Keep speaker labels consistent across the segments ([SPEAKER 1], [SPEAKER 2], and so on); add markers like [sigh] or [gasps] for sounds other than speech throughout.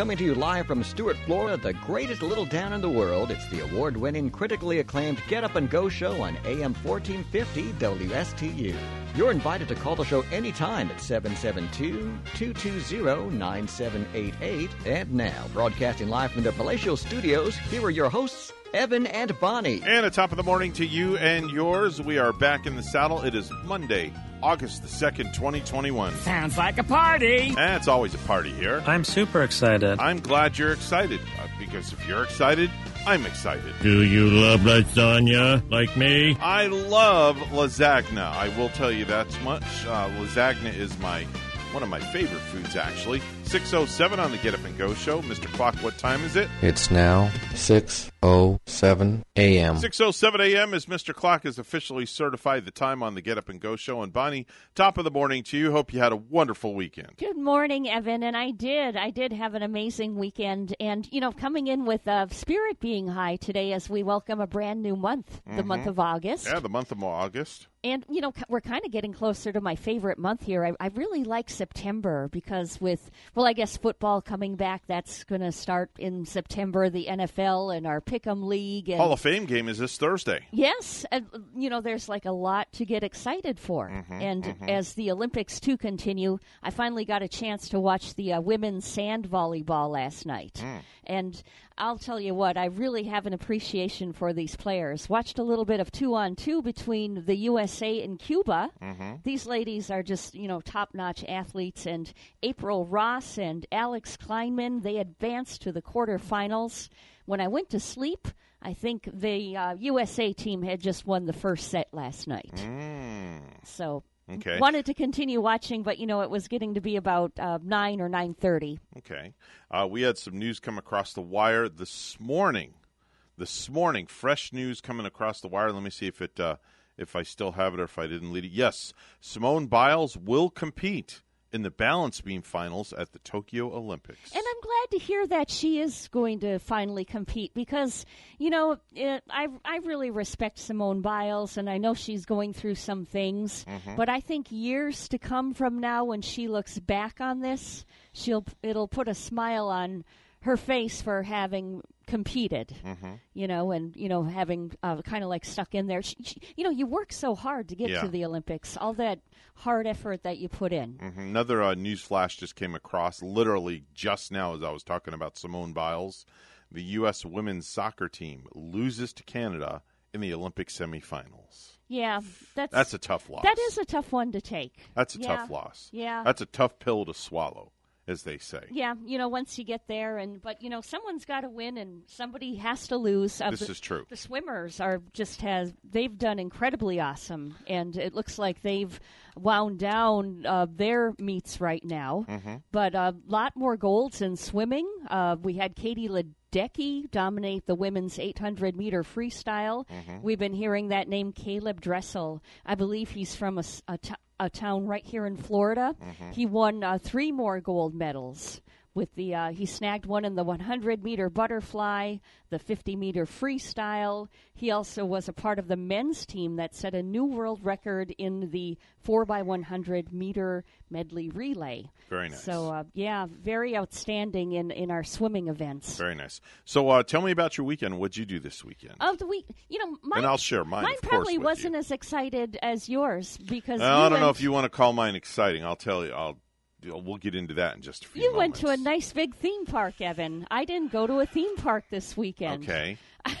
[SPEAKER 1] coming to you live from Stuart, Florida, the greatest little town in the world. It's the award winning, critically acclaimed Get Up and Go show on AM 1450 WSTU. You're invited to call the show anytime at 772 220 9788. And now, broadcasting live from the palatial studios, here are your hosts, Evan and Bonnie.
[SPEAKER 2] And a top of the morning to you and yours. We are back in the saddle. It is Monday, August the 2nd, 2021.
[SPEAKER 3] Sounds like a party.
[SPEAKER 2] And it's always a party here.
[SPEAKER 4] I'm super excited.
[SPEAKER 2] I'm glad you're excited uh, because if you're excited, I'm excited.
[SPEAKER 5] Do you love lasagna like me?
[SPEAKER 2] I love lasagna. I will tell you that much. Uh, lasagna is my one of my favorite foods, actually. 607 on the Get Up and Go show. Mr. Clock, what time is it?
[SPEAKER 6] It's now 6:07 a.m.
[SPEAKER 2] 6:07 a.m. as Mr. Clock has officially certified the time on the Get Up and Go show. And Bonnie, top of the morning to you. Hope you had a wonderful weekend.
[SPEAKER 7] Good morning, Evan. And I did. I did have an amazing weekend. And, you know, coming in with uh, spirit being high today as we welcome a brand new month, the month of August.
[SPEAKER 2] Yeah, the month of August.
[SPEAKER 7] And, you know, we're kind of getting closer to my favorite month here. I, I really like September because with, well, I guess football coming back, that's going to start in September, the NFL and our Pick'em League. And,
[SPEAKER 2] Hall of Fame game is this Thursday.
[SPEAKER 7] Yes, and, you know, there's like a lot to get excited for.
[SPEAKER 2] Mm-hmm,
[SPEAKER 7] and as the Olympics too continue, I finally got a chance to watch the uh, women's sand volleyball last night.
[SPEAKER 2] Mm.
[SPEAKER 7] And I'll tell you what, I really have an appreciation for these players. Watched a little bit of two on two between the USA and Cuba.
[SPEAKER 2] Mm-hmm.
[SPEAKER 7] These ladies are just, you know, top notch athletes. And April Ross and Alix Klineman, they advanced to the quarterfinals. When I went to sleep, I think the uh, USA team had just won the first set last night.
[SPEAKER 2] Mm.
[SPEAKER 7] So
[SPEAKER 2] Okay.
[SPEAKER 7] wanted to continue watching, but you know it was getting to be about uh, nine or nine thirty.
[SPEAKER 2] Okay. Uh, we had some news come across the wire this morning. This morning, fresh news coming across the wire. Let me see if it uh, if I still have it or if I didn't lead it. Yes, Simone Biles will compete in the balance beam finals at the Tokyo Olympics.
[SPEAKER 7] And I'm glad to hear that she is going to finally compete because, you know, it, I I really respect Simone Biles and I know she's going through some things, mm-hmm. but I think years to come from now when she looks back on this, she'll it'll put a smile on her face for having competed, you know, and you know having uh, kind of like stuck in there. She, she, you know, you work so hard to get
[SPEAKER 2] Yeah.
[SPEAKER 7] to the Olympics, all that hard effort that you put in.
[SPEAKER 2] Mhm. Another uh, news flash just came across literally just now as I was talking about Simone Biles. The U.S. women's soccer team loses to Canada in the Olympic semifinals.
[SPEAKER 7] Yeah, that's
[SPEAKER 2] That's a tough loss.
[SPEAKER 7] that is a tough one to take.
[SPEAKER 2] That's a
[SPEAKER 7] Yeah.
[SPEAKER 2] tough loss.
[SPEAKER 7] Yeah.
[SPEAKER 2] That's a tough pill to swallow, as they say.
[SPEAKER 7] Yeah, you know, once you get there, and but you know, someone's got to win, and somebody has to lose. Uh,
[SPEAKER 2] This
[SPEAKER 7] the,
[SPEAKER 2] is true.
[SPEAKER 7] The swimmers are just has they've done incredibly awesome, and it looks like they've wound down uh, their meets right now.
[SPEAKER 2] Mm-hmm.
[SPEAKER 7] But a lot more golds in swimming. Uh, we had Katie Ledecky dominate the women's 800 meter freestyle.
[SPEAKER 2] Mm-hmm.
[SPEAKER 7] We've been hearing that name, Caleb Dressel. I believe he's from a, a to- a town right here in Florida.
[SPEAKER 2] Mm-hmm.
[SPEAKER 7] He won uh, three more gold medals. With the uh, he snagged one in the 100 meter butterfly, the 50 meter freestyle. He also was a part of the men's team that set a new world record in the 4 by 100 meter medley relay.
[SPEAKER 2] Very nice.
[SPEAKER 7] So uh, yeah, very outstanding in in our swimming events.
[SPEAKER 2] Very nice. So, uh, tell me about your weekend. What'd you do this weekend?
[SPEAKER 7] Of the week, you know, mine,
[SPEAKER 2] and I'll share mine.
[SPEAKER 7] mine
[SPEAKER 2] course,
[SPEAKER 7] probably wasn't
[SPEAKER 2] you.
[SPEAKER 7] as excited as yours because you
[SPEAKER 2] I don't know if you want to call mine exciting. I'll tell you. I'll. We'll get into that in just a few
[SPEAKER 7] You went to a nice big theme park, Evan. I didn't go to a theme park this weekend.
[SPEAKER 2] Okay. [laughs]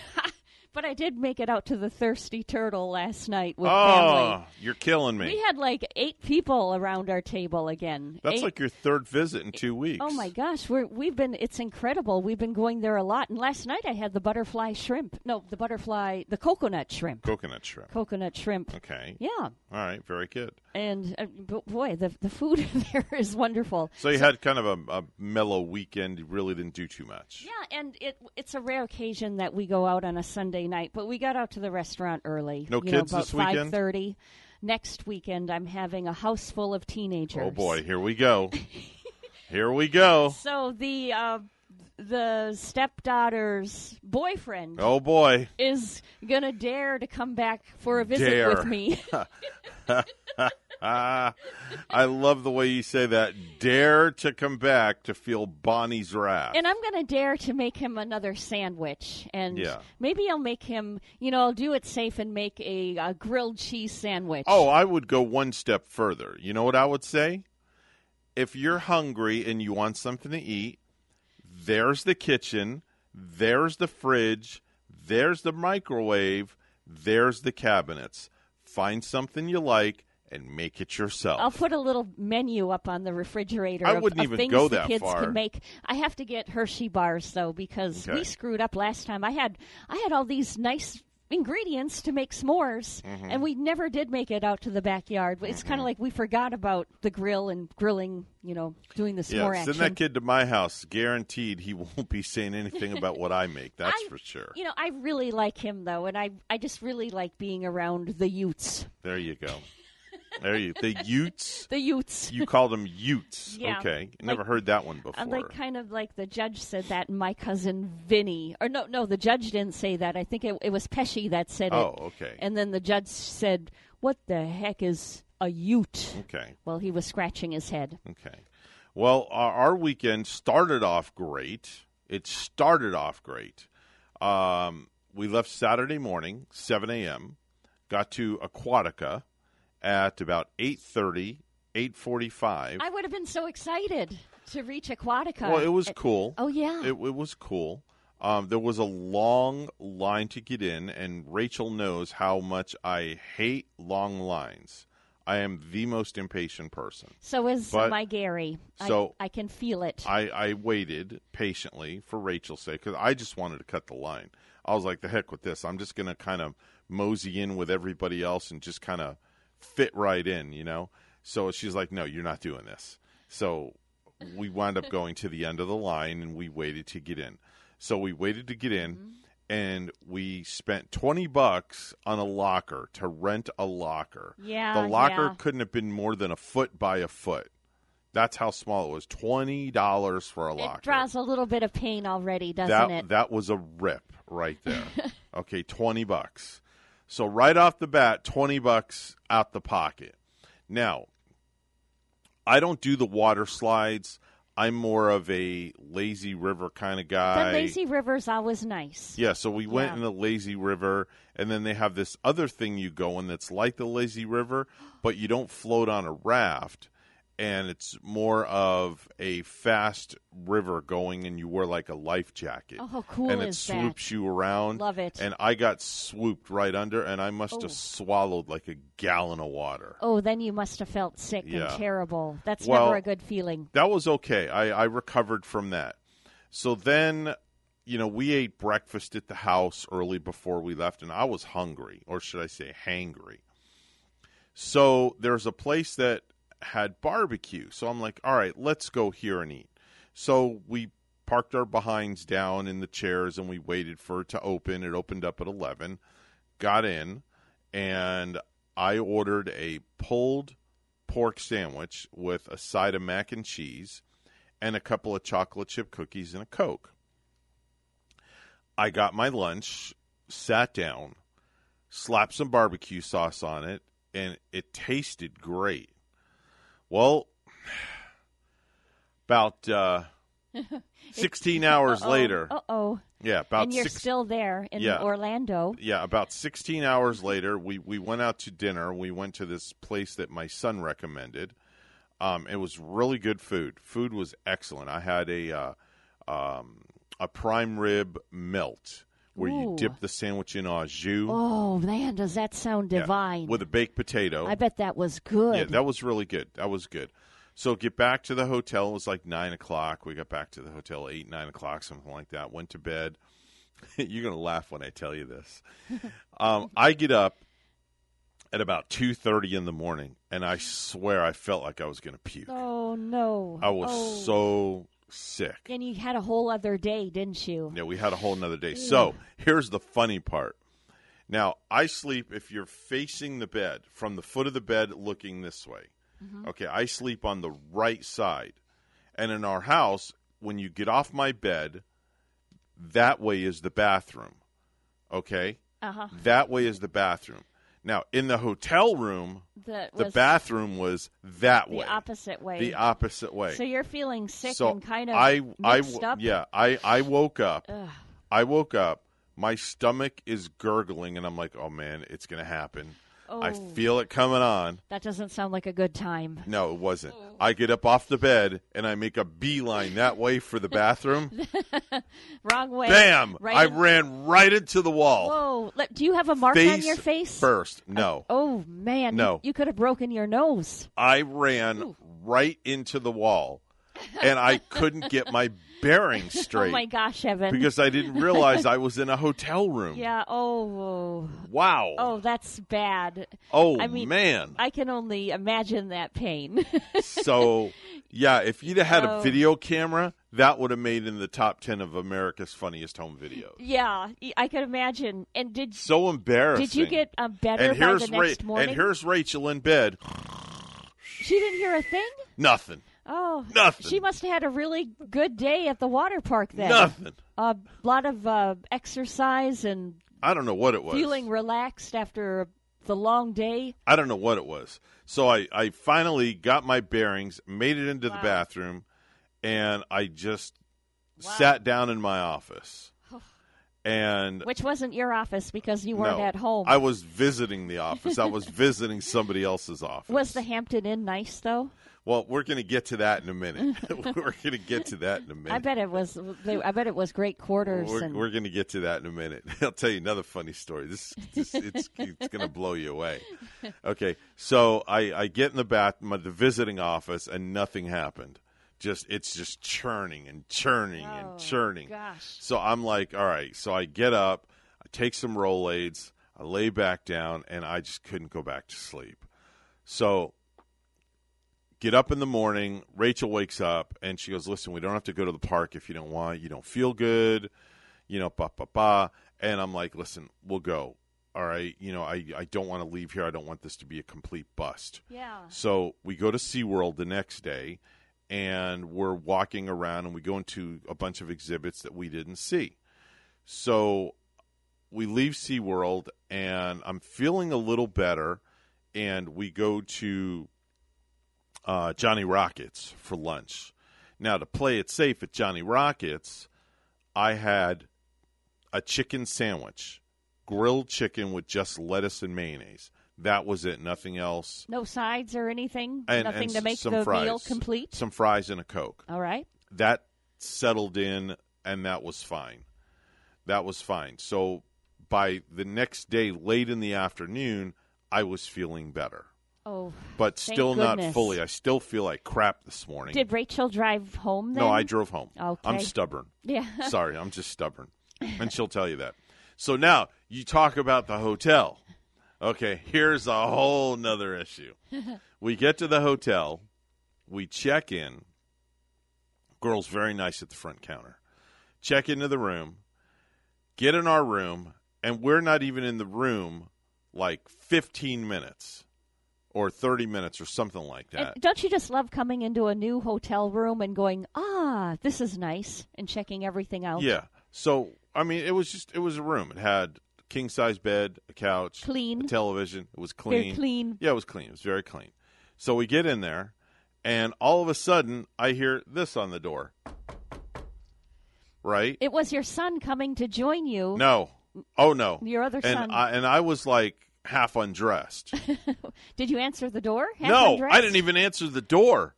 [SPEAKER 7] But I did make it out to the Thirsty Turtle last night with
[SPEAKER 2] oh,
[SPEAKER 7] family.
[SPEAKER 2] you're killing me.
[SPEAKER 7] We had like eight people around our table again.
[SPEAKER 2] That's
[SPEAKER 7] Eight-
[SPEAKER 2] like your third visit in two weeks.
[SPEAKER 7] Oh my gosh, we're we've been it's incredible. We've been going there a lot. And last night I had the butterfly shrimp. No, the butterfly, the coconut shrimp.
[SPEAKER 2] Coconut shrimp.
[SPEAKER 7] coconut shrimp.
[SPEAKER 2] Okay.
[SPEAKER 7] Yeah.
[SPEAKER 2] All right. Very good.
[SPEAKER 7] And uh, boy, the the food [laughs] there is wonderful.
[SPEAKER 2] So you had kind of a, a mellow weekend. You really didn't do too much.
[SPEAKER 7] Yeah, and it it's a rare occasion that we go out on a Sunday night, but we got out to the restaurant early.
[SPEAKER 2] No
[SPEAKER 7] you know,
[SPEAKER 2] kids
[SPEAKER 7] about
[SPEAKER 2] this weekend?
[SPEAKER 7] Five thirty. Next weekend, I'm having a house full of teenagers.
[SPEAKER 2] Oh boy, here we go. [laughs] here we go.
[SPEAKER 7] So the uh, the stepdaughter's boyfriend
[SPEAKER 2] Oh boy.
[SPEAKER 7] is gonna dare to come back for a visit
[SPEAKER 2] Dare.
[SPEAKER 7] with me. [laughs] [laughs]
[SPEAKER 2] I love the way you say that. Dare to come back to feel Bonnie's wrath.
[SPEAKER 7] and I'm gonna dare to make him another sandwich, and
[SPEAKER 2] Yeah.
[SPEAKER 7] maybe I'll make him. You know, I'll do it safe and make a, a grilled cheese sandwich.
[SPEAKER 2] Oh, I would go one step further. You know what I would say? If you're hungry and you want something to eat, there's the kitchen, there's the fridge, there's the microwave, there's the cabinets. Find something you like and make it yourself.
[SPEAKER 7] I'll put a little menu up on the refrigerator.
[SPEAKER 2] I
[SPEAKER 7] of-
[SPEAKER 2] wouldn't
[SPEAKER 7] of
[SPEAKER 2] even
[SPEAKER 7] things
[SPEAKER 2] go
[SPEAKER 7] the
[SPEAKER 2] that
[SPEAKER 7] kids
[SPEAKER 2] far.
[SPEAKER 7] can make. I have to get Hershey bars though because
[SPEAKER 2] Okay.
[SPEAKER 7] we screwed up last time. I had I had all these nice ingredients to make s'mores,
[SPEAKER 2] Mm-hmm.
[SPEAKER 7] and we never did make it out to the backyard. It's kind of like we forgot about the grill and grilling. You know, doing the
[SPEAKER 2] yeah,
[SPEAKER 7] s'more
[SPEAKER 2] send
[SPEAKER 7] action.
[SPEAKER 2] that kid to my house. Guaranteed he [laughs] won't be saying anything about what I make. That's
[SPEAKER 7] I-
[SPEAKER 2] for sure.
[SPEAKER 7] You know, I really like him though, and I I just really like being around the Utes.
[SPEAKER 2] There you go. There you the Utes. [laughs]
[SPEAKER 7] The Utes.
[SPEAKER 2] You called them Utes.
[SPEAKER 7] Yeah.
[SPEAKER 2] Okay. Never
[SPEAKER 7] Like-
[SPEAKER 2] heard that one before.
[SPEAKER 7] I'm like kind of like the judge said that, my cousin Vinny, or no, no, the judge didn't say that. I think it, it was Pesci that said
[SPEAKER 2] oh,
[SPEAKER 7] it, Oh,
[SPEAKER 2] okay.
[SPEAKER 7] and then the judge said, "What the heck is a Ute?"
[SPEAKER 2] okay.
[SPEAKER 7] Well, he was scratching his head.
[SPEAKER 2] Okay. Well, our, our weekend started off great. It started off great. Um, we left Saturday morning, 7 a.m., got to Aquatica at about 8.30, 8.45.
[SPEAKER 7] I would have been so excited to reach Aquatica.
[SPEAKER 2] well, it was cool.
[SPEAKER 7] Oh yeah.
[SPEAKER 2] It, it was cool. Um, there was a long line to get in, and Rachel knows how much I hate long lines. I am the most impatient person.
[SPEAKER 7] so is
[SPEAKER 2] but-
[SPEAKER 7] my Gary.
[SPEAKER 2] so-
[SPEAKER 7] I, I can feel it.
[SPEAKER 2] I, I waited patiently for Rachel's sake because I just wanted to cut the line. I was like, the heck with this. I'm just going to kind of mosey in with everybody else and just kind of fit right in, you know? So she's like, no, you're not doing this. So we wound up going to the end of the line and we waited to get in. So we waited to get in mm-hmm. and we spent 20 bucks on a locker to rent a locker.
[SPEAKER 7] Yeah,
[SPEAKER 2] The locker
[SPEAKER 7] yeah.
[SPEAKER 2] couldn't have been more than a foot by a foot. That's how small it was. Twenty dollars for a locker.
[SPEAKER 7] it draws a little bit of pain already, doesn't
[SPEAKER 2] that
[SPEAKER 7] it?
[SPEAKER 2] that was a rip right there. [laughs] okay, twenty bucks. So right off the bat, twenty bucks out the pocket. Now, I don't do the water slides. I'm more of a lazy river kind of guy.
[SPEAKER 7] the lazy river's always nice.
[SPEAKER 2] Yeah, so we went
[SPEAKER 7] Yeah.
[SPEAKER 2] in the lazy river, and then they have this other thing you go in that's like the lazy river, but you don't float on a raft, and it's more of a fast river going, and you wear like a life jacket.
[SPEAKER 7] Oh, how cool
[SPEAKER 2] and it
[SPEAKER 7] is that?
[SPEAKER 2] swoops you around.
[SPEAKER 7] Love it.
[SPEAKER 2] And I got swooped right under, and I must
[SPEAKER 7] Oh.
[SPEAKER 2] have swallowed like a gallon of water.
[SPEAKER 7] Oh, then you must have felt sick
[SPEAKER 2] Yeah.
[SPEAKER 7] and terrible. That's
[SPEAKER 2] Well,
[SPEAKER 7] never a good feeling.
[SPEAKER 2] that was okay. I, I recovered from that. So then, you know, we ate breakfast at the house early before we left, and I was hungry, or should I say, hangry. So there's a place that had barbecue. So I'm like, all right, let's go here and eat. So we parked our behinds down in the chairs and we waited for it to open. It opened up at 11. Got in, and I ordered a pulled pork sandwich with a side of mac and cheese and a couple of chocolate chip cookies and a Coke. I got my lunch, sat down, slapped some barbecue sauce on it, and it tasted great. Well, about uh, [laughs] 16 [laughs] hours later,
[SPEAKER 7] Uh oh.
[SPEAKER 2] yeah, about
[SPEAKER 7] And you're
[SPEAKER 2] six,
[SPEAKER 7] still there in
[SPEAKER 2] Yeah.
[SPEAKER 7] Orlando.
[SPEAKER 2] yeah, about 16 hours later, we, we went out to dinner. We went to this place that my son recommended. Um, it was really good food. Food was excellent. I had a uh, um, a prime rib melt where you dip the sandwich in au jus
[SPEAKER 7] Oh man, does that sound
[SPEAKER 2] Yeah,
[SPEAKER 7] divine?
[SPEAKER 2] with a baked potato.
[SPEAKER 7] I bet that was good.
[SPEAKER 2] Yeah, that was really good. That was good. So get back to the hotel. It was like nine o'clock. We got back to the hotel eight, nine o'clock, something like that. Went to bed. [laughs] You're gonna laugh when I tell you this. [laughs] um, I get up at about two thirty in the morning, and I swear I felt like I was gonna puke.
[SPEAKER 7] oh no.
[SPEAKER 2] I was
[SPEAKER 7] Oh.
[SPEAKER 2] so sick.
[SPEAKER 7] And you had a whole other day, didn't you?
[SPEAKER 2] Yeah, we had a whole nother day. So here's the funny part. Now, I sleep if you're facing the bed, from the foot of the bed looking this way. Okay, I sleep on the right side. And in our house, when you get off my bed, That way is the bathroom. Okay?
[SPEAKER 7] Uh huh.
[SPEAKER 2] That way is the bathroom. Now, in the hotel room,
[SPEAKER 7] The,
[SPEAKER 2] the
[SPEAKER 7] was
[SPEAKER 2] bathroom was that way.
[SPEAKER 7] the
[SPEAKER 2] way.
[SPEAKER 7] opposite way.
[SPEAKER 2] The opposite way.
[SPEAKER 7] So you're feeling sick
[SPEAKER 2] so
[SPEAKER 7] and kind of
[SPEAKER 2] I, I,
[SPEAKER 7] mixed up.
[SPEAKER 2] yeah, I, I woke up.
[SPEAKER 7] Ugh.
[SPEAKER 2] I woke up. My stomach is gurgling, and I'm like, "Oh man, it's gonna happen." Oh. I
[SPEAKER 7] Oh.
[SPEAKER 2] feel it coming on.
[SPEAKER 7] That doesn't sound like a good time.
[SPEAKER 2] No, it wasn't. Oh. I get up off the bed and I make a beeline that way for the bathroom. [laughs]
[SPEAKER 7] Wrong way.
[SPEAKER 2] Bam!
[SPEAKER 7] Right
[SPEAKER 2] I
[SPEAKER 7] in-
[SPEAKER 2] ran right into the wall.
[SPEAKER 7] Whoa! Let- Do you have a mark
[SPEAKER 2] face
[SPEAKER 7] on your face?
[SPEAKER 2] first. No,
[SPEAKER 7] Oh man!
[SPEAKER 2] No.
[SPEAKER 7] You, you could have broken your nose.
[SPEAKER 2] I ran right into the wall, and I couldn't get my bearings straight [laughs]
[SPEAKER 7] Oh my gosh, Evan!
[SPEAKER 2] because I didn't realize I was in a hotel room.
[SPEAKER 7] yeah. Oh.
[SPEAKER 2] Wow.
[SPEAKER 7] Oh, that's bad.
[SPEAKER 2] Oh,
[SPEAKER 7] I mean,
[SPEAKER 2] man.
[SPEAKER 7] I can only imagine that pain. [laughs]
[SPEAKER 2] so, yeah, if you'd have had a
[SPEAKER 7] Oh.
[SPEAKER 2] video camera, that would have made in the top 10 of America's funniest home videos.
[SPEAKER 7] yeah, I could imagine. And did
[SPEAKER 2] So embarrassing.
[SPEAKER 7] did you get uh, better
[SPEAKER 2] and
[SPEAKER 7] by
[SPEAKER 2] here's
[SPEAKER 7] the next
[SPEAKER 2] Ra-
[SPEAKER 7] morning?
[SPEAKER 2] and here's Rachel in bed.
[SPEAKER 7] she didn't hear a thing.
[SPEAKER 2] Nothing.
[SPEAKER 7] Oh,
[SPEAKER 2] Nothing.
[SPEAKER 7] She must have had a really good day at the water park then.
[SPEAKER 2] Nothing.
[SPEAKER 7] A lot of uh, exercise and
[SPEAKER 2] I don't know what it was.
[SPEAKER 7] feeling relaxed after the long day.
[SPEAKER 2] I don't know what it was. So I, I finally got my bearings, made it into the bathroom, and I just sat down in my office. [sighs] And
[SPEAKER 7] Which wasn't your office because you weren't
[SPEAKER 2] no,
[SPEAKER 7] at home.
[SPEAKER 2] I was visiting the office. I was [laughs] visiting somebody else's office.
[SPEAKER 7] was the Hampton Inn nice though?
[SPEAKER 2] Well, we're going to get to that in a minute. [laughs] [laughs] we're going to get to that in a minute.
[SPEAKER 7] I bet it was. They, I bet it was great quarters.
[SPEAKER 2] We're,
[SPEAKER 7] and
[SPEAKER 2] we're going to get to that in a minute. [laughs] I'll tell you another funny story. This, this it's it's going to blow you away. Okay, so I, I get in the bath, my, the visiting office, and nothing happened. Just it's just churning and churning
[SPEAKER 7] Oh,
[SPEAKER 2] and churning.
[SPEAKER 7] gosh.
[SPEAKER 2] So I'm like, all right. So I get up, I take some Rolaids, I lay back down, and I just couldn't go back to sleep. So get up in the morning. Rachel wakes up and she goes, "Listen, we don't have to go to the park if you don't want. You don't feel good, you know, ba ba ba." And I'm like, "Listen, we'll go. All right. You know, I I don't want to leave here. I don't want this to be a complete bust."
[SPEAKER 7] yeah.
[SPEAKER 2] So we go to SeaWorld the next day and we're walking around and we go into a bunch of exhibits that we didn't see. So we leave SeaWorld and I'm feeling a little better and we go to uh, Johnny Rockets for lunch. Now, to play it safe at Johnny Rockets, I had a chicken sandwich, grilled chicken with just lettuce and mayonnaise. That was it, nothing else.
[SPEAKER 7] No sides or anything.
[SPEAKER 2] And,
[SPEAKER 7] Nothing
[SPEAKER 2] and
[SPEAKER 7] to make the
[SPEAKER 2] fries,
[SPEAKER 7] meal complete.
[SPEAKER 2] Some fries and a Coke.
[SPEAKER 7] All right.
[SPEAKER 2] That settled in, and that was fine. That was fine. So by the next day, late in the afternoon, I was feeling better,
[SPEAKER 7] Oh,
[SPEAKER 2] but still not fully. I still feel like crap this morning.
[SPEAKER 7] did Rachel drive home then?
[SPEAKER 2] no, I drove home.
[SPEAKER 7] Okay.
[SPEAKER 2] I'm stubborn.
[SPEAKER 7] Yeah. [laughs]
[SPEAKER 2] Sorry, I'm just stubborn. And she'll tell you that. So now you talk about the hotel. Okay, here's a whole nother issue. [laughs] we get to the hotel, we check in. Girl's very nice at the front counter. Check into the room, get in our room, and we're not even in the room like 15 minutes or 30 minutes or something like
[SPEAKER 7] And
[SPEAKER 2] that.
[SPEAKER 7] don't you just love coming into a new hotel room and going, ah, this is nice, and checking everything out?
[SPEAKER 2] Yeah. So I mean, it was just it was a room. It had king size bed, a couch,
[SPEAKER 7] Clean.
[SPEAKER 2] a television. It was clean.
[SPEAKER 7] Very
[SPEAKER 2] clean.
[SPEAKER 7] clean.
[SPEAKER 2] Yeah, it was clean. It was very clean. So we get in there, and all of a sudden, I hear this on the door. Right?
[SPEAKER 7] It was your son coming to join you.
[SPEAKER 2] no. Oh no.
[SPEAKER 7] Your other
[SPEAKER 2] and
[SPEAKER 7] son.
[SPEAKER 2] I, and I was like half undressed. [laughs]
[SPEAKER 7] Did you answer the door? Half
[SPEAKER 2] no,
[SPEAKER 7] undressed?
[SPEAKER 2] I didn't even answer the door.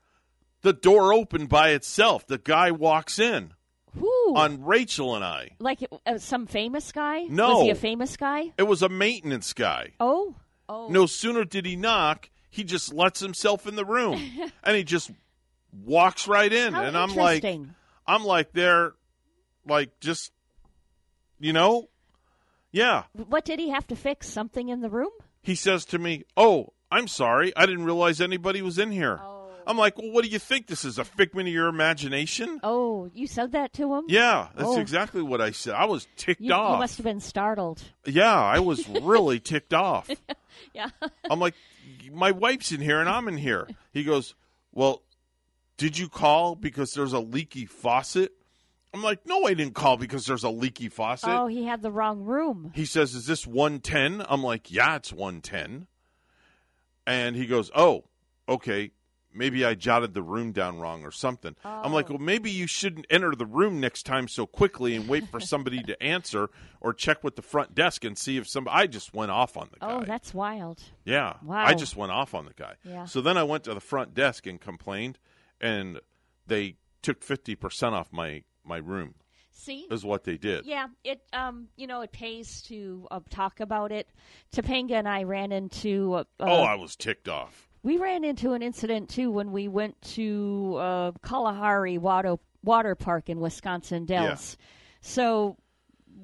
[SPEAKER 2] The door opened by itself. The guy walks in
[SPEAKER 7] Who?
[SPEAKER 2] on Rachel and I.
[SPEAKER 7] like uh, some famous guy?
[SPEAKER 2] No.
[SPEAKER 7] Was he a famous guy?
[SPEAKER 2] It was a maintenance guy.
[SPEAKER 7] Oh. Oh.
[SPEAKER 2] No sooner did he knock, he just lets himself in the room, [laughs] and he just walks right in.
[SPEAKER 7] How
[SPEAKER 2] and I'm like. I'm like, they're like just, you know, yeah.
[SPEAKER 7] What did he have to fix? Something in the room?
[SPEAKER 2] He says to me, "Oh, I'm sorry, I didn't realize anybody was in here." Oh. I'm like, "Well, what do you think? This is a figment of your imagination?"
[SPEAKER 7] Oh, you said that to him?
[SPEAKER 2] Yeah, that's
[SPEAKER 7] Oh.
[SPEAKER 2] exactly what I said. I was ticked
[SPEAKER 7] You, you must have been startled.
[SPEAKER 2] Yeah, I was [laughs] really ticked off. [laughs]
[SPEAKER 7] Yeah.
[SPEAKER 2] I'm like, my wife's in here and I'm in here. He goes, Well, did you call because there's a leaky faucet I'm like, no, I didn't call because there's a leaky faucet.
[SPEAKER 7] Oh, he had the wrong room.
[SPEAKER 2] He says, is this 110? I'm like, yeah, it's 110. And he goes, oh, okay. Maybe I jotted the room down wrong or something. I'm like,
[SPEAKER 7] Oh.
[SPEAKER 2] well, maybe you shouldn't enter the room next time so quickly and wait for somebody to answer or check with the front desk and see if some. I just went off on the oh, guy.
[SPEAKER 7] Oh, that's wild.
[SPEAKER 2] Yeah.
[SPEAKER 7] Wow.
[SPEAKER 2] I just went off on the guy.
[SPEAKER 7] Yeah.
[SPEAKER 2] So then I went to the front desk and complained, and they took 50% off my, my room,
[SPEAKER 7] See?
[SPEAKER 2] is what they did.
[SPEAKER 7] Yeah, it um, you know, it pays to uh, talk about it. Topanga and I ran into uh,
[SPEAKER 2] oh, I was ticked off.
[SPEAKER 7] we ran into an incident too when we went to uh, Kalahari Water Water Park in Wisconsin Dells. So,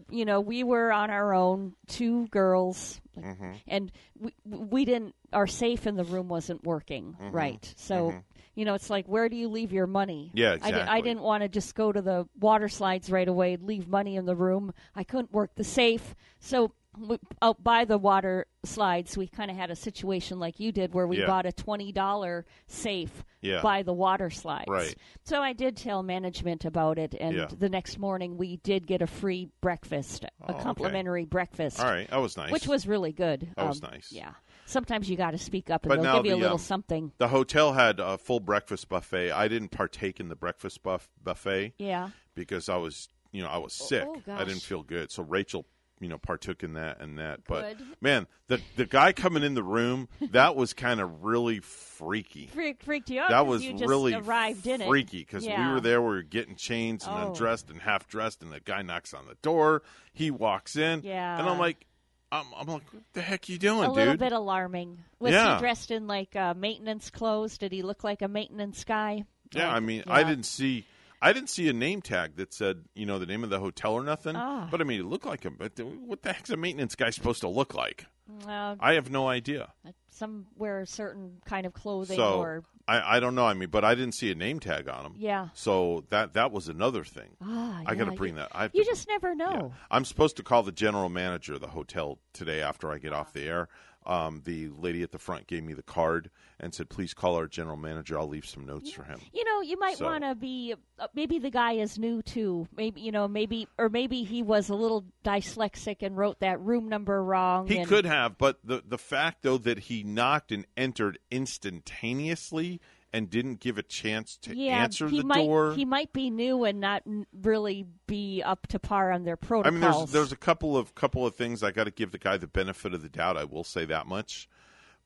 [SPEAKER 7] you know, we were on our own, two girls,
[SPEAKER 2] Mm-hmm.
[SPEAKER 7] and we we didn't. Our safe in the room wasn't working
[SPEAKER 2] Mm-hmm.
[SPEAKER 7] right. So. You know, it's like, where do you leave your money?
[SPEAKER 2] Yeah,
[SPEAKER 7] I, di- I didn't want to just go to the water slides right away, leave money in the room. I couldn't work the safe. So, we, out by the water slides, we kind of had a situation like you did where we
[SPEAKER 2] Yeah.
[SPEAKER 7] bought a $20 safe
[SPEAKER 2] Yeah.
[SPEAKER 7] by the water slides.
[SPEAKER 2] Right.
[SPEAKER 7] So I did tell management about it, and
[SPEAKER 2] Yeah.
[SPEAKER 7] the next morning we did get a free breakfast,
[SPEAKER 2] Oh,
[SPEAKER 7] a
[SPEAKER 2] okay.
[SPEAKER 7] complimentary breakfast,
[SPEAKER 2] All right. That was nice.
[SPEAKER 7] which was really good. Um,
[SPEAKER 2] That was nice.
[SPEAKER 7] Yeah. Sometimes you got to speak up, and
[SPEAKER 2] But
[SPEAKER 7] they'll give you a little
[SPEAKER 2] um,
[SPEAKER 7] something.
[SPEAKER 2] The hotel had a full breakfast buffet. I didn't partake in the breakfast buff- buffet
[SPEAKER 7] Yeah.
[SPEAKER 2] because I was, you know, I was sick.
[SPEAKER 7] oh,
[SPEAKER 2] I didn't feel good. So Rachel, you know, partook in that and that. But man, the the guy coming in the room, that was kind of really freaky.
[SPEAKER 7] Freak, freaked you out.
[SPEAKER 2] That was really
[SPEAKER 7] arrived in it.
[SPEAKER 2] freaky because we were there. We were getting changed and
[SPEAKER 7] Oh.
[SPEAKER 2] undressed and half dressed, and the guy knocks on the door. He walks in,
[SPEAKER 7] Yeah.
[SPEAKER 2] and I'm like, I'm, I'm like, what the heck are you doing,
[SPEAKER 7] a
[SPEAKER 2] dude?
[SPEAKER 7] little bit alarming. Was
[SPEAKER 2] Yeah.
[SPEAKER 7] he dressed in like uh, maintenance clothes? Did he look like a maintenance guy?
[SPEAKER 2] Yeah,
[SPEAKER 7] Like-
[SPEAKER 2] I mean, I didn't see. I didn't see a name tag that said, you know, the name of the hotel or nothing.
[SPEAKER 7] Ah.
[SPEAKER 2] But I mean, it looked like him. But th- what the heck's a maintenance guy supposed to look like?
[SPEAKER 7] Uh,
[SPEAKER 2] I have no idea.
[SPEAKER 7] Some wear a certain kind of clothing
[SPEAKER 2] So
[SPEAKER 7] or
[SPEAKER 2] I, I don't know. I mean, but I didn't see a name tag on them.
[SPEAKER 7] yeah.
[SPEAKER 2] So that that was another thing.
[SPEAKER 7] Ah,
[SPEAKER 2] I got to bring that. I
[SPEAKER 7] You just never know.
[SPEAKER 2] Yeah. I'm supposed to call the general manager of the hotel today after I get off the air. Um, the lady at the front gave me the card and said, "Please call our general manager. I'll leave some notes for him."
[SPEAKER 7] You know, you might
[SPEAKER 2] So-
[SPEAKER 7] want to be. Uh, maybe the guy is new too. Maybe you know, maybe or maybe he was a little dyslexic and wrote that room number wrong.
[SPEAKER 2] He
[SPEAKER 7] and-
[SPEAKER 2] could have, but the the fact though that he knocked and entered instantaneously and didn't give a chance to
[SPEAKER 7] yeah,
[SPEAKER 2] answer
[SPEAKER 7] he
[SPEAKER 2] the
[SPEAKER 7] might,
[SPEAKER 2] door.
[SPEAKER 7] He might be new and not really be up to par on their protocols.
[SPEAKER 2] I mean, there's there's a couple of couple of things I got to give the guy the benefit of the doubt. I will say that much,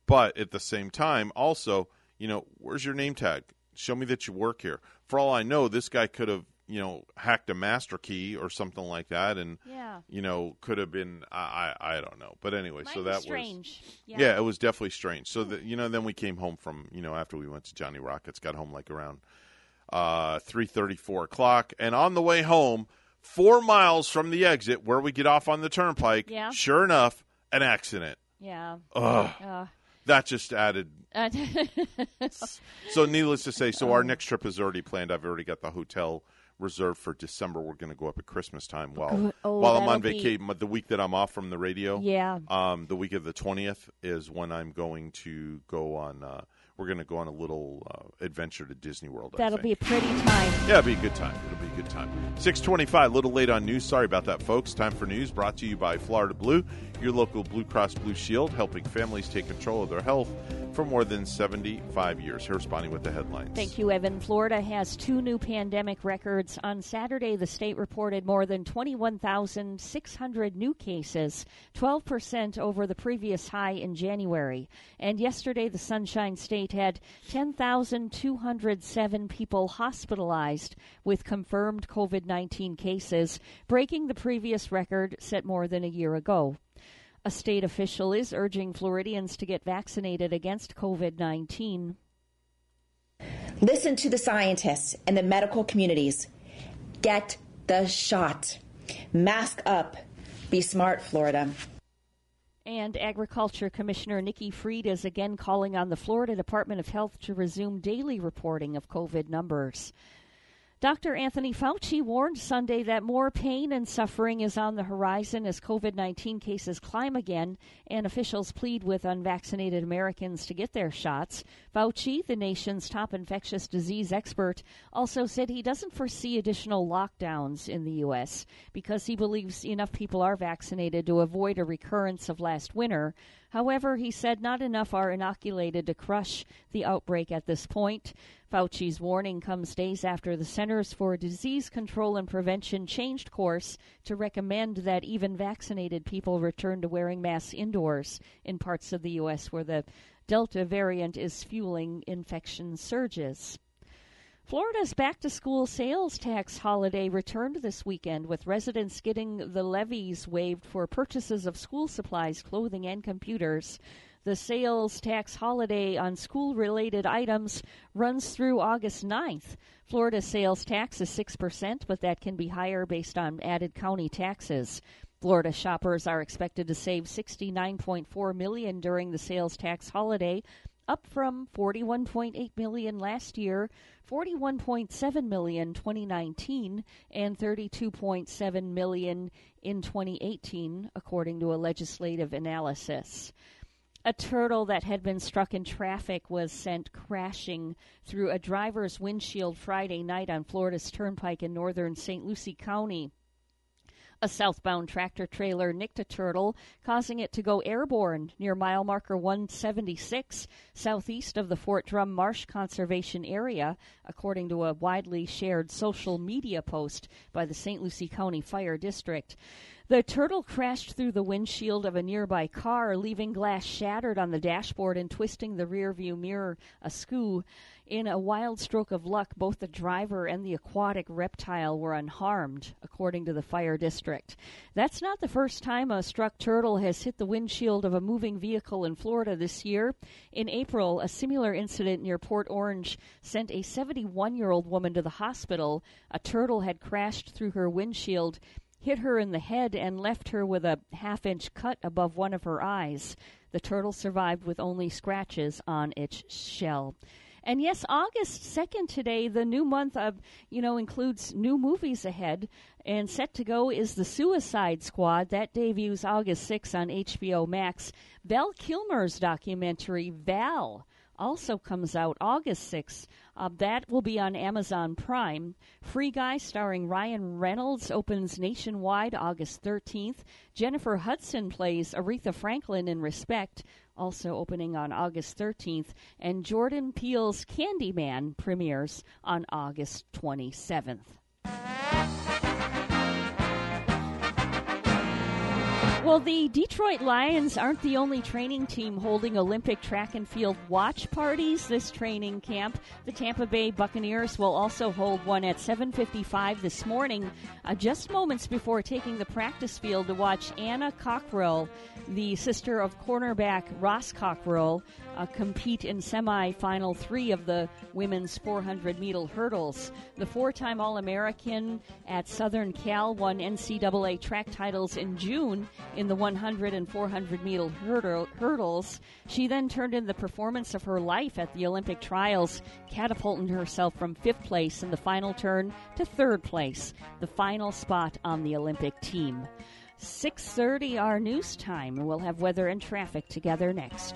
[SPEAKER 2] but at the same time, also, you know, where's your name tag? Show me that you work here. For all I know, this guy could have you know hacked a master key or something like that, and
[SPEAKER 7] yeah.
[SPEAKER 2] you know could have been I I, I don't know. But anyway,
[SPEAKER 7] Might
[SPEAKER 2] so that was
[SPEAKER 7] strange. Yeah.
[SPEAKER 2] yeah, it was definitely strange. So that you know, then we came home from you know after we went to Johnny Rockets, got home like around uh, three thirty, four o'clock, and on the way home, four miles from the exit where we get off on the turnpike,
[SPEAKER 7] Yeah.
[SPEAKER 2] sure enough, an accident.
[SPEAKER 7] Yeah.
[SPEAKER 2] Ugh,
[SPEAKER 7] Uh,
[SPEAKER 2] that just added. [laughs] So needless to say, so our next trip is already planned. I've already got the hotel reserved for December. We're going to go up at Christmas time while
[SPEAKER 7] Oh,
[SPEAKER 2] while I'm on
[SPEAKER 7] be-
[SPEAKER 2] vacation. The week that I'm off from the radio,
[SPEAKER 7] yeah.
[SPEAKER 2] Um, the week of the twentieth is when I'm going to go on. Uh, we're going to go on a little uh, adventure to Disney World.
[SPEAKER 7] That'll be a pretty time.
[SPEAKER 2] yeah, it'll be a good time. It'll be a good time. Six twenty-five. A little late on news. Sorry about that, folks. Time for news brought to you by Florida Blue, your local Blue Cross Blue Shield, helping families take control of their health for more than seventy-five years. Here, responding with the headlines.
[SPEAKER 7] Thank you, Evan. Florida has two new pandemic records. On Saturday, the state reported more than 21,600 new cases, 12% over the previous high in January. And yesterday, the Sunshine State had 10,207 people hospitalized with confirmed COVID 19 cases, breaking the previous record set more than a year ago. A state official is urging Floridians to get vaccinated against COVID 19.
[SPEAKER 3] Listen to the scientists and the medical communities. Get the shot. Mask up. Be smart, Florida.
[SPEAKER 7] And Agriculture Commissioner Nikki Fried is again calling on the Florida Department of Health to resume daily reporting of COVID numbers. Dr. Anthony Fauci warned Sunday that more pain and suffering is on the horizon as COVID 19 cases climb again and officials plead with unvaccinated Americans to get their shots. Fauci, the nation's top infectious disease expert, also said he doesn't foresee additional lockdowns in the U.S. because he believes enough people are vaccinated to avoid a recurrence of last winter. However, he said not enough are inoculated to crush the outbreak at this point. Fauci's warning comes days after the Centers for Disease Control and Prevention changed course to recommend that even vaccinated people return to wearing masks indoors in parts of the U.S. where the Delta variant is fueling infection surges. Florida's back to school sales tax holiday returned this weekend with residents getting the levies waived for purchases of school supplies, clothing, and computers. The sales tax holiday on school related items runs through August 9th. Florida sales tax is 6%, but that can be higher based on added county taxes. Florida shoppers are expected to save 69.4 million during the sales tax holiday, up from 41.8 million last year, 41.7 million 2019, and 32.7 million in 2018, according to a legislative analysis. A turtle that had been struck in traffic was sent crashing through a driver's windshield Friday night on Florida's Turnpike in northern St. Lucie County. A southbound tractor trailer nicked a turtle, causing it to go airborne near mile marker 176, southeast of the Fort Drum Marsh Conservation Area, according to a widely shared social media post by the St. Lucie County Fire District. The turtle crashed through the windshield of a nearby car, leaving glass shattered on the dashboard and twisting the rearview mirror askew. In a wild stroke of luck, both the driver and the aquatic reptile were unharmed, according to the fire district. That's not the first time a struck turtle has hit the windshield of a moving vehicle in Florida this year. In April, a similar incident near Port Orange sent a 71 year old woman to the hospital. A turtle had crashed through her windshield hit her in the head and left her with a half inch cut above one of her eyes. The turtle survived with only scratches on its shell. And yes, August 2nd today, the new month of, you know, includes new movies ahead. And set to go is The Suicide Squad. That debuts August 6th on HBO Max. Val Kilmer's documentary, Val, also comes out August 6th. Uh, that will be on Amazon Prime. Free Guy, starring Ryan Reynolds, opens nationwide August 13th. Jennifer Hudson plays Aretha Franklin in Respect, also opening on August 13th. And Jordan Peele's Candyman premieres on August 27th. Well, the Detroit Lions aren't the only training team holding Olympic track and field watch parties this training camp. The Tampa Bay Buccaneers will also hold one at 7:55 this morning, uh, just moments before taking the practice field to watch Anna Cockrell, the sister of cornerback Ross Cockrell, uh, compete in semi-final three of the women's 400 meter hurdles. The four-time All-American at Southern Cal won NCAA track titles in June in the 100 and 400 meter hurdle, hurdles. She then turned in the performance of her life at the Olympic trials, catapulting herself from fifth place in the final turn to third place, the final spot on the Olympic team. 6:30 our news time. We'll have weather and traffic together next.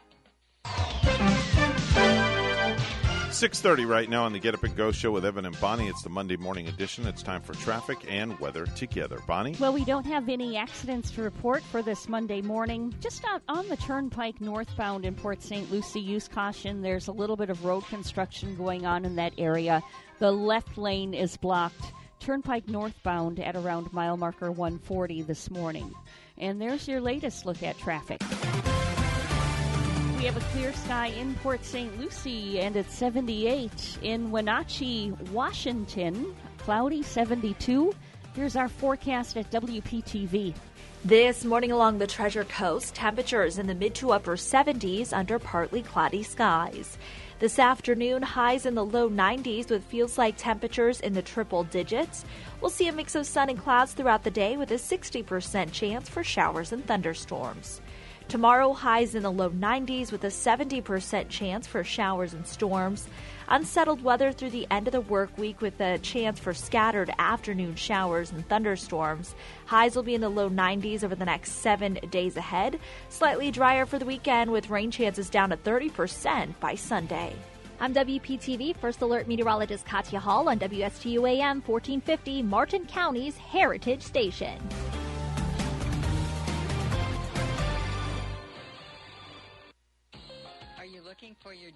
[SPEAKER 2] 6.30 right now on the Get Up and Go show with Evan and Bonnie. It's the Monday morning edition. It's time for traffic and weather together. Bonnie?
[SPEAKER 7] Well, we don't have any accidents to report for this Monday morning. Just out on the turnpike northbound in Port St. Lucie, use caution. There's a little bit of road construction going on in that area. The left lane is blocked. Turnpike northbound at around mile marker 140 this morning. And there's your latest look at traffic. We have a clear sky in Port St. Lucie, and it's 78 in Wenatchee, Washington. Cloudy 72. Here's our forecast at WPTV.
[SPEAKER 8] This morning along the Treasure Coast, temperatures in the mid to upper 70s under partly cloudy skies. This afternoon, highs in the low 90s with feels like temperatures in the triple digits. We'll see a mix of sun and clouds throughout the day with a 60% chance for showers and thunderstorms. Tomorrow, highs in the low 90s with a 70% chance for showers and storms. Unsettled weather through the end of the work week with a chance for scattered afternoon showers and thunderstorms. Highs will be in the low 90s over the next seven days ahead. Slightly drier for the weekend with rain chances down to 30% by Sunday.
[SPEAKER 9] I'm WPTV First Alert Meteorologist Katya Hall on WSTU AM 1450, Martin County's Heritage Station.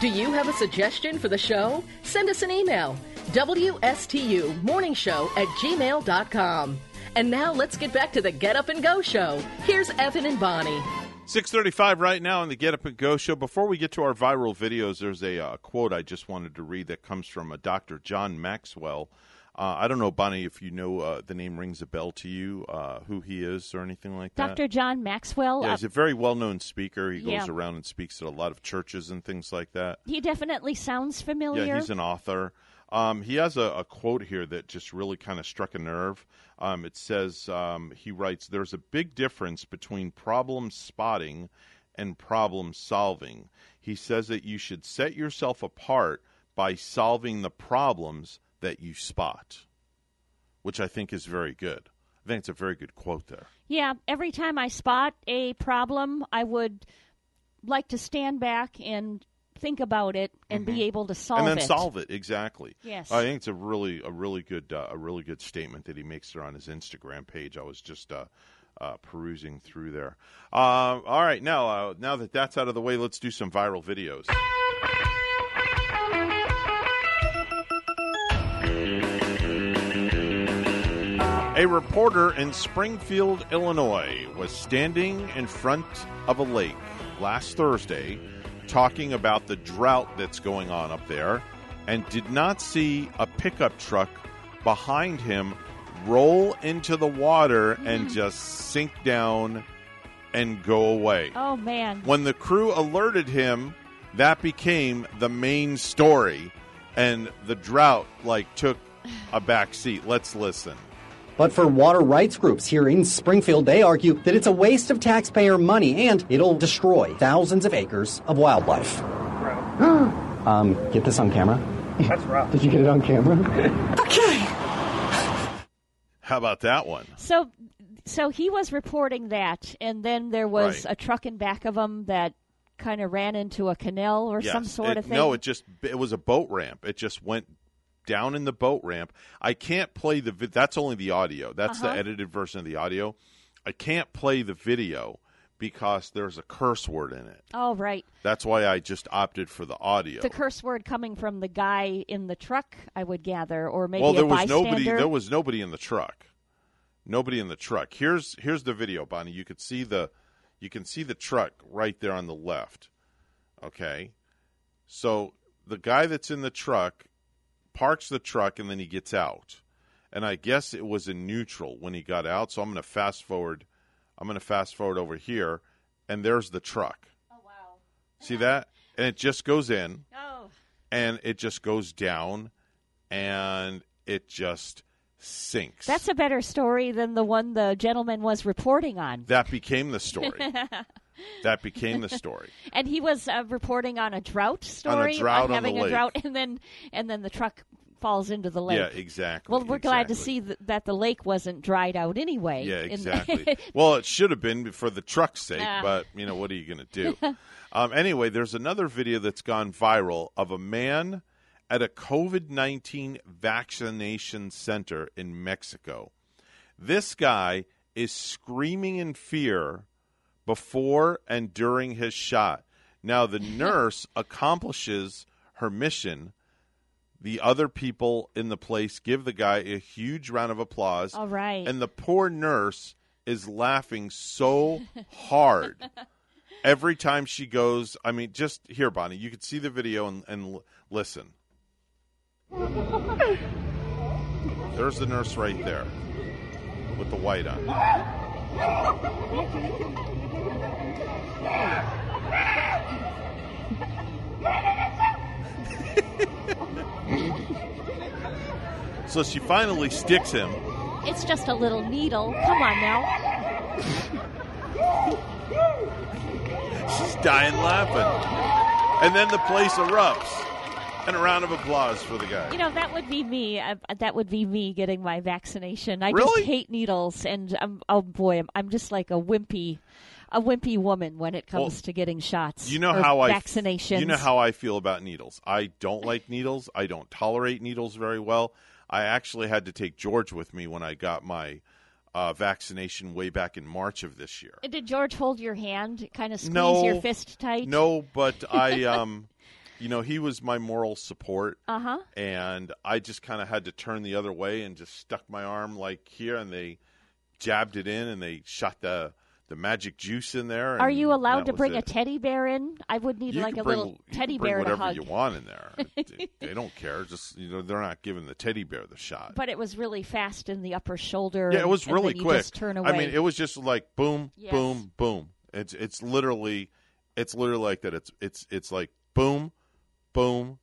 [SPEAKER 10] Do you have a suggestion for the show? Send us an email. WSTU Morning Show at gmail.com. And now let's get back to the Get Up and Go show. Here's Evan and Bonnie.
[SPEAKER 2] 635 right now on the Get Up and Go show. Before we get to our viral videos, there's a uh, quote I just wanted to read that comes from a Dr. John Maxwell. Uh, I don't know, Bonnie, if you know uh, the name rings a bell to you, uh, who he is or anything like that.
[SPEAKER 7] Dr. John Maxwell.
[SPEAKER 2] Yeah, he's a very well known speaker. He
[SPEAKER 7] Yeah.
[SPEAKER 2] goes around and speaks at a lot of churches and things like that.
[SPEAKER 7] He definitely sounds familiar.
[SPEAKER 2] Yeah, he's an author. Um, he has a, a quote here that just really kind of struck a nerve. Um, it says, um, he writes, There's a big difference between problem spotting and problem solving. He says that you should set yourself apart by solving the problems that you spot, which I think is very good. I think it's a very good quote there.
[SPEAKER 7] Yeah, every time I spot a problem, I would like to stand back and think about it and be able to solve
[SPEAKER 2] Mm-hmm. and
[SPEAKER 7] it.
[SPEAKER 2] then solve it exactly.
[SPEAKER 7] Yes.
[SPEAKER 2] I think it's a really a really good uh, a really good statement that he makes there on his Instagram page. I was just uh, uh, perusing through there. Uh, all right, now uh, now that that's out of the way, let's do some viral videos. A reporter in Springfield, Illinois, was standing in front of a lake last Thursday talking about the drought that's going on up there and did not see a pickup truck behind him roll into the water and hmm. just sink down and go away.
[SPEAKER 7] Oh man.
[SPEAKER 2] When the crew alerted him, that became the main story, and the drought like took a back seat. Let's listen.
[SPEAKER 11] But for water rights groups here in Springfield, they argue that it's a waste of taxpayer money and it'll destroy thousands of acres of wildlife. um, get this on camera.
[SPEAKER 12] That's rough.
[SPEAKER 11] Did you get it on camera? [laughs] Okay.
[SPEAKER 2] How about that one?
[SPEAKER 7] So, so he was reporting that, and then there was
[SPEAKER 2] Right.
[SPEAKER 7] a truck in back of him that kind of ran into a canal or some sort
[SPEAKER 2] It-
[SPEAKER 7] of thing.
[SPEAKER 2] No, it just it was a boat ramp. It just went down in the boat ramp. I can't play the vi- that's only the audio. That's
[SPEAKER 7] Uh-huh.
[SPEAKER 2] the edited version of the audio. I can't play the video because there's a curse word in it.
[SPEAKER 7] oh, right.
[SPEAKER 2] That's why I just opted for the audio.
[SPEAKER 7] The curse word coming from the guy in the truck, I would gather, or maybe
[SPEAKER 2] well, there was
[SPEAKER 7] bystander.
[SPEAKER 2] nobody. There was nobody in the truck. Nobody in the truck. Here's here's the video, Bonnie. You could see the you can see the truck right there on the left. Okay, so the guy that's in the truck parks the truck and then he gets out, and I guess it was in neutral when he got out. So I'm going to fast forward. I'm going to fast forward over here, and there's the truck. Oh wow! See that? And it just goes in
[SPEAKER 7] Oh,
[SPEAKER 2] and it just goes down and it just sinks.
[SPEAKER 7] that's a better story than the one the gentleman was reporting on.
[SPEAKER 2] that became the story. [laughs] that became the story. [laughs]
[SPEAKER 7] and he was uh, reporting on a drought story,
[SPEAKER 2] drought on
[SPEAKER 7] having a
[SPEAKER 2] lake.
[SPEAKER 7] drought, and then and then the truck falls into the lake.
[SPEAKER 2] Yeah, exactly.
[SPEAKER 7] Well, we're glad to see that, that the lake wasn't dried out anyway.
[SPEAKER 2] Yeah, exactly. [laughs] well, it should have been for the truck's sake,
[SPEAKER 7] Ah.
[SPEAKER 2] but you know what are you going to do? [laughs] um, anyway, there's another video that's gone viral of a man at a COVID nineteen vaccination center in Mexico. This guy is screaming in fear before and during his shot. Now, the [laughs] nurse accomplishes her mission. The other people in the place give the guy a huge round of applause.
[SPEAKER 7] All right.
[SPEAKER 2] And the poor nurse is laughing so [laughs] hard every time she goes. I mean, just here, Bonnie, you could see the video and, and l- listen. [laughs] There's the nurse right there with the white on. So she finally sticks him.
[SPEAKER 7] It's just a little needle. Come on now.
[SPEAKER 2] She's dying laughing. And then the place erupts. And a round of applause for the guy.
[SPEAKER 7] You know, that would be me. Uh, that would be me getting my vaccination. I
[SPEAKER 2] Really?
[SPEAKER 7] just hate needles, and um, oh boy, I'm, I'm just like a wimpy, a wimpy woman when it comes
[SPEAKER 2] Well,
[SPEAKER 7] to getting shots.
[SPEAKER 2] You know how I
[SPEAKER 7] vaccinations.
[SPEAKER 2] You know how I feel about needles. I don't like needles. I don't tolerate needles very well. I actually had to take George with me when I got my uh, vaccination way back in March of this year.
[SPEAKER 7] Did George hold your hand, kind of squeeze
[SPEAKER 2] no,
[SPEAKER 7] your fist tight?
[SPEAKER 2] No, but [laughs] I, um, you know, he was my moral support.
[SPEAKER 7] Uh huh.
[SPEAKER 2] and I just kind of had to turn the other way and just stuck my arm like here, and they jabbed it in, and they shot the the magic juice in there.
[SPEAKER 7] Are you allowed to bring a teddy bear in? I would need
[SPEAKER 2] You
[SPEAKER 7] like a
[SPEAKER 2] bring-
[SPEAKER 7] little teddy bear to
[SPEAKER 2] whatever
[SPEAKER 7] hug.
[SPEAKER 2] you want in there. [laughs] they, they don't care. Just you know, they're not giving the teddy bear the shot.
[SPEAKER 7] But it was really fast in the upper shoulder.
[SPEAKER 2] yeah, it was really quick.
[SPEAKER 7] just turn away.
[SPEAKER 2] I mean, it was just like boom,
[SPEAKER 7] Yes.
[SPEAKER 2] boom, boom. It's it's literally it's literally like that. It's it's it's like boom, boom,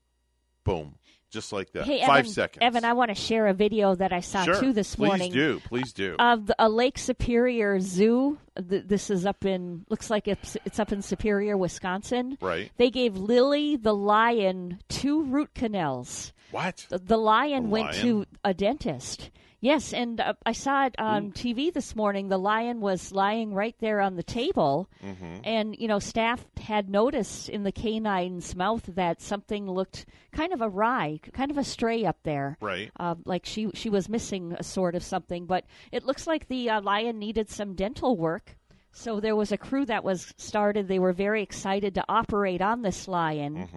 [SPEAKER 2] boom, just like that.
[SPEAKER 7] Hey,
[SPEAKER 2] Five
[SPEAKER 7] Evan,
[SPEAKER 2] seconds.
[SPEAKER 7] Evan, I want to share a video that I saw
[SPEAKER 2] sure.
[SPEAKER 7] too this
[SPEAKER 2] please
[SPEAKER 7] morning.
[SPEAKER 2] do, please do.
[SPEAKER 7] Of the, a Lake Superior Zoo. Th- This is up in looks like it's it's up in Superior, Wisconsin.
[SPEAKER 2] Right.
[SPEAKER 7] They gave Lily the lion two root canals.
[SPEAKER 2] What?
[SPEAKER 7] The, the lion
[SPEAKER 2] The
[SPEAKER 7] went
[SPEAKER 2] lion?
[SPEAKER 7] to a dentist. Yes, and uh, I saw it on TV this morning. The lion was lying right there on the table,
[SPEAKER 2] Mhm.
[SPEAKER 7] and you know, staff had noticed in the canine's mouth that something looked kind of awry, kind of a stray up there.
[SPEAKER 2] Right.
[SPEAKER 7] Uh, like she she was missing a sort of something, but it looks like the uh, lion needed some dental work. So there was a crew that was started. They were very excited to operate on this lion,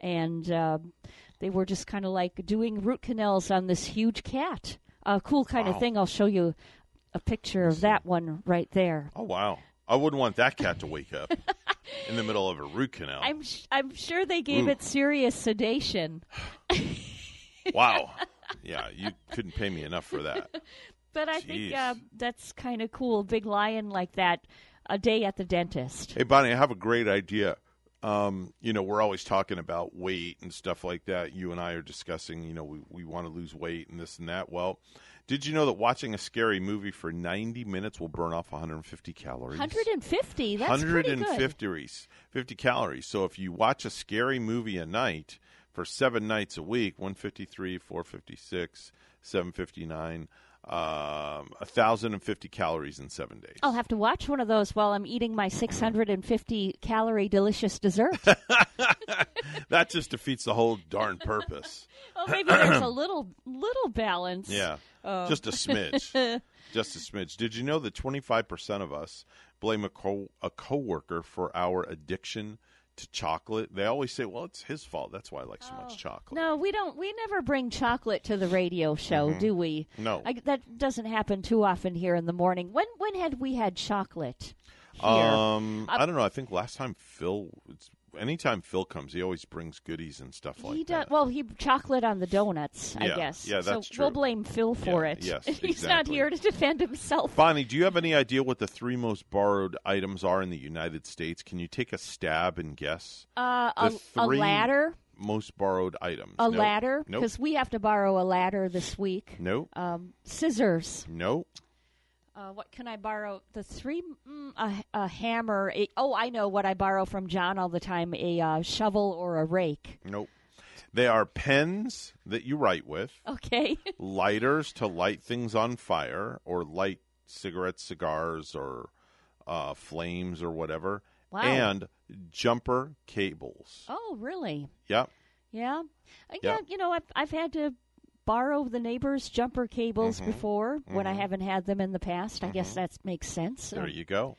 [SPEAKER 7] and uh, they were just kind of like doing root canals on this huge cat a cool kind
[SPEAKER 2] Wow.
[SPEAKER 7] of thing. I'll show you a picture of that one right there.
[SPEAKER 2] Oh wow! I wouldn't want that cat to wake up in the middle of a root canal.
[SPEAKER 7] I'm sh- I'm sure they gave
[SPEAKER 2] Ooh.
[SPEAKER 7] it serious sedation. [sighs]
[SPEAKER 2] Wow. Yeah, you couldn't pay me enough for that. [laughs]
[SPEAKER 7] But I
[SPEAKER 2] Jeez.
[SPEAKER 7] think uh, that's kind of cool. Big lion like that. A day at the dentist.
[SPEAKER 2] Hey, Bonnie, I have a great idea. Um, you know, we're always talking about weight and stuff like that. You and I are discussing, you know, we, we want to lose weight and this and that. Well, did you know that watching a scary movie for 90 minutes will burn off 150 calories?
[SPEAKER 7] 150. That's pretty good.
[SPEAKER 2] 150 50 calories. So if you watch a scary movie a night for seven nights a week, 153, 456, 759, um, 1,050 calories in seven days.
[SPEAKER 7] I'll have to watch one of those while I'm eating my 650 calorie delicious dessert. [laughs] [laughs]
[SPEAKER 2] that just defeats the whole darn purpose. [laughs]
[SPEAKER 7] well, maybe there's a [clears throat] little little balance.
[SPEAKER 2] Yeah,
[SPEAKER 7] Oh.
[SPEAKER 2] just a smidge. just a smidge. Did you know that 25% of us blame a co a coworker for our addiction to chocolate? They always say, "Well, it's his fault. That's why I like so much chocolate."
[SPEAKER 7] No, we don't. We never bring chocolate to the radio show,
[SPEAKER 2] Mhm.
[SPEAKER 7] do we?
[SPEAKER 2] No.
[SPEAKER 7] I, that doesn't happen too often here in the morning. When when had we had chocolate?
[SPEAKER 2] Um,
[SPEAKER 7] Uh,
[SPEAKER 2] I don't know. I think last time Phil, anytime Phil comes, he always brings goodies and stuff like
[SPEAKER 7] he
[SPEAKER 2] that.
[SPEAKER 7] does well. He chocolate on the donuts, I guess.
[SPEAKER 2] yeah, that's
[SPEAKER 7] so
[SPEAKER 2] true.
[SPEAKER 7] We'll blame Phil for
[SPEAKER 2] Yeah,
[SPEAKER 7] it.
[SPEAKER 2] yes, [laughs]
[SPEAKER 7] he's not here to defend himself.
[SPEAKER 2] Bonnie, do you have any idea what the three most borrowed items are in the United States? Can you take a stab and guess?
[SPEAKER 7] Uh, a, a ladder.
[SPEAKER 2] Most borrowed items.
[SPEAKER 7] A
[SPEAKER 2] Nope.
[SPEAKER 7] ladder,
[SPEAKER 2] Nope.
[SPEAKER 7] because we have to borrow a ladder this week.
[SPEAKER 2] Nope.
[SPEAKER 7] Um, scissors.
[SPEAKER 2] Nope.
[SPEAKER 7] Uh, what can I borrow? The three, mm, a, a hammer. A, oh, I know what I borrow from John all the time: a uh, shovel or a rake.
[SPEAKER 2] Nope. They are pens that you write with,
[SPEAKER 7] Okay. [laughs]
[SPEAKER 2] lighters to light things on fire, or light cigarettes, cigars, or uh, flames, or whatever,
[SPEAKER 7] Wow.
[SPEAKER 2] and jumper cables.
[SPEAKER 7] oh, really?
[SPEAKER 2] Yep.
[SPEAKER 7] Yeah.
[SPEAKER 2] Yeah.
[SPEAKER 7] Yeah. You know, I've I've had to borrow the neighbor's jumper cables
[SPEAKER 2] Mhm.
[SPEAKER 7] before when I
[SPEAKER 2] Mhm.
[SPEAKER 7] haven't had them in the past. I guess that makes sense.
[SPEAKER 2] There you go.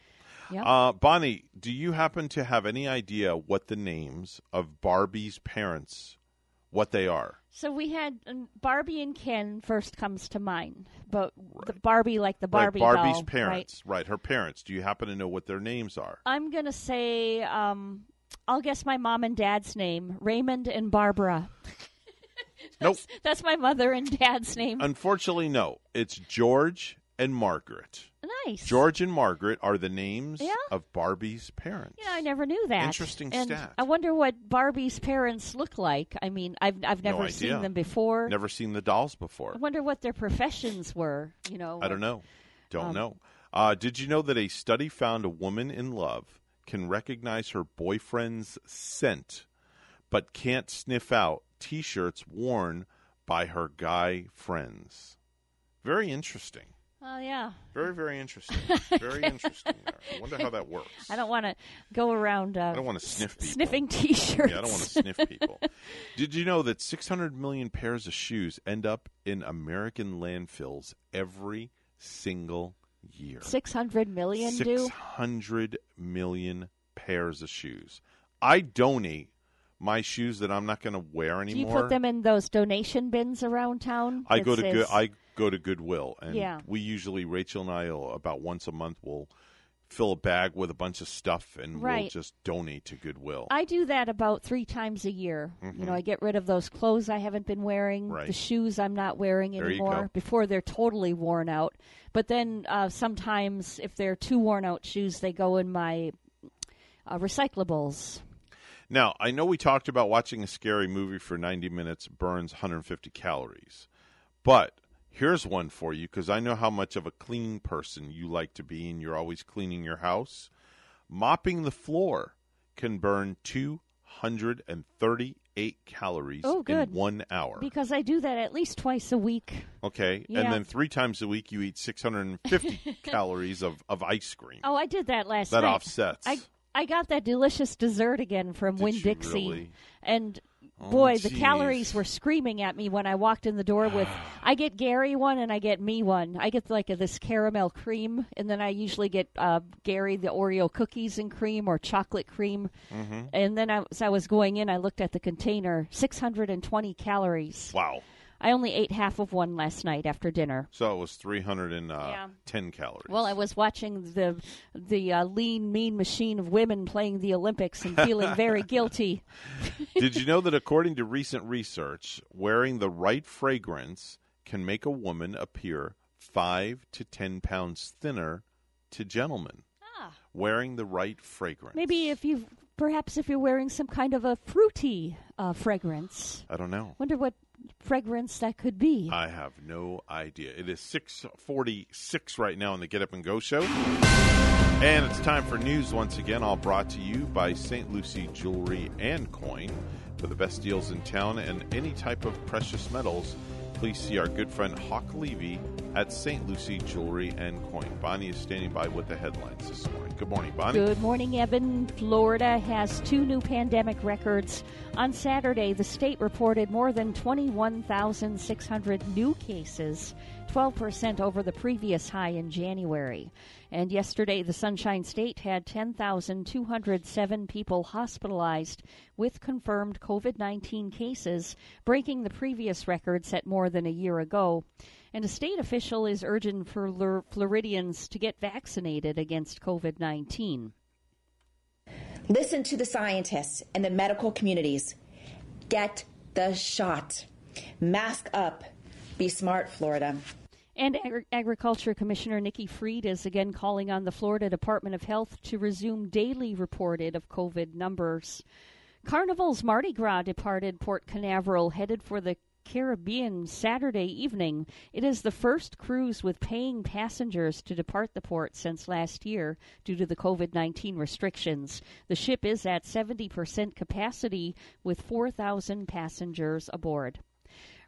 [SPEAKER 7] Yeah.
[SPEAKER 2] Uh, Bonnie, do you happen to have any idea what the names of Barbie's parents, what they are?
[SPEAKER 7] So we had um, Barbie and Ken first comes to mind, but the Barbie like the Barbie
[SPEAKER 2] right, Barbie's
[SPEAKER 7] doll, right?
[SPEAKER 2] parents, right. Her parents. Do you happen to know what their names are?
[SPEAKER 7] I'm gonna say um, I'll guess my mom and dad's name, Raymond and Barbara. [laughs] [laughs]
[SPEAKER 2] nope.
[SPEAKER 7] That's my mother and dad's name.
[SPEAKER 2] Unfortunately, no. It's George and Margaret.
[SPEAKER 7] nice.
[SPEAKER 2] George and Margaret are the names
[SPEAKER 7] Yeah.
[SPEAKER 2] of Barbie's parents.
[SPEAKER 7] Yeah, I never knew that.
[SPEAKER 2] Interesting
[SPEAKER 7] and
[SPEAKER 2] stat.
[SPEAKER 7] I wonder what Barbie's parents look like. I mean, I've I've never
[SPEAKER 2] idea.
[SPEAKER 7] seen them before.
[SPEAKER 2] Never seen the dolls before.
[SPEAKER 7] I wonder what their professions were. You know,
[SPEAKER 2] I don't know. Don't
[SPEAKER 7] Um,
[SPEAKER 2] know. Uh, did you know that a study found a woman in love can recognize her boyfriend's scent, but can't sniff out T-shirts worn by her guy friends? Very interesting.
[SPEAKER 7] Oh yeah.
[SPEAKER 2] Very, very interesting. [laughs] Very interesting. There. I wonder how that works.
[SPEAKER 7] I don't want to go around. Uh,
[SPEAKER 2] I don't want to sniff people.
[SPEAKER 7] Sniffing T-shirts.
[SPEAKER 2] Yeah, I don't want to sniff people. Did you know that 600 million pairs of shoes end up in American landfills every single year?
[SPEAKER 7] Six hundred million do.
[SPEAKER 2] 600 million pairs of shoes. I donate my shoes that I'm not going to wear anymore.
[SPEAKER 7] Do you put them in those donation bins around town?
[SPEAKER 2] I go to good. I go to Goodwill, and
[SPEAKER 7] Yeah.
[SPEAKER 2] we usually Rachel and I will, about once a month will fill a bag with a bunch of stuff, and we'll just donate to Goodwill.
[SPEAKER 7] I do that about three times a year. You know. I get rid of those clothes I haven't been wearing,
[SPEAKER 2] Right.
[SPEAKER 7] the shoes I'm not wearing
[SPEAKER 2] There
[SPEAKER 7] anymore before they're totally worn out. But then uh, sometimes, if they're too worn out shoes, they go in my uh, recyclables.
[SPEAKER 2] Now, I know we talked about watching a scary movie for 90 minutes burns 150 calories, but here's one for you because I know how much of a clean person you like to be and you're always cleaning your house. Mopping the floor can burn 238 calories
[SPEAKER 7] Oh, good.
[SPEAKER 2] in one hour.
[SPEAKER 7] Because I do that at least twice a week.
[SPEAKER 2] Okay,
[SPEAKER 7] Yeah.
[SPEAKER 2] and then three times a week you eat 650 [laughs] calories of, of ice cream.
[SPEAKER 7] Oh, I did that last
[SPEAKER 2] That
[SPEAKER 7] night.
[SPEAKER 2] offsets.
[SPEAKER 7] I I got that delicious dessert again from Win
[SPEAKER 2] you
[SPEAKER 7] Dixie,
[SPEAKER 2] really?
[SPEAKER 7] and
[SPEAKER 2] Oh,
[SPEAKER 7] boy, the calories were screaming at me when I walked in the door with. I get Gary one and I get me one. I get like a, this caramel cream, and then I usually get uh, Gary the Oreo cookies and cream or chocolate cream.
[SPEAKER 2] Mhm.
[SPEAKER 7] And then I, as I was going in, I looked at the container, six hundred and twenty calories.
[SPEAKER 2] Wow.
[SPEAKER 7] I only ate half of one last night after dinner.
[SPEAKER 2] So it was 310
[SPEAKER 7] Yeah.
[SPEAKER 2] calories.
[SPEAKER 7] Well, I was watching the the uh, lean, mean machine of women playing the Olympics and feeling very [laughs] guilty.
[SPEAKER 2] Did you know that [laughs] according to recent research, wearing the right fragrance can make a woman appear five to ten pounds thinner to gentlemen?
[SPEAKER 7] Ah.
[SPEAKER 2] Wearing the right fragrance.
[SPEAKER 7] Maybe if you, perhaps if you're wearing some kind of a fruity uh, fragrance.
[SPEAKER 2] I don't know.
[SPEAKER 7] Wonder what fragrance that could be.
[SPEAKER 2] I have no idea. It is 646 right now on the Get Up and Go show. And it's time for news once again, all brought to you by St. Lucie Jewelry and Coin. For the best deals in town and any type of precious metals, please see our good friend Hawk Levy at St. Lucie Jewelry and Coin. Bonnie is standing by with the headlines this morning. Good morning, Bonnie.
[SPEAKER 7] Good morning, Evan. Florida has two new pandemic records. On Saturday, the state reported more than 21,600 new cases, 12% over the previous high in January. And yesterday, the Sunshine State had 10,207 people hospitalized with confirmed COVID 19 cases, breaking the previous record set more than a year ago. And a state official is urging Flor- Floridians to get vaccinated against COVID 19.
[SPEAKER 3] Listen to the scientists and the medical communities. Get the shot. Mask up. Be smart, Florida.
[SPEAKER 7] And Agri- Agriculture Commissioner Nikki Fried is again calling on the Florida Department of Health to resume daily reported of COVID numbers. Carnival's Mardi Gras departed Port Canaveral, headed for the Caribbean Saturday evening. It is the first cruise with paying passengers to depart the port since last year due to the COVID 19 restrictions. The ship is at 70% capacity with 4,000 passengers aboard.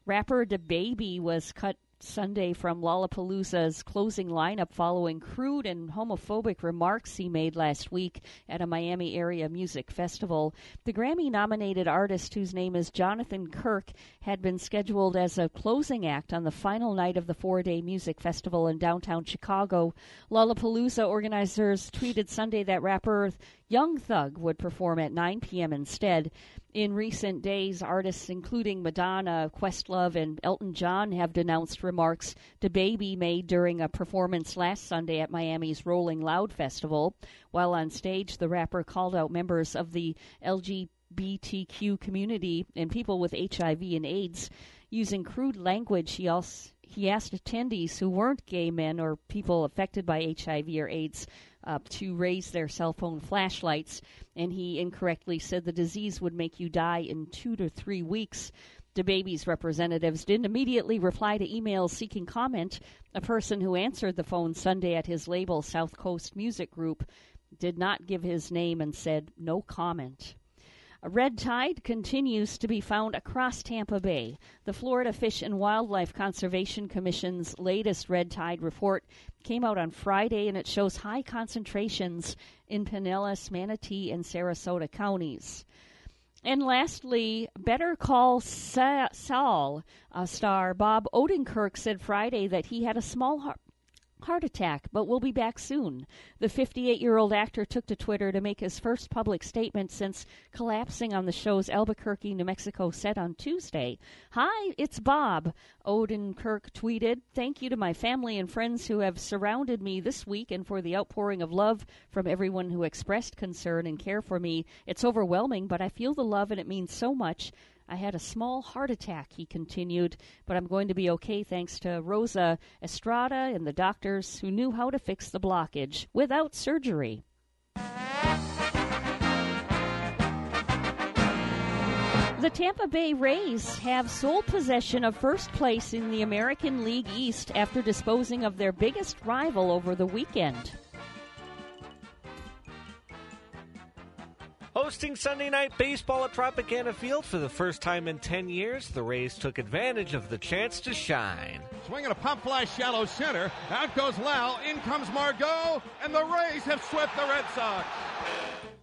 [SPEAKER 7] Rapper DaBaby was cut Sunday from Lollapalooza's closing lineup following crude and homophobic remarks he made last week at a Miami area music festival. The Grammy nominated artist, whose name is Jonathan Kirk, had been scheduled as a closing act on the final night of the four day music festival in downtown Chicago. Lollapalooza organizers tweeted Sunday that rapper Young Thug would perform at 9 p.m. instead. In recent days, artists including Madonna, Questlove, and Elton John have denounced remarks DaBaby made during a performance last Sunday at Miami's Rolling Loud Festival. While on stage, the rapper called out members of the LGBTQ community and people with HIV and AIDS using crude language. He also he asked attendees who weren't gay men or people affected by HIV or AIDS uh, to raise their cell phone flashlights, and he incorrectly said the disease would make you die in two to three weeks. DaBaby's representatives didn't immediately reply to emails seeking comment. A person who answered the phone Sunday at his label, South Coast Music Group, did not give his name and said no comment. A red tide continues to be found across Tampa Bay. The Florida Fish and Wildlife Conservation Commission's latest red tide report came out on Friday and it shows high concentrations in Pinellas, Manatee, and Sarasota counties. And lastly, Better Call Sa- Saul uh, star Bob Odenkirk said Friday that he had a small heart attack, but will be back soon. The 58 year old actor took to Twitter to make his first public statement since collapsing on the show's Albuquerque, New Mexico set on Tuesday. Hi, it's Bob. Odenkirk tweeted, Thank you to my family and friends who have surrounded me this week and for the outpouring of love from everyone who expressed concern and care for me. It's overwhelming, but I feel the love and it means so much. I had a small heart attack, he continued, but I'm going to be okay thanks to Rosa Estrada and the doctors who knew how to fix the blockage without surgery. The Tampa Bay Rays have sole possession of first place in the American League East after disposing of their biggest rival over the weekend.
[SPEAKER 12] Hosting Sunday Night Baseball at Tropicana Field for the first time in 10 years, the Rays took advantage of the chance to shine.
[SPEAKER 13] Swinging a pop fly shallow center. Out goes Lowe. In comes Margot. And the Rays have swept the Red Sox.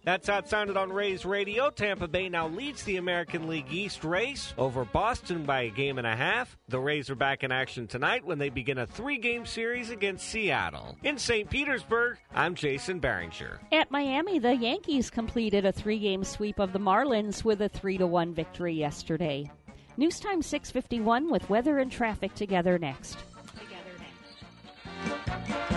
[SPEAKER 12] That's how it sounded on Rays Radio. Tampa Bay now leads the American League East race over Boston by a game and a half. The Rays are back in action tonight when they begin a three game series against Seattle. In St. Petersburg, I'm Jason Barringer.
[SPEAKER 7] At Miami, the Yankees completed a three game sweep of the Marlins with a 3 1 victory yesterday. News time 651 with weather and traffic together next.
[SPEAKER 14] The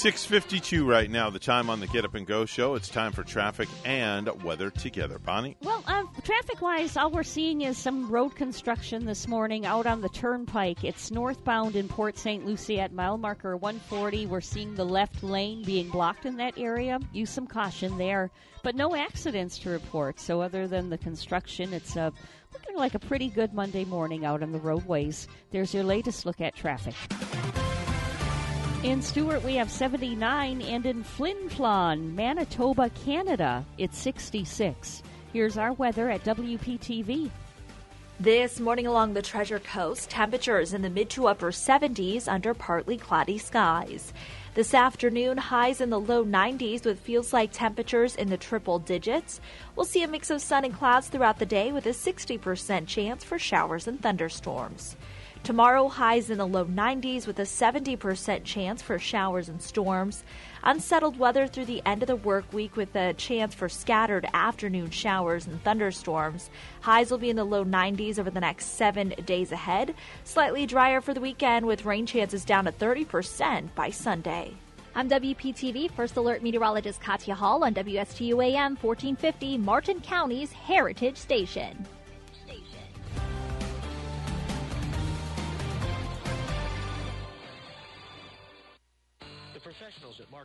[SPEAKER 2] 652 right now, the time on the Get Up and Go show. It's time for traffic and weather together. Bonnie?
[SPEAKER 7] Well, uh, traffic wise, all we're seeing is some road construction this morning out on the turnpike. It's northbound in Port St. Lucie at mile marker 140. We're seeing the left lane being blocked in that area. Use some caution there. But no accidents to report. So, other than the construction, it's uh, looking like a pretty good Monday morning out on the roadways. There's your latest look at traffic. In Stuart, we have 79, and in Flin Flon, Manitoba, Canada, it's 66. Here's our weather at WPTV.
[SPEAKER 8] This morning along the Treasure Coast, temperatures in the mid to upper 70s under partly cloudy skies. This afternoon, highs in the low 90s with feels like temperatures in the triple digits. We'll see a mix of sun and clouds throughout the day with a 60% chance for showers and thunderstorms. Tomorrow, highs in the low 90s with a 70% chance for showers and storms. Unsettled weather through the end of the work week with a chance for scattered afternoon showers and thunderstorms. Highs will be in the low 90s over the next seven days ahead. Slightly drier for the weekend with rain chances down to 30% by Sunday.
[SPEAKER 9] I'm WPTV First Alert Meteorologist Katya Hall on WSTU AM 1450, Martin County's Heritage Station.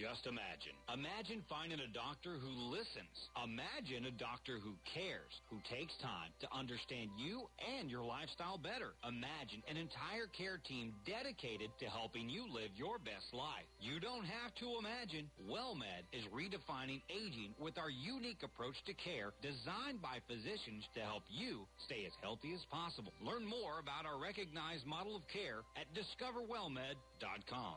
[SPEAKER 15] Just imagine. Imagine finding a doctor who listens. Imagine a doctor who cares, who takes time to understand you and your lifestyle better. Imagine an entire care team dedicated to helping you live your best life. You don't have to imagine. WellMed is redefining aging with our unique approach to care designed by physicians to help you stay as healthy as possible. Learn more about our recognized model of care at discoverwellmed.com.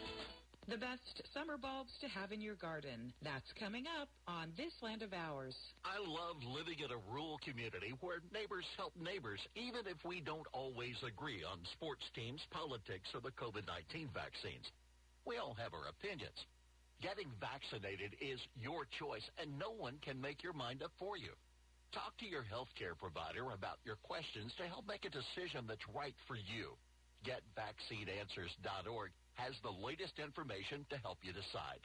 [SPEAKER 16] The best summer bulbs to have in your garden. That's coming up on This Land of Ours.
[SPEAKER 15] I love living in a rural community where neighbors help neighbors, even if we don't always agree on sports teams, politics, or the COVID-19 vaccines. We all have our opinions. Getting vaccinated is your choice, and no one can make your mind up for you. Talk to your healthcare provider about your questions to help make a decision that's right for you. GetVaccineAnswers.org has the latest information to help you decide.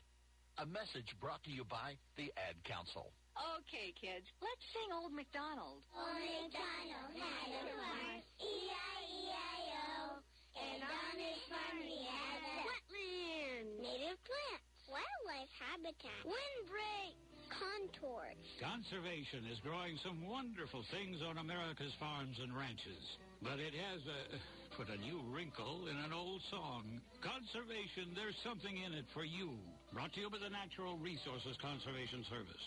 [SPEAKER 15] A message brought to you by the Ad Council.
[SPEAKER 17] Okay, kids, let's sing Old MacDonald. Old MacDonald had a farm, E-I-E-I-O. And on his farm he had a wetland, native plants, wildlife habitat, windbreak, contours.
[SPEAKER 18] Conservation is growing some wonderful things on America's farms and ranches, but it has uh, put a new wrinkle in an old song. Conservation, there's something in it for you. Brought to you by the Natural Resources Conservation Service.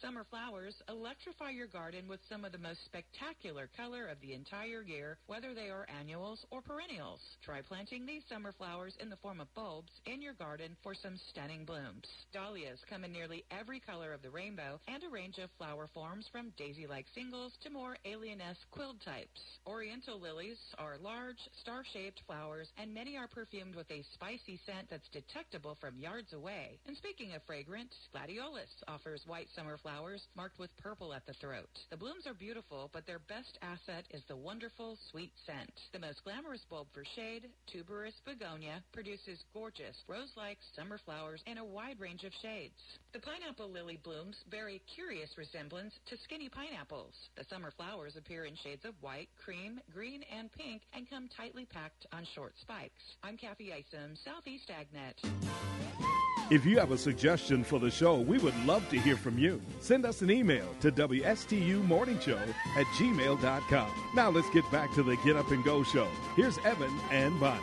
[SPEAKER 16] Summer flowers electrify your garden with some of the most spectacular color of the entire year, whether they are annuals or perennials. Try planting these summer flowers in the form of bulbs in your garden for some stunning blooms. Dahlias come in nearly every color of the rainbow and a range of flower forms from daisy-like singles to more alien-esque quill types. Oriental lilies are large, star-shaped flowers, and many are perfumed with a spicy scent that's detectable from yards away. And speaking of fragrant, gladiolus offers white summer flowers marked with purple at the throat. The blooms are beautiful, but their best asset is the wonderful sweet scent. The most glamorous bulb for shade, tuberous begonia, produces gorgeous rose-like summer flowers in a wide range of shades. The pineapple lily blooms bear a curious resemblance to skinny pineapples. The summer flowers appear in shades of white, cream, green, and pink and come tightly packed on short spikes. I'm Kathy Isom, Southeast Agnet.
[SPEAKER 19] If you have a suggestion for the show, we would love to hear from you. Send us an email to WSTUmorningshow at gmail.com. Now let's get back to the Get Up and Go show. Here's Evan and Bonnie.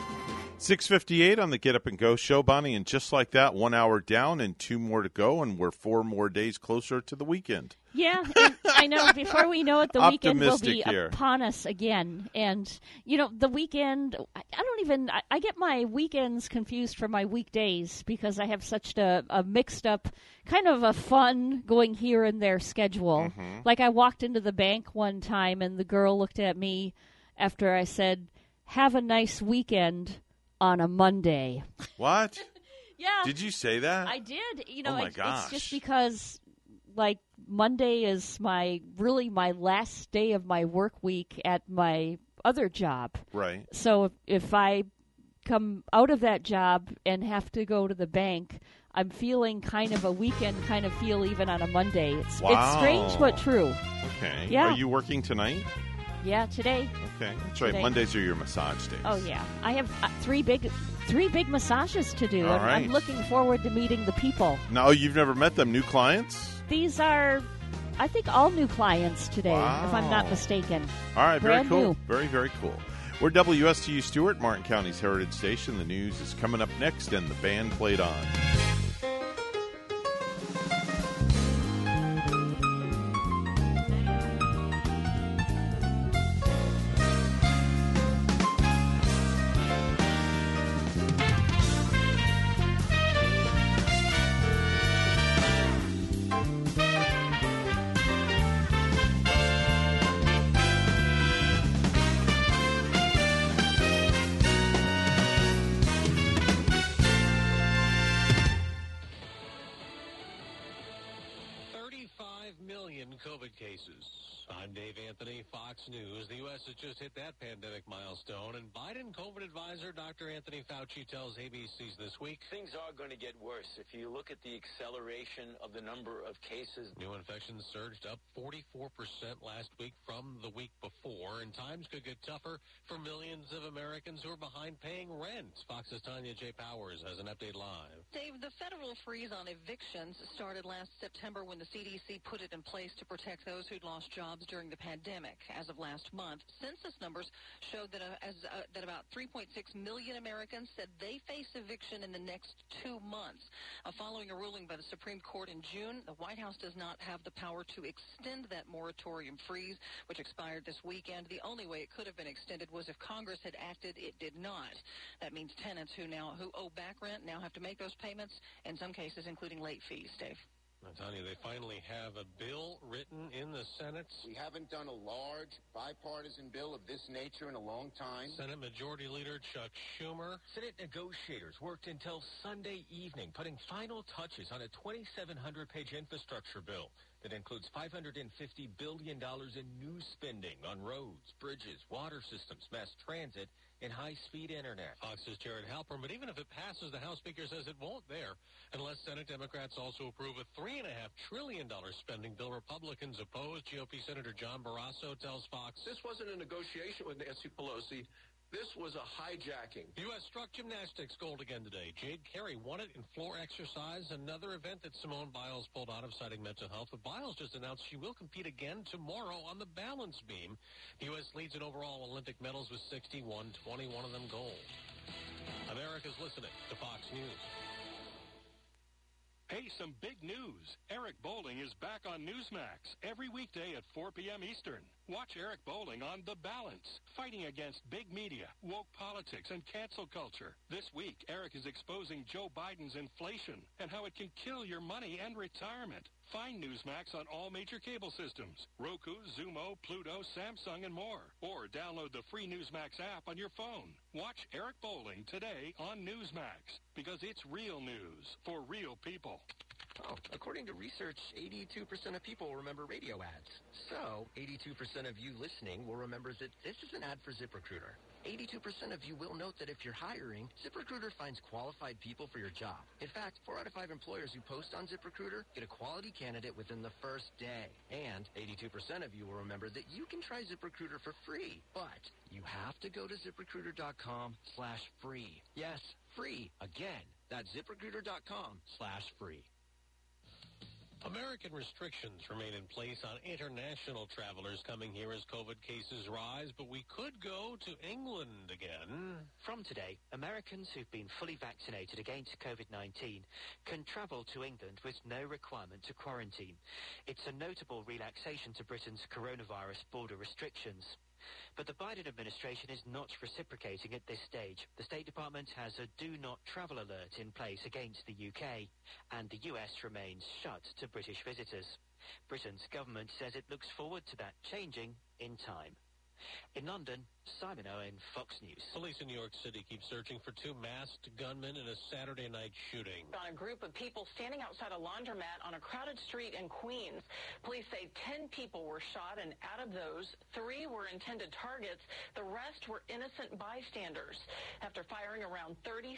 [SPEAKER 2] 658 on the Get Up and Go show, Bonnie. And just like that, one hour down and two more to go, and we're four more days closer to the weekend.
[SPEAKER 7] Yeah, I know. [laughs] Before we know it, the weekend will be
[SPEAKER 2] here.
[SPEAKER 7] upon us again. And you know, the weekend. I, don't even. I, I get my weekends confused for my weekdays because I have such a, a mixed up, kind of a fun going here and there schedule.
[SPEAKER 2] Mm-hmm.
[SPEAKER 7] Like I walked into the bank one time, and the girl looked at me after I said, "Have a nice weekend." On a Monday.
[SPEAKER 2] What? [laughs]
[SPEAKER 7] Yeah.
[SPEAKER 2] Did you say that?
[SPEAKER 7] I did. You know,
[SPEAKER 2] Oh my
[SPEAKER 7] it's,
[SPEAKER 2] gosh.
[SPEAKER 7] it's just because like Monday is my really my last day of my work week at my other job.
[SPEAKER 2] Right.
[SPEAKER 7] So if, if I come out of that job and have to go to the bank, I'm feeling kind of a weekend kind of feel even on a Monday. It's it's strange but true.
[SPEAKER 2] Okay.
[SPEAKER 7] Yeah.
[SPEAKER 2] Are you working tonight?
[SPEAKER 7] Yeah, today.
[SPEAKER 2] Okay. That's right. Mondays are your massage days.
[SPEAKER 7] Oh yeah, I have uh, three big three big massages to do.
[SPEAKER 2] All
[SPEAKER 7] I'm
[SPEAKER 2] right.
[SPEAKER 7] looking forward to meeting the people.
[SPEAKER 2] No, you've never met them. New clients?
[SPEAKER 7] These are, I think, all new clients today, if I'm not mistaken.
[SPEAKER 2] All right,
[SPEAKER 7] Brand
[SPEAKER 2] very cool.
[SPEAKER 7] new.
[SPEAKER 2] Very, very cool. We're WSTU Stuart, Martin County's Heritage Station. The news is coming up next, and the band played on.
[SPEAKER 20] Anthony Fauci tells ABC's this week
[SPEAKER 21] Things are going to get worse. If you look at the acceleration of the number of cases,
[SPEAKER 20] new infections surged up 44% last week from the week before, and times could get tougher for millions of Americans who are behind paying rent. Fox's Tanya J. Powers has an update live.
[SPEAKER 22] Dave, the federal freeze on evictions started last September when the CDC put it in place. place to protect those who'd lost jobs during the pandemic. As of last month, census numbers showed that, uh, as, uh, that about 3.6 million Americans said they face eviction in the next two months. Uh, following a ruling by the Supreme Court in June, the White House does not have the power to extend that moratorium freeze, which expired this weekend. The only way it could have been extended was if Congress had acted. It did not. That means tenants who now who owe back rent now have to make those payments, in some cases including late fees. Dave.
[SPEAKER 20] Tanya, they finally have a bill written in the Senate.
[SPEAKER 23] We haven't done a large bipartisan bill of this nature in a long time.
[SPEAKER 20] Senate Majority Leader Chuck Schumer.
[SPEAKER 24] Senate negotiators worked until Sunday evening, putting final touches on a 2,700-page infrastructure bill that includes $550 billion in new spending on roads, bridges, water systems, mass transit, and high-speed internet.
[SPEAKER 20] Fox's Jared Halpern, but even if it passes, the House Speaker says it won't there unless Senate Democrats also approve a $3.5 trillion spending bill. Republicans oppose. GOP Senator John Barrasso tells Fox.
[SPEAKER 25] This wasn't a negotiation with Nancy Pelosi. This was a hijacking.
[SPEAKER 20] U.S. struck gymnastics gold again today. Jade Carey won it in floor exercise, another event that Simone Biles pulled out of citing mental health. But Biles just announced she will compete again tomorrow on the balance beam. The U.S. leads in overall Olympic medals with 61, 21 of them gold. America's listening to Fox News.
[SPEAKER 26] Hey, some big news. Eric Bolling is back on Newsmax every weekday at 4 p.m. Eastern. Watch Eric Bolling on The Balance, fighting against big media, woke politics, and cancel culture. This week, Eric is exposing Joe Biden's inflation and how it can kill your money and retirement. Find Newsmax on all major cable systems, Roku, Xumo, Pluto, Samsung, and more. Or download the free Newsmax app on your phone. Watch Eric Bolling today on Newsmax because it's real news for real people.
[SPEAKER 15] Oh, according to research, 82% of people remember radio ads. So, 82% of you listening will remember that this is an ad for ZipRecruiter. 82% of you will note that if you're hiring, ZipRecruiter finds qualified people for your job. In fact, 4 out of 5 employers who post on ZipRecruiter get a quality candidate within the first day. And 82% of you will remember that you can try ZipRecruiter for free, but you have to go to ziprecruiter.com slash free. Yes, free. Again, that's ziprecruiter.com slash free.
[SPEAKER 20] American restrictions remain in place on international travelers coming here as COVID cases rise, but we could go to England again.
[SPEAKER 27] From today, Americans who've been fully vaccinated against COVID-19 can travel to England with no requirement to quarantine. It's a notable relaxation to Britain's coronavirus border restrictions. But the Biden administration is not reciprocating at this stage. The State Department has a do not travel alert in place against the UK, and the US remains shut to British visitors. Britain's government says it looks forward to that changing in time. In London, Simon Owen, Fox News.
[SPEAKER 20] Police in New York City keep searching for two masked gunmen in a Saturday night shooting.
[SPEAKER 28] On a group of people standing outside a laundromat on a crowded street in Queens. Police say 10 people were shot, and out of those, three were intended targets. The rest were innocent bystanders. After firing around 37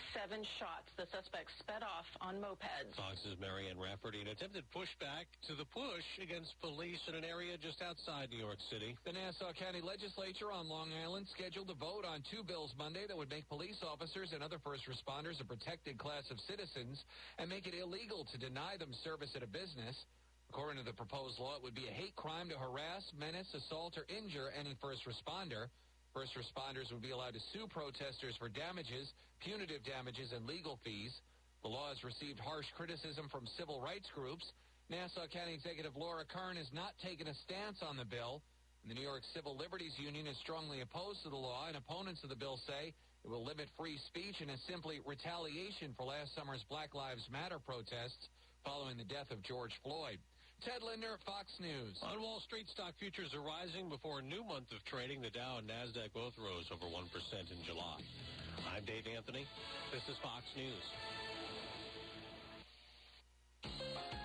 [SPEAKER 28] shots, the suspects sped off on mopeds.
[SPEAKER 20] Fox's Marianne Rafferty, an attempted pushback to the push against police in an area just outside New York City.
[SPEAKER 29] The Nassau County Legislature on Long Island scheduled to vote on two bills Monday that would make police officers and other first responders a protected class of citizens and make it illegal to deny them service at a business. According to the proposed law, it would be a hate crime to harass, menace, assault, or injure any first responder. First responders would be allowed to sue protesters for damages, punitive damages, and legal fees. The law has received harsh criticism from civil rights groups. Nassau County Executive Laura Curran has not taken a stance on the bill. The New York Civil Liberties Union is strongly opposed to the law, and opponents of the bill say it will limit free speech and is simply retaliation for last summer's Black Lives Matter protests following the death of George Floyd. Ted Linder, Fox News.
[SPEAKER 20] On Wall Street, stock futures are rising before a new month of trading. The Dow and NASDAQ both rose over 1% in July. I'm Dave Anthony. This is Fox News.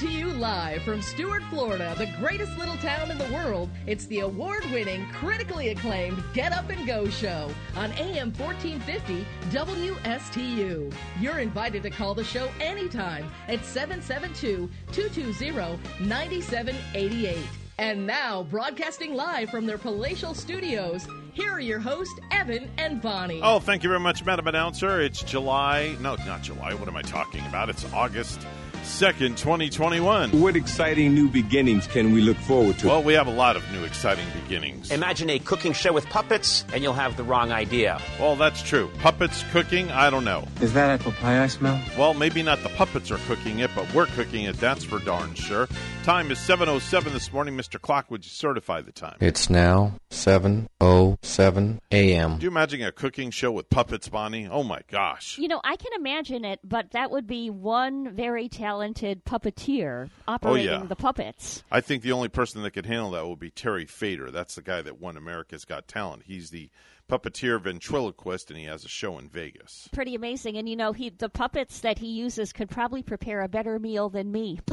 [SPEAKER 10] To you live from Stuart, Florida, the greatest little town in the world, it's the award winning, critically acclaimed Get Up and Go show on AM 1450 WSTU. You're invited to call the show anytime at 772 220 9788. And now, broadcasting live from their palatial studios, here are your hosts, Evan and Bonnie.
[SPEAKER 2] Oh, thank you very much, Madam Announcer. It's July. No, not July. What am I talking about? It's August 2nd, 2021.
[SPEAKER 30] What exciting new beginnings can we look forward to?
[SPEAKER 2] Well, we have a lot of new exciting beginnings.
[SPEAKER 31] Imagine a cooking show with puppets, and you'll have the wrong idea.
[SPEAKER 2] Well, that's true. Puppets cooking, I don't know.
[SPEAKER 30] Is that apple pie I smell?
[SPEAKER 2] Well, maybe not the puppets are cooking it, but we're cooking it, that's for darn sure. Time is 7.07 this morning. Mr. Clock, would you certify the time?
[SPEAKER 32] It's now 7.07 a.m.
[SPEAKER 2] Do you imagine a cooking show with puppets, Bonnie? Oh, my gosh.
[SPEAKER 7] You know, I can imagine it, but that would be one very talented puppeteer operating
[SPEAKER 2] Oh, yeah.
[SPEAKER 7] the puppets.
[SPEAKER 2] I think the only person that could handle that would be Terry Fator. That's the guy that won America's Got Talent. He's the puppeteer ventriloquist, and he has a show in Vegas.
[SPEAKER 7] Pretty amazing. And, you know, he the puppets that he uses could probably prepare a better meal than me. [laughs]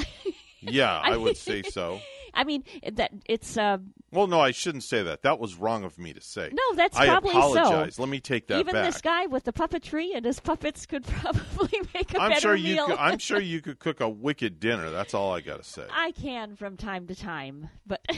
[SPEAKER 2] Yeah, I would [laughs] say so.
[SPEAKER 7] I mean, that it's uh,
[SPEAKER 2] Well, no, I shouldn't say that. That was wrong of me to say.
[SPEAKER 7] no, that's
[SPEAKER 2] I
[SPEAKER 7] probably
[SPEAKER 2] apologize.
[SPEAKER 7] so.
[SPEAKER 2] Let me take that
[SPEAKER 7] Even
[SPEAKER 2] back.
[SPEAKER 7] this guy with the puppetry and his puppets could [laughs] probably make a
[SPEAKER 2] I'm
[SPEAKER 7] better
[SPEAKER 2] sure you.
[SPEAKER 7] meal.
[SPEAKER 2] Could, I'm sure [laughs] you could cook a wicked dinner. That's all I got to say.
[SPEAKER 7] I can from time to time, but [laughs]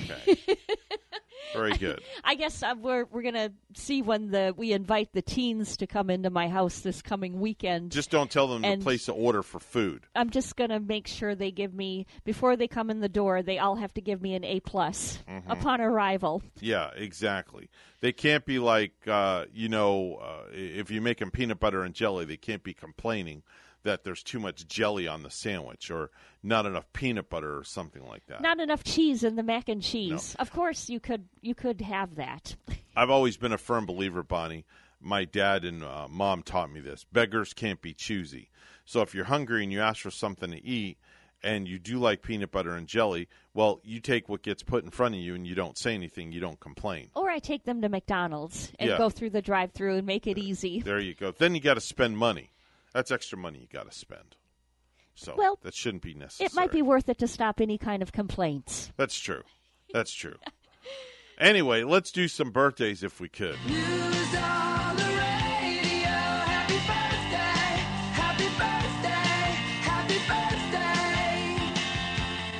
[SPEAKER 2] Very good. [laughs]
[SPEAKER 7] I guess uh, we're we're gonna see when the we invite the teens to come into my house this coming weekend.
[SPEAKER 2] Just don't tell them
[SPEAKER 7] And-
[SPEAKER 2] to place an order for food.
[SPEAKER 7] I'm just gonna make sure they give me before they come in the door. They all have to give me an A plus
[SPEAKER 2] Mhm.
[SPEAKER 7] upon arrival.
[SPEAKER 2] Yeah, exactly. They can't be like, uh, you know, uh, if you make them peanut butter and jelly, they can't be complaining that there's too much jelly on the sandwich or not enough peanut butter or something like that.
[SPEAKER 7] Not enough cheese in the mac and cheese. Of course, you could you could have that. [laughs]
[SPEAKER 2] I've always been a firm believer, Bonnie. My dad and uh, mom taught me this. Beggars can't be choosy. So if you're hungry and you ask for something to eat and you do like peanut butter and jelly, well, you take what gets put in front of you and you don't say anything. You don't complain.
[SPEAKER 7] Or I take them to McDonald's and
[SPEAKER 2] Yeah.
[SPEAKER 7] go through the drive-through and make it easy.
[SPEAKER 2] There you go. Then you got to spend money. That's extra money you got to spend. So
[SPEAKER 7] Well,
[SPEAKER 2] that shouldn't be necessary.
[SPEAKER 7] It might be worth it to stop any kind of complaints.
[SPEAKER 2] That's true. That's true. anyway, let's do some birthdays if we could.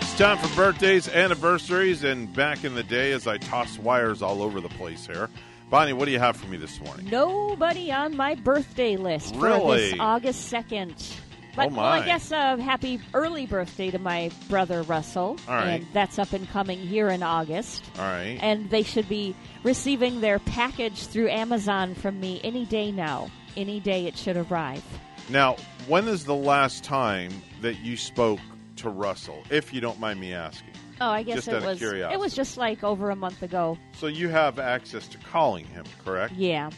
[SPEAKER 2] It's time for birthdays, anniversaries, and back in the day as I toss wires all over the place here. Bonnie, what do you have for me this morning?
[SPEAKER 7] Nobody on my birthday list for
[SPEAKER 2] Really?
[SPEAKER 7] this August 2nd. But,
[SPEAKER 2] Oh,
[SPEAKER 7] well, I guess uh, happy early birthday to my brother Russell.
[SPEAKER 2] All right.
[SPEAKER 7] And that's up and coming here in August.
[SPEAKER 2] All right.
[SPEAKER 7] And they should be receiving their package through Amazon from me any day now. Any day it should arrive.
[SPEAKER 2] Now, when is the last time that you spoke to Russell, if you don't mind me asking?
[SPEAKER 7] Oh, I guess it was it was just like over a month ago.
[SPEAKER 2] So you have access to calling him, correct?
[SPEAKER 7] Yeah.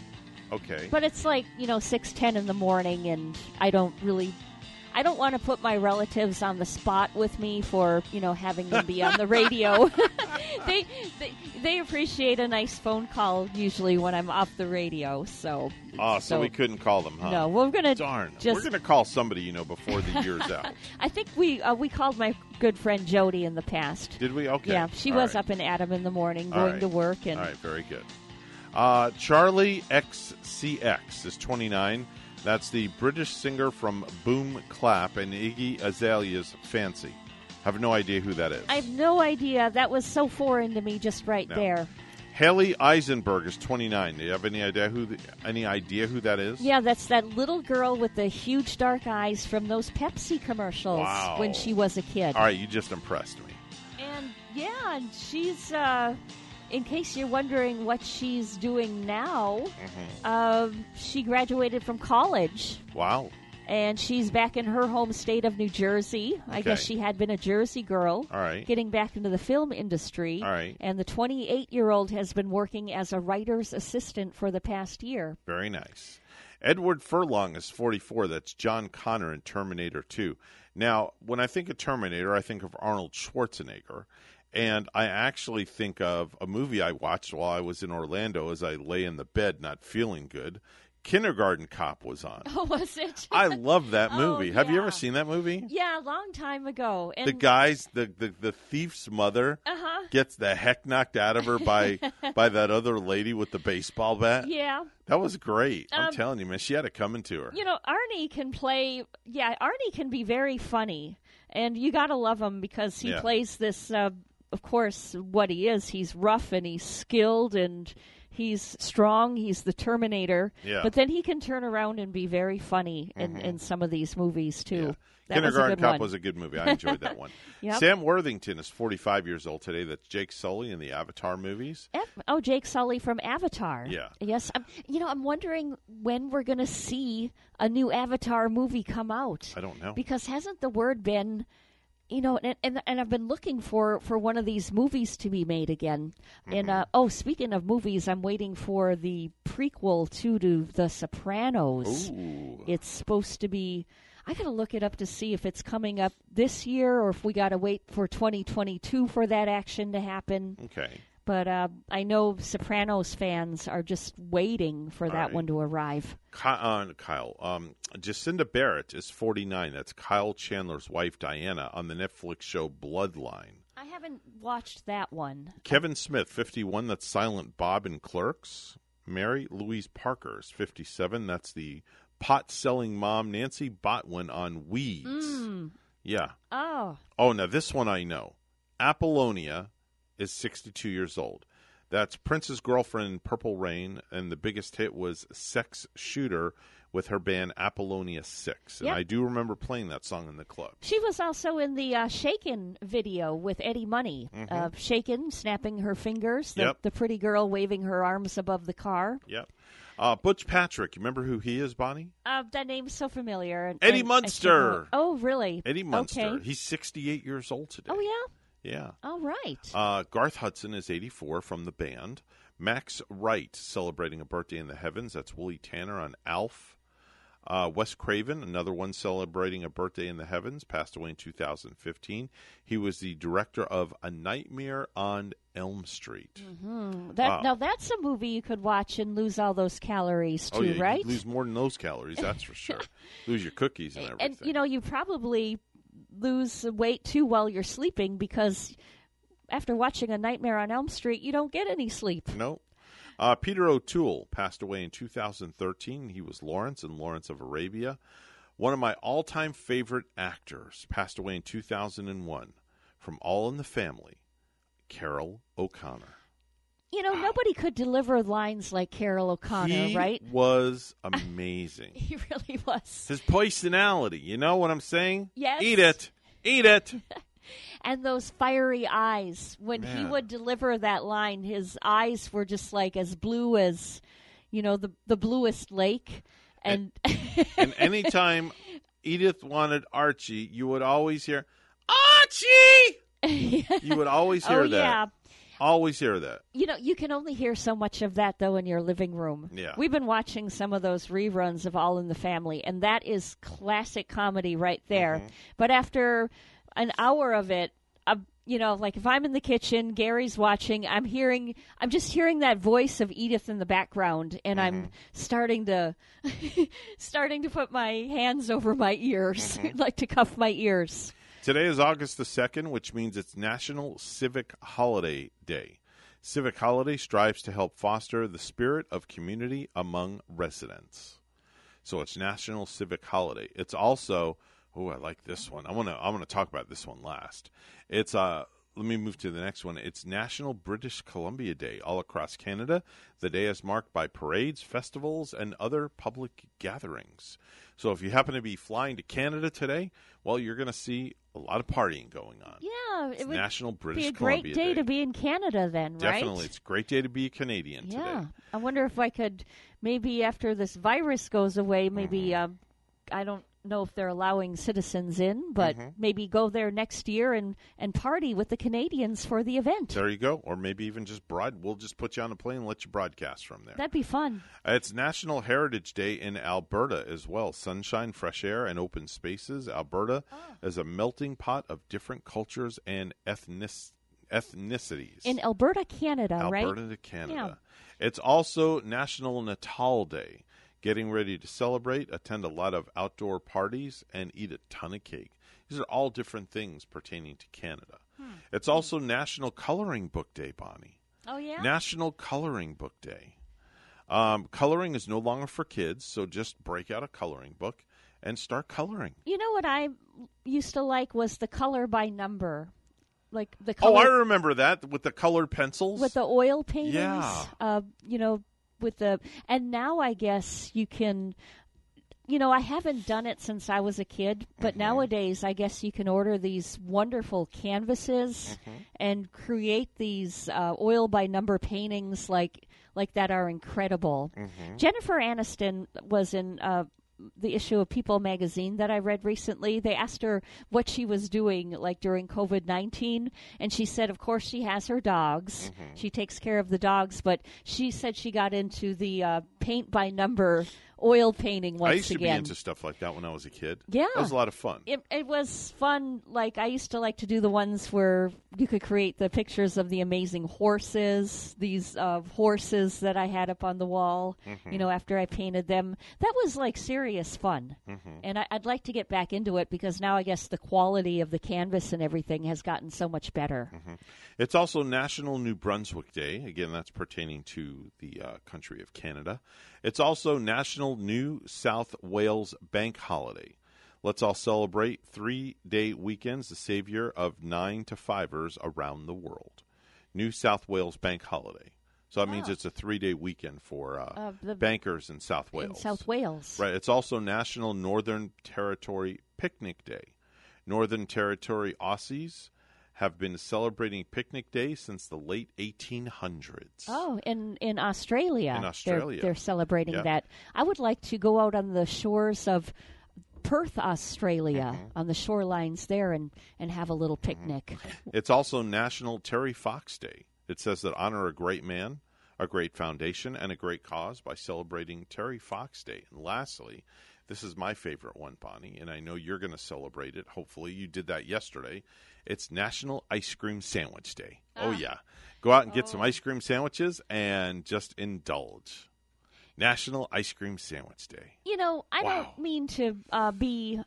[SPEAKER 2] Okay.
[SPEAKER 7] But it's like, you know, 6:10 in the morning and I don't really I don't want to put my relatives on the spot with me for, you know, having them be on the [laughs] radio. [laughs] they, they they appreciate a nice phone call usually when I'm off the radio. So
[SPEAKER 2] Oh, so, we couldn't call them, huh?
[SPEAKER 7] No, we're gonna
[SPEAKER 2] darn.
[SPEAKER 7] just-
[SPEAKER 2] We're gonna call somebody, you know, before the year's out. [laughs]
[SPEAKER 7] I think we uh, we called my good friend Jody in the past.
[SPEAKER 2] Did we? Okay.
[SPEAKER 7] Yeah, she
[SPEAKER 2] All
[SPEAKER 7] was
[SPEAKER 2] right.
[SPEAKER 7] up in Adam in the morning, going
[SPEAKER 2] right.
[SPEAKER 7] to work, and
[SPEAKER 2] All right, very good. Uh, Charli XCX is 29. That's the British singer from Boom Clap and Iggy Azalea's Fancy. Have no idea who that is.
[SPEAKER 7] I have no idea. That was so foreign to me, just right
[SPEAKER 2] No.
[SPEAKER 7] there.
[SPEAKER 2] Hallie Eisenberg is 29. Do you have any idea who the, any idea who that is?
[SPEAKER 7] Yeah, that's that little girl with the huge dark eyes from those Pepsi commercials
[SPEAKER 2] Wow.
[SPEAKER 7] when she was a kid.
[SPEAKER 2] All right, you just impressed me.
[SPEAKER 7] And yeah, she's. Uh, in case you're wondering what she's doing now,
[SPEAKER 2] Mm-hmm.
[SPEAKER 7] um, she graduated from college.
[SPEAKER 2] Wow.
[SPEAKER 7] and she's back in her home state of New Jersey. I guess she had been a Jersey girl.
[SPEAKER 2] All right.
[SPEAKER 7] Getting back into the film industry.
[SPEAKER 2] All right.
[SPEAKER 7] And the 28 year old has been working as a writer's assistant for the past year.
[SPEAKER 2] Very nice. Edward Furlong is 44. That's John Connor in Terminator 2. Now, when I think of Terminator, I think of Arnold Schwarzenegger. And I actually think of a movie I watched while I was in Orlando as I lay in the bed not feeling good. Kindergarten Cop was on. [laughs]
[SPEAKER 7] Oh, was it? [laughs]
[SPEAKER 2] I love that
[SPEAKER 7] Oh,
[SPEAKER 2] movie. Have you ever seen that movie?
[SPEAKER 7] yeah, a long time ago. And
[SPEAKER 2] the guys, the, the, the thief's mother
[SPEAKER 7] Uh-huh.
[SPEAKER 2] gets the heck knocked out of her by [laughs] by that other lady with the baseball bat.
[SPEAKER 7] Yeah.
[SPEAKER 2] That was great. I'm
[SPEAKER 7] Um,
[SPEAKER 2] telling you, man, she had it coming to her.
[SPEAKER 7] You know, Arnie can play. Yeah, Arnie can be very funny, and you gotta love him because he
[SPEAKER 2] Yeah.
[SPEAKER 7] plays this. Uh, of course, what he is, he's rough and he's skilled and he's strong. He's the Terminator.
[SPEAKER 2] Yeah.
[SPEAKER 7] But then he can turn around and be very funny in,
[SPEAKER 2] Mhm.
[SPEAKER 7] in some of these movies too. That
[SPEAKER 2] Kindergarten
[SPEAKER 7] was
[SPEAKER 2] Cop
[SPEAKER 7] one.
[SPEAKER 2] was a good movie. I [laughs] enjoyed that one.
[SPEAKER 7] Yep.
[SPEAKER 2] Sam Worthington is 45 years old today. That's Jake Sully in the Avatar movies.
[SPEAKER 7] F- oh, Jake Sully from Avatar.
[SPEAKER 2] Yeah.
[SPEAKER 7] Yes. I'm, you know, I'm wondering when we're going to see a new Avatar movie come out.
[SPEAKER 2] I don't know.
[SPEAKER 7] Because hasn't the word been, you know, and and, and I've been looking for for one of these movies to be made again. And
[SPEAKER 2] Mm-hmm.
[SPEAKER 7] uh, oh, speaking of movies, I'm waiting for the prequel to to The Sopranos.
[SPEAKER 2] Ooh.
[SPEAKER 7] It's supposed to be. I got to look it up to see if it's coming up this year or if we got to wait for 2022 for that action to happen.
[SPEAKER 2] Okay.
[SPEAKER 7] But uh, I know Sopranos fans are just waiting for
[SPEAKER 2] All
[SPEAKER 7] that
[SPEAKER 2] right.
[SPEAKER 7] one to arrive.
[SPEAKER 2] Ky- uh, Kyle. Um, Jacinda Barrett is 49. That's Kyle Chandler's wife, Diana, on the Netflix show Bloodline.
[SPEAKER 7] I haven't watched that one.
[SPEAKER 2] Kevin Smith, 51. That's Silent Bob in Clerks. Mary Louise Parker is 57. That's the pot selling mom, Nancy Botwin, on Weeds.
[SPEAKER 7] Mm.
[SPEAKER 2] Yeah.
[SPEAKER 7] Oh,
[SPEAKER 2] Oh, now this one I know. Apollonia is 62 years old. That's Prince's girlfriend in Purple Rain, and the biggest hit was Sex Shooter with her band Apollonia 6. And
[SPEAKER 7] Yep.
[SPEAKER 2] I do remember playing that song in the club.
[SPEAKER 7] she was also in the uh, Shaken video with Eddie Money.
[SPEAKER 2] Mhm.
[SPEAKER 7] Uh, Shaken, snapping her fingers. The,
[SPEAKER 2] Yep.
[SPEAKER 7] the pretty girl waving her arms above the car.
[SPEAKER 2] Yep. Uh, Butch Patrick, you remember who he is, Bonnie?
[SPEAKER 7] Uh, that name's so familiar. and-
[SPEAKER 2] Eddie
[SPEAKER 7] and
[SPEAKER 2] Munster.
[SPEAKER 7] Oh, really?
[SPEAKER 2] Eddie Munster.
[SPEAKER 7] Okay.
[SPEAKER 2] He's 68 years old today.
[SPEAKER 7] Oh, yeah?
[SPEAKER 2] Yeah.
[SPEAKER 7] All right.
[SPEAKER 2] Uh, Garth Hudson is 84 from the band. Max Wright celebrating a birthday in the heavens. That's Willie Tanner on Alf. Uh, Wes Craven, another one celebrating a birthday in the heavens, passed away in 2015. He was the director of A Nightmare on Elm Street.
[SPEAKER 7] Hmm. That,
[SPEAKER 2] Wow.
[SPEAKER 7] Now, that's a movie you could watch and lose all those calories, too,
[SPEAKER 2] oh, yeah, you
[SPEAKER 7] right?
[SPEAKER 2] lose more than those calories, that's for [laughs] sure. lose your cookies and everything.
[SPEAKER 7] and you know you probably lose weight too while you're sleeping because after watching a nightmare on elm street you don't get any sleep
[SPEAKER 2] No. Uh, Peter O'Toole passed away in 2013. He was Lawrence in Lawrence of Arabia. One of my all time favorite actors passed away in 2001 from All in the Family, Carroll O'Connor.
[SPEAKER 7] You know nobody could deliver lines like carroll o'connor
[SPEAKER 2] he
[SPEAKER 7] right
[SPEAKER 2] was [laughs] amazing.
[SPEAKER 7] he really was
[SPEAKER 2] His personality, you know what I'm saying?
[SPEAKER 7] Yes.
[SPEAKER 2] Eat it. Eat it. [laughs]
[SPEAKER 7] and those fiery eyes when he would deliver that line his eyes were just like as blue as you know the the bluest lake and
[SPEAKER 2] and anytime [laughs] Edith wanted Archie, you would always hear, Archie! You would always hear
[SPEAKER 7] oh
[SPEAKER 2] that.
[SPEAKER 7] yeah
[SPEAKER 2] Always hear that.
[SPEAKER 7] You know, you can only hear so much of that though in your living room.
[SPEAKER 2] Yeah.
[SPEAKER 7] We've been watching some of those reruns of All in the Family, and that is classic comedy right there.
[SPEAKER 2] Mm-hmm.
[SPEAKER 7] But after an hour of it, uh, you know, like if I'm in the kitchen, Gary's watching, I'm hearing, I'm just hearing that voice of Edith in the background, and I'm
[SPEAKER 2] Mm-hmm.
[SPEAKER 7] starting to, [laughs] starting to put my hands over my ears,
[SPEAKER 2] Mm-hmm. [laughs]
[SPEAKER 7] like to cuff my ears.
[SPEAKER 2] Today is August the 2nd, which means it's National Civic Holiday Day. Civic Holiday strives to help foster the spirit of community among residents. So it's National Civic Holiday. It's also, oh, I like this one. I want to I want to talk about this one last. It's uh let me move to the next one. It's National British Columbia Day all across Canada. The day is marked by parades, festivals, and other public gatherings. So if you happen to be flying to Canada today, well, you're going to see a lot of partying going on.
[SPEAKER 7] Yeah,
[SPEAKER 2] It's
[SPEAKER 7] it would
[SPEAKER 2] National British
[SPEAKER 7] be a
[SPEAKER 2] Columbia
[SPEAKER 7] great day,
[SPEAKER 2] Day.
[SPEAKER 7] to be in Canada then,
[SPEAKER 2] Definitely,
[SPEAKER 7] right?
[SPEAKER 2] it's a great day to be a Canadian
[SPEAKER 7] yeah.
[SPEAKER 2] today.
[SPEAKER 7] I wonder if I could maybe after this virus goes away, maybe um, I don't know if they're allowing citizens in, but
[SPEAKER 2] Mhm.
[SPEAKER 7] maybe go there next year and and party with the Canadians for the event.
[SPEAKER 2] There you go. Or maybe even just broad. We'll just put you on a plane and let you broadcast from there.
[SPEAKER 7] That'd be fun.
[SPEAKER 2] It's National Heritage Day in Alberta as well. Sunshine, fresh air, and open spaces. Alberta is a melting pot of different cultures and ethnic ethnicities.
[SPEAKER 7] In Alberta, Canada, right?
[SPEAKER 2] Alberta to Canada. It's also National Natal Day. Getting ready to celebrate, attend a lot of outdoor parties, and eat a ton of cake. These are all different things pertaining to Canada.
[SPEAKER 7] Hmm.
[SPEAKER 2] It's also National Coloring Book Day, Bonnie.
[SPEAKER 7] Oh yeah.
[SPEAKER 2] National Coloring Book Day. Um, coloring is no longer for kids, so just break out a coloring book and start coloring.
[SPEAKER 7] You know what I used to like was the color by number, like the
[SPEAKER 2] Oh, I remember that with the colored pencils.
[SPEAKER 7] with the oil paintings.
[SPEAKER 2] Yeah.
[SPEAKER 7] Uh, you know, with the and now I guess you can. You know, I haven't done it since I was a kid, but
[SPEAKER 2] Mm-hmm.
[SPEAKER 7] nowadays I guess you can order these wonderful canvases
[SPEAKER 2] Mm-hmm.
[SPEAKER 7] and create these uh, oil by number paintings like like that are incredible.
[SPEAKER 2] Mm-hmm.
[SPEAKER 7] Jennifer Aniston was in uh, the issue of People magazine that I read recently. They asked her what she was doing like during COVID 19 and she said of course she has her dogs.
[SPEAKER 2] Mm-hmm.
[SPEAKER 7] She takes care of the dogs, but she said she got into the uh, paint by number oil painting once
[SPEAKER 2] I used to be into stuff like that when I was a kid.
[SPEAKER 7] Yeah.
[SPEAKER 2] That was a lot of fun.
[SPEAKER 7] it, it was fun. Like I used to like to do the ones where you could create the pictures of the amazing horses. These uh, horses that I had up on the wall.
[SPEAKER 2] Mhm.
[SPEAKER 7] You know, after I painted them, that was like serious fun.
[SPEAKER 2] Mhm.
[SPEAKER 7] And I, I'd like to get back into it because now I guess the quality of the canvas and everything has gotten so much better.
[SPEAKER 2] Mm-hmm. It's also National New Brunswick Day. Again, that's pertaining to the uh, country of Canada. It's also National New South Wales Bank Holiday. Let's all celebrate three day weekends, the savior of nine to fivers around the world. New South Wales Bank Holiday. So that means
[SPEAKER 7] Oh.
[SPEAKER 2] it's a three day weekend for uh,
[SPEAKER 7] the-
[SPEAKER 2] bankers in South
[SPEAKER 7] In
[SPEAKER 2] Wales.
[SPEAKER 7] South Wales.
[SPEAKER 2] Right. It's also National Northern Territory Picnic Day. Northern Territory Aussies have been celebrating Picnic Day since the late 1800s.
[SPEAKER 7] Oh, in in Australia,
[SPEAKER 2] In
[SPEAKER 7] they're-
[SPEAKER 2] Australia.
[SPEAKER 7] they're, celebrating
[SPEAKER 2] Yeah.
[SPEAKER 7] that. I would like to go out on the shores of Perth, Australia,
[SPEAKER 2] Mm-hmm.
[SPEAKER 7] on the shorelines there, and and have a little picnic. [laughs]
[SPEAKER 2] It's also National Terry Fox Day. It says that honor a great man, a great foundation, and a great cause by celebrating Terry Fox Day. And lastly, this is my favorite one, Bonnie, and I know you're going to celebrate it. Hopefully, you did that yesterday. It's National Ice Cream Sandwich Day. Oh,
[SPEAKER 7] Ah.
[SPEAKER 2] yeah. Go out and get some ice cream sandwiches and just indulge. National Ice Cream Sandwich Day.
[SPEAKER 7] You know, I
[SPEAKER 2] Wow.
[SPEAKER 7] don't mean to uh, be.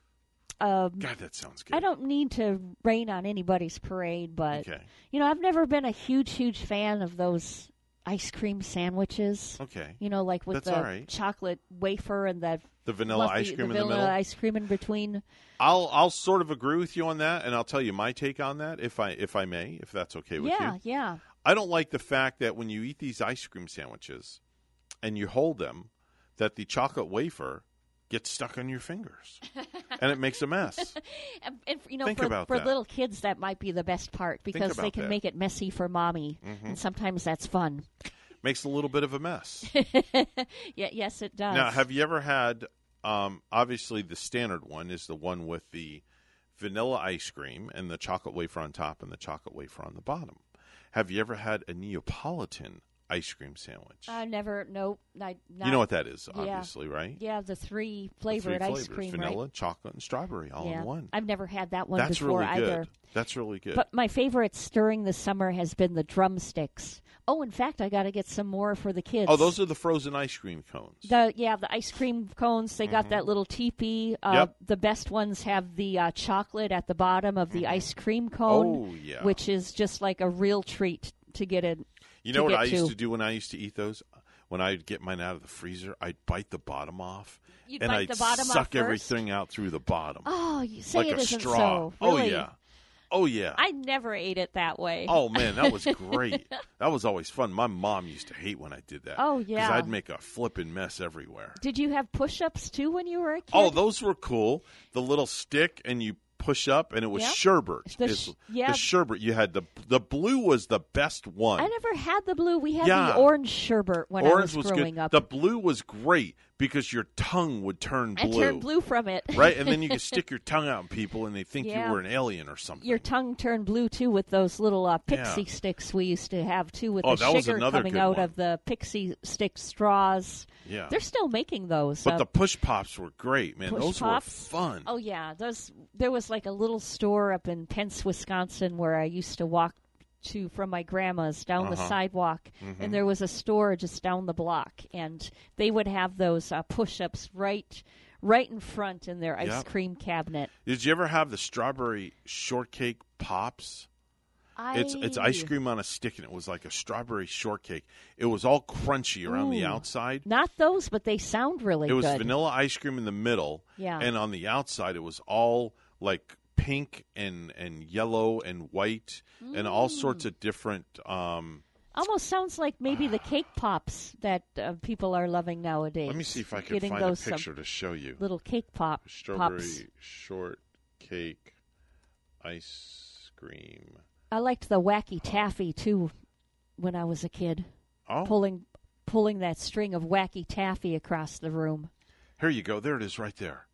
[SPEAKER 7] Um,
[SPEAKER 2] God, that sounds good.
[SPEAKER 7] I don't need to rain on anybody's parade, but
[SPEAKER 2] Okay.
[SPEAKER 7] you know, I've never been a huge, huge fan of those ice cream sandwiches.
[SPEAKER 2] Okay.
[SPEAKER 7] You know, like with
[SPEAKER 2] That's
[SPEAKER 7] the
[SPEAKER 2] right.
[SPEAKER 7] chocolate wafer and the
[SPEAKER 2] The vanilla ice cream in the
[SPEAKER 7] vanilla
[SPEAKER 2] middle?
[SPEAKER 7] ice cream in between.
[SPEAKER 2] I'll I'll sort of agree with you on that, and I'll tell you my take on that if I if I may, if that's okay with
[SPEAKER 7] yeah,
[SPEAKER 2] you.
[SPEAKER 7] Yeah, yeah.
[SPEAKER 2] I don't like the fact that when you eat these ice cream sandwiches and you hold them, that the chocolate wafer gets stuck on your fingers and it makes a mess. [laughs]
[SPEAKER 7] and, and, you know,
[SPEAKER 2] Think
[SPEAKER 7] for, for little kids, that might be the best part because they can
[SPEAKER 2] that.
[SPEAKER 7] make it messy for mommy,
[SPEAKER 2] Mhm.
[SPEAKER 7] and sometimes that's fun.
[SPEAKER 2] makes a little bit of a mess. [laughs]
[SPEAKER 7] yeah, yes, it does.
[SPEAKER 2] Now, have you ever had? Um, obviously, the standard one is the one with the vanilla ice cream and the chocolate wafer on top and the chocolate wafer on the bottom. Have you ever had a Neapolitan ice cream sandwich.
[SPEAKER 7] I never. Nope. I, not,
[SPEAKER 2] you know what that is,
[SPEAKER 7] yeah.
[SPEAKER 2] obviously, right?
[SPEAKER 7] Yeah, the three
[SPEAKER 2] The
[SPEAKER 7] flavored
[SPEAKER 2] three
[SPEAKER 7] ice cream,
[SPEAKER 2] vanilla,
[SPEAKER 7] right?
[SPEAKER 2] chocolate, and strawberry, all
[SPEAKER 7] yeah.
[SPEAKER 2] in one.
[SPEAKER 7] I've never had that one
[SPEAKER 2] That's
[SPEAKER 7] before
[SPEAKER 2] really good.
[SPEAKER 7] either.
[SPEAKER 2] That's really good.
[SPEAKER 7] But my favorite during the summer has been the drumsticks. Oh, in fact, I got to get some more for the kids.
[SPEAKER 2] oh, those are the frozen ice cream cones.
[SPEAKER 7] The yeah, the ice cream cones. They got
[SPEAKER 2] Mhm.
[SPEAKER 7] that little teepee. Uh,
[SPEAKER 2] Yep.
[SPEAKER 7] The best ones have the uh, chocolate at the bottom of the ice cream cone,
[SPEAKER 2] Oh, yeah.
[SPEAKER 7] which is just like a real treat to get it.
[SPEAKER 2] You know what I used
[SPEAKER 7] to.
[SPEAKER 2] do when I used to eat those? When I'd get mine out of the freezer, I'd bite the bottom off,
[SPEAKER 7] You'd
[SPEAKER 2] and
[SPEAKER 7] bite
[SPEAKER 2] I'd
[SPEAKER 7] the bottom
[SPEAKER 2] suck everything out through the bottom.
[SPEAKER 7] Oh, you say
[SPEAKER 2] like
[SPEAKER 7] it
[SPEAKER 2] a
[SPEAKER 7] isn't
[SPEAKER 2] straw.
[SPEAKER 7] so.
[SPEAKER 2] Oh yeah, oh yeah.
[SPEAKER 7] I never ate it that way.
[SPEAKER 2] Oh man, that was [laughs] great. that was always fun. My mom used to hate when I did that.
[SPEAKER 7] Oh, yeah.
[SPEAKER 2] because I'd make a flipping mess everywhere.
[SPEAKER 7] Did you have push-ups too when you were a kid?
[SPEAKER 2] Oh, those were cool. The little stick, and you push up, and it was
[SPEAKER 7] Yeah.
[SPEAKER 2] sherbet.
[SPEAKER 7] The sh- yeah.
[SPEAKER 2] the sherbet. You had the the blue was the best one.
[SPEAKER 7] I never had the blue. We had
[SPEAKER 2] Yeah.
[SPEAKER 7] the orange sherbet when
[SPEAKER 2] Orange
[SPEAKER 7] I was growing
[SPEAKER 2] good.
[SPEAKER 7] up.
[SPEAKER 2] The blue was great because your tongue would turn blue.
[SPEAKER 7] turned blue from it. [laughs]
[SPEAKER 2] right, and then you could stick your [laughs] tongue out in people, and they think
[SPEAKER 7] Yeah.
[SPEAKER 2] you were an alien or something.
[SPEAKER 7] Your tongue turned blue too with those little uh, pixie
[SPEAKER 2] Yeah.
[SPEAKER 7] sticks we used to have too, with
[SPEAKER 2] Oh,
[SPEAKER 7] the
[SPEAKER 2] that
[SPEAKER 7] sugar coming out
[SPEAKER 2] one.
[SPEAKER 7] of the pixie stick straws.
[SPEAKER 2] Yeah.
[SPEAKER 7] they're still making those.
[SPEAKER 2] But
[SPEAKER 7] uh,
[SPEAKER 2] the push pops were great, man. Those
[SPEAKER 7] pops.
[SPEAKER 2] were fun.
[SPEAKER 7] Oh yeah, those. There was like a little store up in Pence, Wisconsin, where I used to walk to from my grandma's down the
[SPEAKER 2] Uh-huh.
[SPEAKER 7] sidewalk,
[SPEAKER 2] Mhm.
[SPEAKER 7] and there was a store just down the block, and they would have those uh, push-ups right, right in front in their ice
[SPEAKER 2] Yep.
[SPEAKER 7] cream cabinet.
[SPEAKER 2] Did you ever have the strawberry shortcake pops? It's it's ice cream on a stick, and it was like a strawberry shortcake. It was all crunchy around the outside.
[SPEAKER 7] Not those, but they sound really
[SPEAKER 2] it was
[SPEAKER 7] good.
[SPEAKER 2] vanilla ice cream in the middle,
[SPEAKER 7] Yeah.
[SPEAKER 2] and on the outside it was all like pink and and yellow and white and all
[SPEAKER 7] Mm.
[SPEAKER 2] sorts of different. Um,
[SPEAKER 7] Almost sounds like maybe the cake pops that uh, people are loving nowadays.
[SPEAKER 2] let me see if I can
[SPEAKER 7] Getting
[SPEAKER 2] find a
[SPEAKER 7] those, um,
[SPEAKER 2] picture to show you.
[SPEAKER 7] Little cake pop
[SPEAKER 2] Strawberry
[SPEAKER 7] pops.
[SPEAKER 2] shortcake ice cream.
[SPEAKER 7] I liked the wacky taffy too when I was a kid.
[SPEAKER 2] Oh.
[SPEAKER 7] Pulling pulling that string of wacky taffy across the room.
[SPEAKER 2] Here you go. There it is, right there.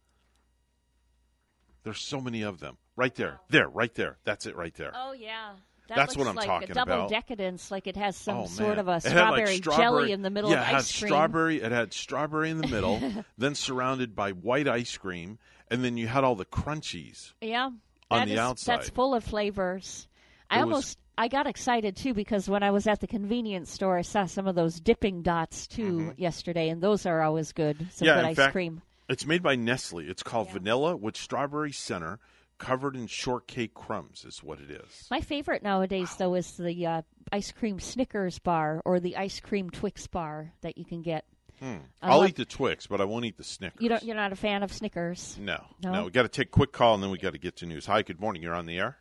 [SPEAKER 2] There's so many of them. Right there. There, right there. That's it right there.
[SPEAKER 7] Oh yeah. That
[SPEAKER 2] That's
[SPEAKER 7] looks
[SPEAKER 2] what I'm
[SPEAKER 7] like
[SPEAKER 2] talking
[SPEAKER 7] a double
[SPEAKER 2] about.
[SPEAKER 7] decadence, like it has some
[SPEAKER 2] Oh,
[SPEAKER 7] sort of a
[SPEAKER 2] had, like,
[SPEAKER 7] strawberry, jelly in the middle
[SPEAKER 2] yeah,
[SPEAKER 7] of
[SPEAKER 2] it had
[SPEAKER 7] ice cream.
[SPEAKER 2] strawberry. It had strawberry in the [laughs] middle, then surrounded by white ice cream, and then you had all the crunchies.
[SPEAKER 7] Yeah.
[SPEAKER 2] on the
[SPEAKER 7] is-
[SPEAKER 2] outside.
[SPEAKER 7] That's full of flavors. I
[SPEAKER 2] It was-
[SPEAKER 7] almost I got excited too because when I was at the convenience store I saw some of those dipping dots too yesterday and those are always good. Some
[SPEAKER 2] Mm-hmm. yeah,
[SPEAKER 7] good ice
[SPEAKER 2] fact,
[SPEAKER 7] cream.
[SPEAKER 2] It's made by Nestle. It's called vanilla with strawberry center, covered in shortcake crumbs. Is what it is.
[SPEAKER 7] My favorite nowadays though is the uh, ice cream Snickers bar or the ice cream Twix bar that you can get.
[SPEAKER 2] Hmm.
[SPEAKER 7] I
[SPEAKER 2] I'll
[SPEAKER 7] love-
[SPEAKER 2] eat the Twix, but I won't eat the Snickers.
[SPEAKER 7] You don't you're not a fan of Snickers?
[SPEAKER 2] No,
[SPEAKER 7] No?
[SPEAKER 2] no. We got to take a quick call and then we got to get to news. Hi, good morning. You're on the air.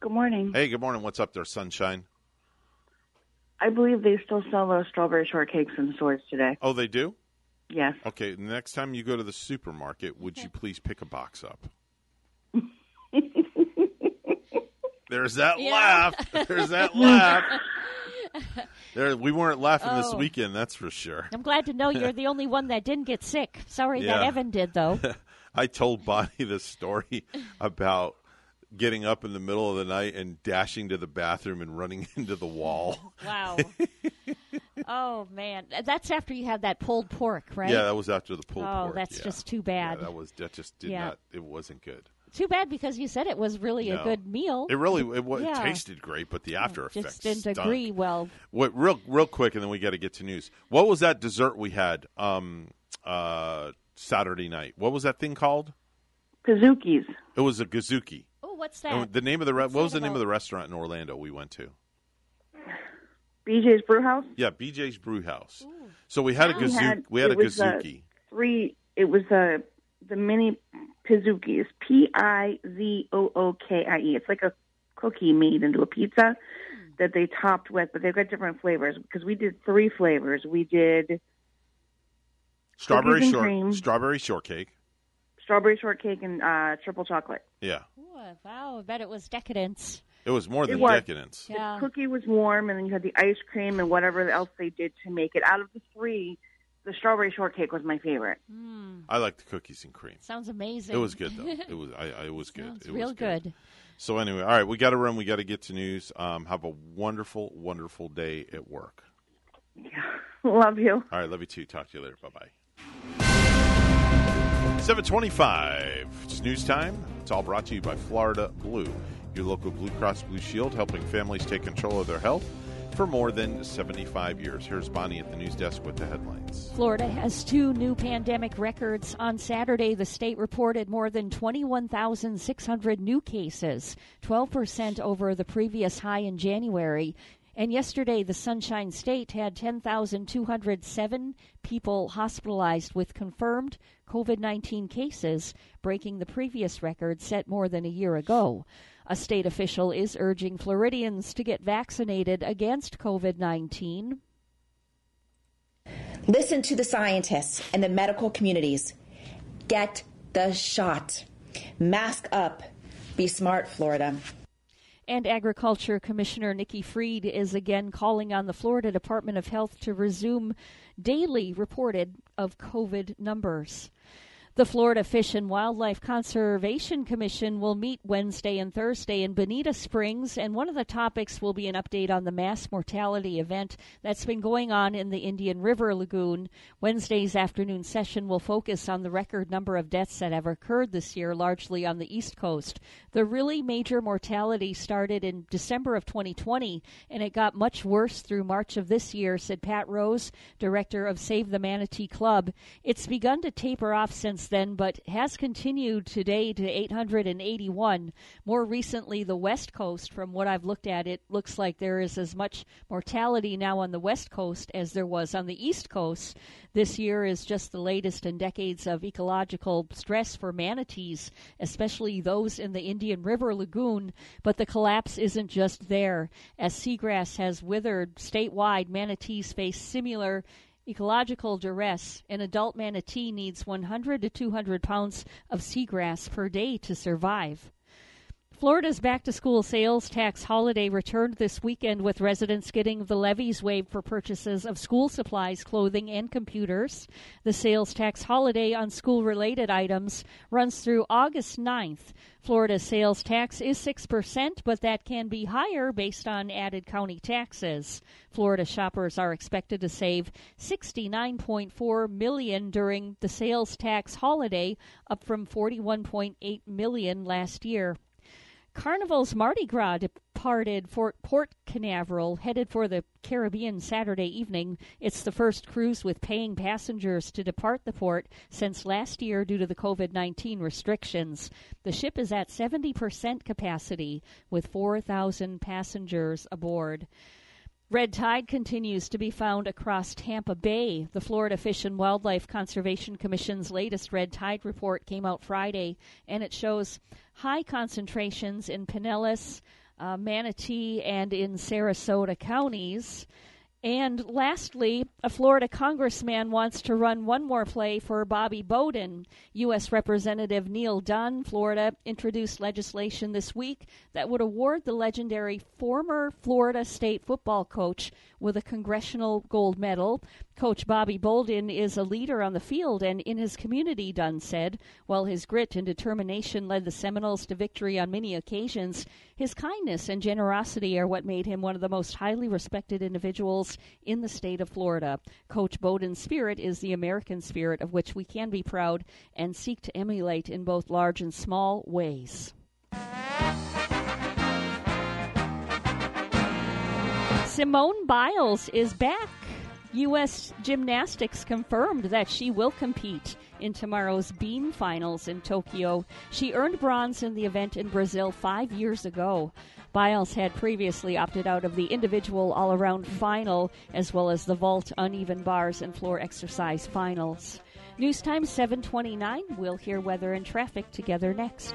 [SPEAKER 33] Good morning.
[SPEAKER 2] Hey, good morning. What's up there, sunshine?
[SPEAKER 33] I believe they still sell those strawberry shortcakes in stores today.
[SPEAKER 2] Oh, they do.
[SPEAKER 33] Yes.
[SPEAKER 2] Okay, next time you go to the supermarket, would you please pick a box up? [laughs] There's that
[SPEAKER 7] Yeah.
[SPEAKER 2] laugh. There's that [laughs] laugh. There, we weren't laughing this
[SPEAKER 7] Oh.
[SPEAKER 2] weekend, that's for sure.
[SPEAKER 7] I'm glad to know you're [laughs] the only one that didn't get sick. Sorry that Evan did though.
[SPEAKER 2] I told Bonnie this story about getting up in the middle of the night and dashing to the bathroom and running [laughs] into the wall.
[SPEAKER 7] Wow. [laughs] oh man, that's after you had that pulled pork, right?
[SPEAKER 2] Yeah, that was after the pulled
[SPEAKER 7] Oh,
[SPEAKER 2] pork.
[SPEAKER 7] Oh, that's
[SPEAKER 2] yeah.
[SPEAKER 7] just too bad.
[SPEAKER 2] Yeah, that was that just did
[SPEAKER 7] Yeah.
[SPEAKER 2] not. It wasn't good.
[SPEAKER 7] Too bad because you said it was really a good meal.
[SPEAKER 2] It really it, wa- it
[SPEAKER 7] Yeah.
[SPEAKER 2] tasted great, but the after effects
[SPEAKER 7] Just didn't
[SPEAKER 2] stunk.
[SPEAKER 7] agree well.
[SPEAKER 2] What real real quick, and then we got to get to news. What was that dessert we had um, uh, Saturday night? What was that thing called?
[SPEAKER 33] Kazookies.
[SPEAKER 2] It was a gazuki.
[SPEAKER 7] Oh, what's
[SPEAKER 2] And
[SPEAKER 7] that?
[SPEAKER 2] the name of the re- what was
[SPEAKER 7] that
[SPEAKER 2] the name of the restaurant in Orlando we went to?
[SPEAKER 33] BJ's Brewhouse.
[SPEAKER 2] Yeah, BJ's Brewhouse. So we had a
[SPEAKER 33] We had-
[SPEAKER 2] we had a
[SPEAKER 33] it was, uh,
[SPEAKER 2] gazuki.
[SPEAKER 33] Three. It was uh, the mini Pizookies. P I Z O O K I E. It's like a cookie made into a pizza that they topped with, but they've got different flavors because we did three flavors. We did
[SPEAKER 2] strawberry short
[SPEAKER 33] cream.
[SPEAKER 2] strawberry shortcake.
[SPEAKER 33] Strawberry shortcake and uh, triple chocolate.
[SPEAKER 2] Yeah,
[SPEAKER 7] Oh, wow, I bet it was decadence.
[SPEAKER 2] it was more than
[SPEAKER 33] was.
[SPEAKER 2] decadence.
[SPEAKER 7] Yeah.
[SPEAKER 33] The cookie was warm, and then you had the ice cream and whatever else they did to make it. Out of the three, the strawberry shortcake was my favorite.
[SPEAKER 2] I like the cookies and cream.
[SPEAKER 7] Sounds amazing.
[SPEAKER 2] It was good though. [laughs] It was I, I it was good.
[SPEAKER 7] Sounds
[SPEAKER 2] it
[SPEAKER 7] real
[SPEAKER 2] was
[SPEAKER 7] good.
[SPEAKER 2] So anyway, all right, we got to run. We got to get to news. Um, have a wonderful, wonderful day at work. Yeah. [laughs]
[SPEAKER 33] Love you.
[SPEAKER 2] All right, love you too. Talk to you later. Bye bye. 725. It's news time. It's all brought to you by Florida Blue, your local Blue Cross Blue Shield, helping families take control of their health for more than 75 years. Here's Bonnie at the news desk with the headlines.
[SPEAKER 7] Florida has two new pandemic records. On Saturday, the state reported more than 21,600 new cases, 12% over the previous high in January. And yesterday, the Sunshine State had 10,207 people hospitalized with confirmed COVID 19 cases, breaking the previous record set more than a year ago. A state official is urging Floridians to get vaccinated against COVID 19.
[SPEAKER 34] Listen to the scientists and the medical communities. Get the shot. Mask up. Be smart, Florida.
[SPEAKER 7] And Agriculture Commissioner Nikki Fried is again calling on the Florida Department of Health to resume daily reported of COVID numbers. The Florida Fish and Wildlife Conservation Commission will meet Wednesday and Thursday in Bonita Springs, and one of the topics will be an update on the mass mortality event that's been going on in the Indian River Lagoon. Wednesday's afternoon session will focus on the record number of deaths that have occurred this year, largely on the East Coast. The really major mortality started in December of 2020, and it got much worse through March of this year, said Pat Rose, director of Save the Manatee Club. It's begun to taper off since then, but has continued today to 881. More recently, the West Coast, from what I've looked at, it looks like there is as much mortality now on the West Coast as there was on the East Coast. This year is just the latest in decades of ecological stress for manatees, especially those in the Indian River Lagoon. But the collapse isn't just there. As seagrass has withered statewide, manatees face similar ecological duress. An adult manatee needs 100 to 200 pounds of seagrass per day to survive. Florida's back to school sales tax holiday returned this weekend with residents getting the levies waived for purchases of school supplies, clothing, and computers. The sales tax holiday on school related items runs through August 9th. Florida's sales tax is 6%, but that can be higher based on added county taxes. Florida shoppers are expected to save 69.4 million during the sales tax holiday, up from 41.8 million last year. Carnival's Mardi Gras departed Fort Port Canaveral, headed for the Caribbean Saturday evening. It's the first cruise with paying passengers to depart the port since last year due to the COVID 19 restrictions. The ship is at 70% capacity with 4,000 passengers aboard. Red tide continues to be found across Tampa Bay. The Florida Fish and Wildlife Conservation Commission's latest red tide report came out Friday, and it shows high concentrations in Pinellas, uh, Manatee, and in Sarasota counties. And lastly, a Florida congressman wants to run one more play for Bobby Bowden. U.S. Representative Neal Dunn, Florida, introduced legislation this week that would award the legendary former Florida State football coach with a Congressional Gold Medal. Coach Bobby Bowden is a leader on the field and in his community, Dunn said. While his grit and determination led the Seminoles to victory on many occasions, his kindness and generosity are what made him one of the most highly respected individuals in the state of Florida. Coach Bowden's spirit is the American spirit of which we can be proud and seek to emulate in both large and small ways. Simone Biles is back. U.S. Gymnastics confirmed that she will compete in tomorrow's beam finals in Tokyo. She earned bronze in the event in Brazil five years ago. Biles had previously opted out of the individual all around final, as well as the vault, uneven bars, and floor exercise finals. News time 729. We'll hear weather and traffic together next.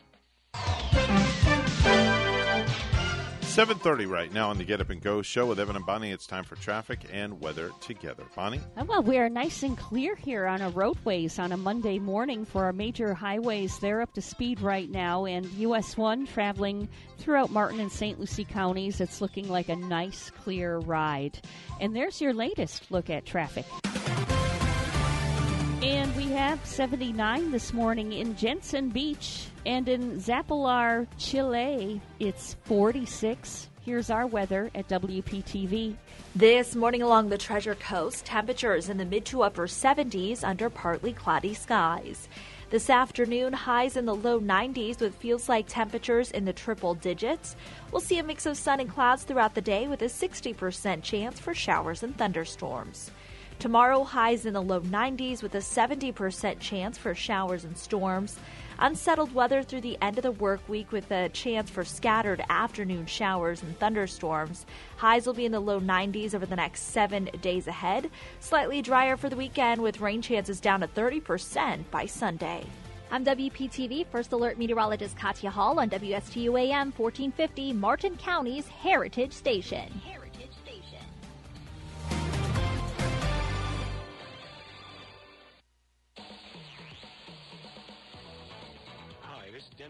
[SPEAKER 2] 7.30 right now on the Get Up and Go show with Evan and Bonnie. It's time for traffic and weather together. Bonnie?
[SPEAKER 7] Uh, Well, we are nice and clear here on our roadways on a Monday morning for our major highways. They're up to speed right now, and US 1 traveling throughout Martin and St. Lucie counties. It's looking like a nice, clear ride. And there's your latest look at traffic. And we have 79 this morning in Jensen Beach. And in Zapallar, Chile, it's 46. Here's our weather at WPTV.
[SPEAKER 8] This morning along the Treasure Coast, temperatures in the mid to upper 70s under partly cloudy skies. This afternoon, highs in the low 90s with feels like temperatures in the triple digits. We'll see a mix of sun and clouds throughout the day with a 60% chance for showers and thunderstorms. Tomorrow, highs in the low 90s with a 70% chance for showers and storms. Unsettled weather through the end of the work week with a chance for scattered afternoon showers and thunderstorms. Highs will be in the low 90s over the next seven days ahead. Slightly drier for the weekend with rain chances down to 30% by Sunday.
[SPEAKER 9] I'm WPTV First Alert Meteorologist Katya Hall on WSTU AM 1450, Martin County's Heritage Station.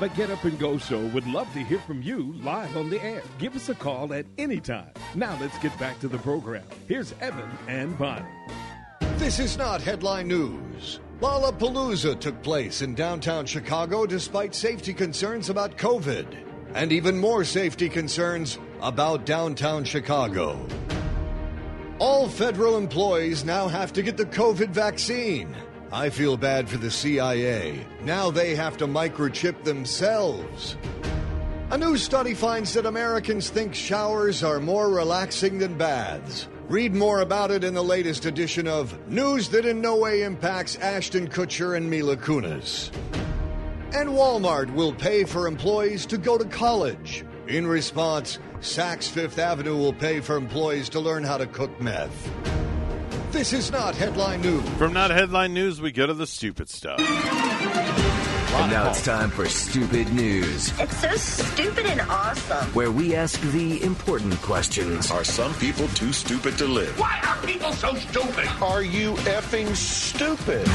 [SPEAKER 19] The Get Up and Go Show would love to hear from you live on the air. Give us a call at any time. Now let's get back to the program. Here's Evan and Bonnie.
[SPEAKER 35] This is not headline news. Lollapalooza took place in downtown Chicago despite safety concerns about COVID and even more safety concerns about downtown Chicago. All federal employees now have to get the COVID vaccine. I feel bad for the CIA. Now they have to microchip themselves. A new study finds that Americans think showers are more relaxing than baths. Read more about it in the latest edition of News That in No Way Impacts Ashton Kutcher and Mila Kunis. And Walmart will pay for employees to go to college. In response, Saks Fifth Avenue will pay for employees to learn how to cook meth. This is not headline news.
[SPEAKER 2] From not headline news, we go to the stupid stuff.
[SPEAKER 36] And now it's time for Stupid News,
[SPEAKER 3] It's so stupid and awesome.
[SPEAKER 36] where we ask the important questions. Are some people too stupid to live?
[SPEAKER 37] Why are people so stupid?
[SPEAKER 36] Are you effing stupid?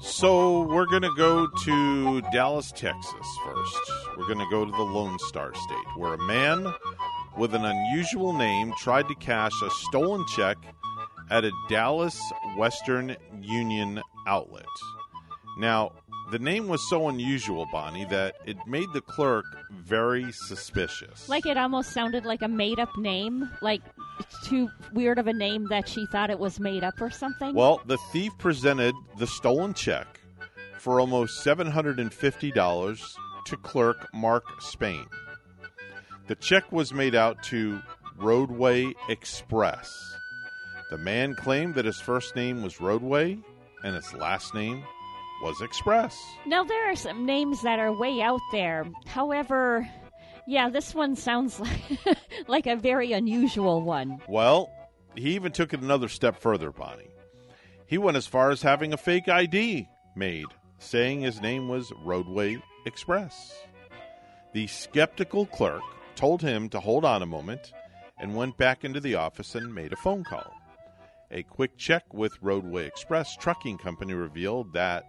[SPEAKER 2] So we're going to go to Dallas, Texas first. We're going to go to the Lone Star State, where a man with an unusual name tried to cash a stolen check at a Dallas Western Union outlet. Now, The name was so unusual, Bonnie, that it made the clerk very suspicious.
[SPEAKER 7] Like it almost sounded like a made up name, like too weird of a name that she thought it was made up or something.
[SPEAKER 2] Well, the thief presented the stolen check for almost $750 to clerk Mark Spain. The check was made out to Roadway Express. The man claimed that his first name was Roadway and his last name was Express.
[SPEAKER 7] Now there are some names that are way out there. However, yeah, this one sounds like [laughs] like a very unusual one.
[SPEAKER 2] Well, he even took it another step further, Bonnie. He went as far as having a fake ID made, saying his name was Roadway Express. The skeptical clerk told him to hold on a moment and went back into the office and made a phone call. A quick check with Roadway Express Trucking Company revealed that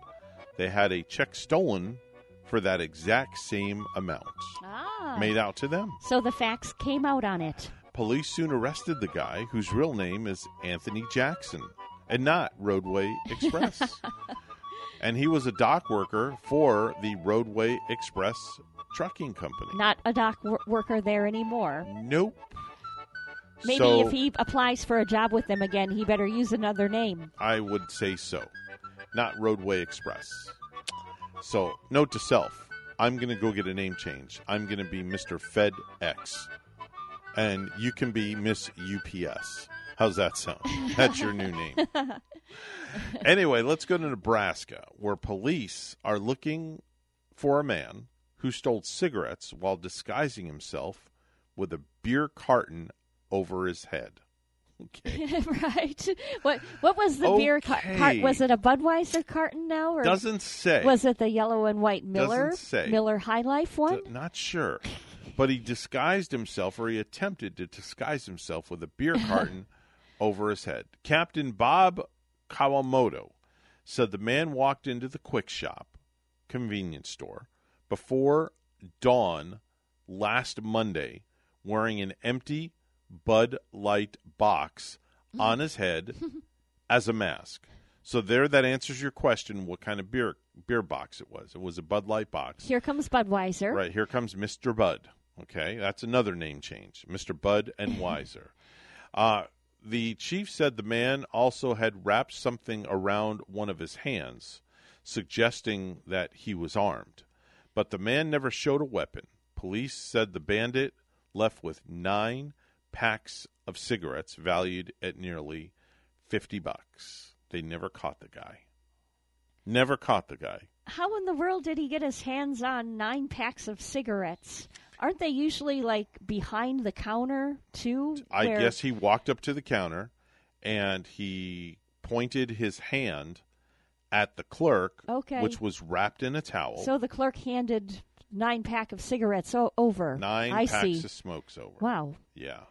[SPEAKER 2] they had a check stolen for that exact same amount
[SPEAKER 7] Ah.
[SPEAKER 2] made out to them.
[SPEAKER 7] So the facts came out on it.
[SPEAKER 2] Police soon arrested the guy whose real name is Anthony Jackson and not Roadway Express. [laughs] and he was a dock worker for the Roadway Express Trucking Company.
[SPEAKER 7] Not a dock wor- worker there anymore.
[SPEAKER 2] Nope.
[SPEAKER 7] Maybe
[SPEAKER 2] So-
[SPEAKER 7] if he applies for a job with them again, he better use another name.
[SPEAKER 2] I would say so. Not Roadway Express. So, note to self I'm going to go get a name change. I'm going to be Mr. FedEx. And you can be Miss UPS. How's that sound? [laughs] That's your new name. anyway, let's go to Nebraska, where police are looking for a man who stole cigarettes while disguising himself with a beer carton over his head. Okay. [laughs]
[SPEAKER 7] right. What what was the beer car- Was it a Budweiser carton now, or
[SPEAKER 2] Doesn't say.
[SPEAKER 7] Was it the yellow and white Miller
[SPEAKER 2] Doesn't say.
[SPEAKER 7] Miller High Life one?
[SPEAKER 2] D- not sure. But he disguised himself, or he attempted to disguise himself with a beer [laughs] carton over his head. Captain Bob Kawamoto said the man walked into the quick shop convenience store before dawn last Monday wearing an empty Bud Light box on his head [laughs] as a mask. So there that answers your question what kind of beer beer box it was. It was a Bud Light box.
[SPEAKER 7] Here comes Budweiser.
[SPEAKER 2] Right, here comes Mr. Bud. Okay, that's another name change. Mr. Bud and [laughs] Weiser. uh, the chief said the man also had wrapped something around one of his hands, suggesting that he was armed. But the man never showed a weapon. Police said the bandit left with nine packs of cigarettes valued at nearly 50 bucks. They never caught the guy. Never caught the guy.
[SPEAKER 7] How in the world did he get his hands on nine packs of cigarettes? Aren't they usually like behind the counter too?
[SPEAKER 2] I
[SPEAKER 7] where-
[SPEAKER 2] guess he walked up to the counter and he pointed his hand at the clerk,
[SPEAKER 7] Okay.
[SPEAKER 2] which was wrapped in a towel.
[SPEAKER 7] So the clerk handed nine pack of cigarettes o- over.
[SPEAKER 2] Nine
[SPEAKER 7] I
[SPEAKER 2] packs
[SPEAKER 7] see.
[SPEAKER 2] of smokes over.
[SPEAKER 7] Wow.
[SPEAKER 2] Yeah.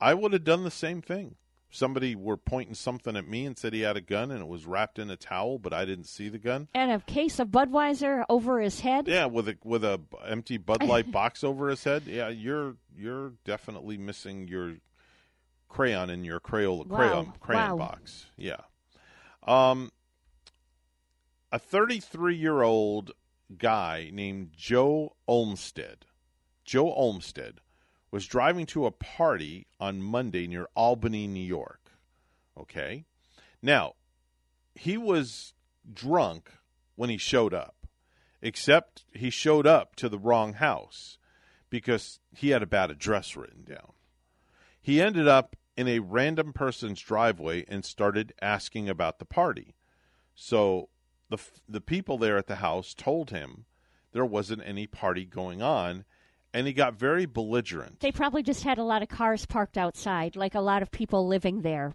[SPEAKER 2] I would have done the same thing. Somebody were pointing something at me and said he had a gun and it was wrapped in a towel, but I didn't see the gun.
[SPEAKER 7] And a case of Budweiser over his head.
[SPEAKER 2] Yeah, with a with a empty Bud Light [laughs] box over his head. Yeah, you're you're definitely missing your crayon in your Crayola
[SPEAKER 7] Wow.
[SPEAKER 2] crayon crayon
[SPEAKER 7] Wow.
[SPEAKER 2] box. Yeah. Um a 33-year-old guy named Joe Olmsted. Joe Olmsted was driving to a party on Monday near Albany, New York. Okay? Now, he was drunk when he showed up, except he showed up to the wrong house because he had a bad address written down. He ended up in a random person's driveway and started asking about the party. So the the people there at the house told him there wasn't any party going on and he got very belligerent.
[SPEAKER 7] They probably just had a lot of cars parked outside, like a lot of people living there.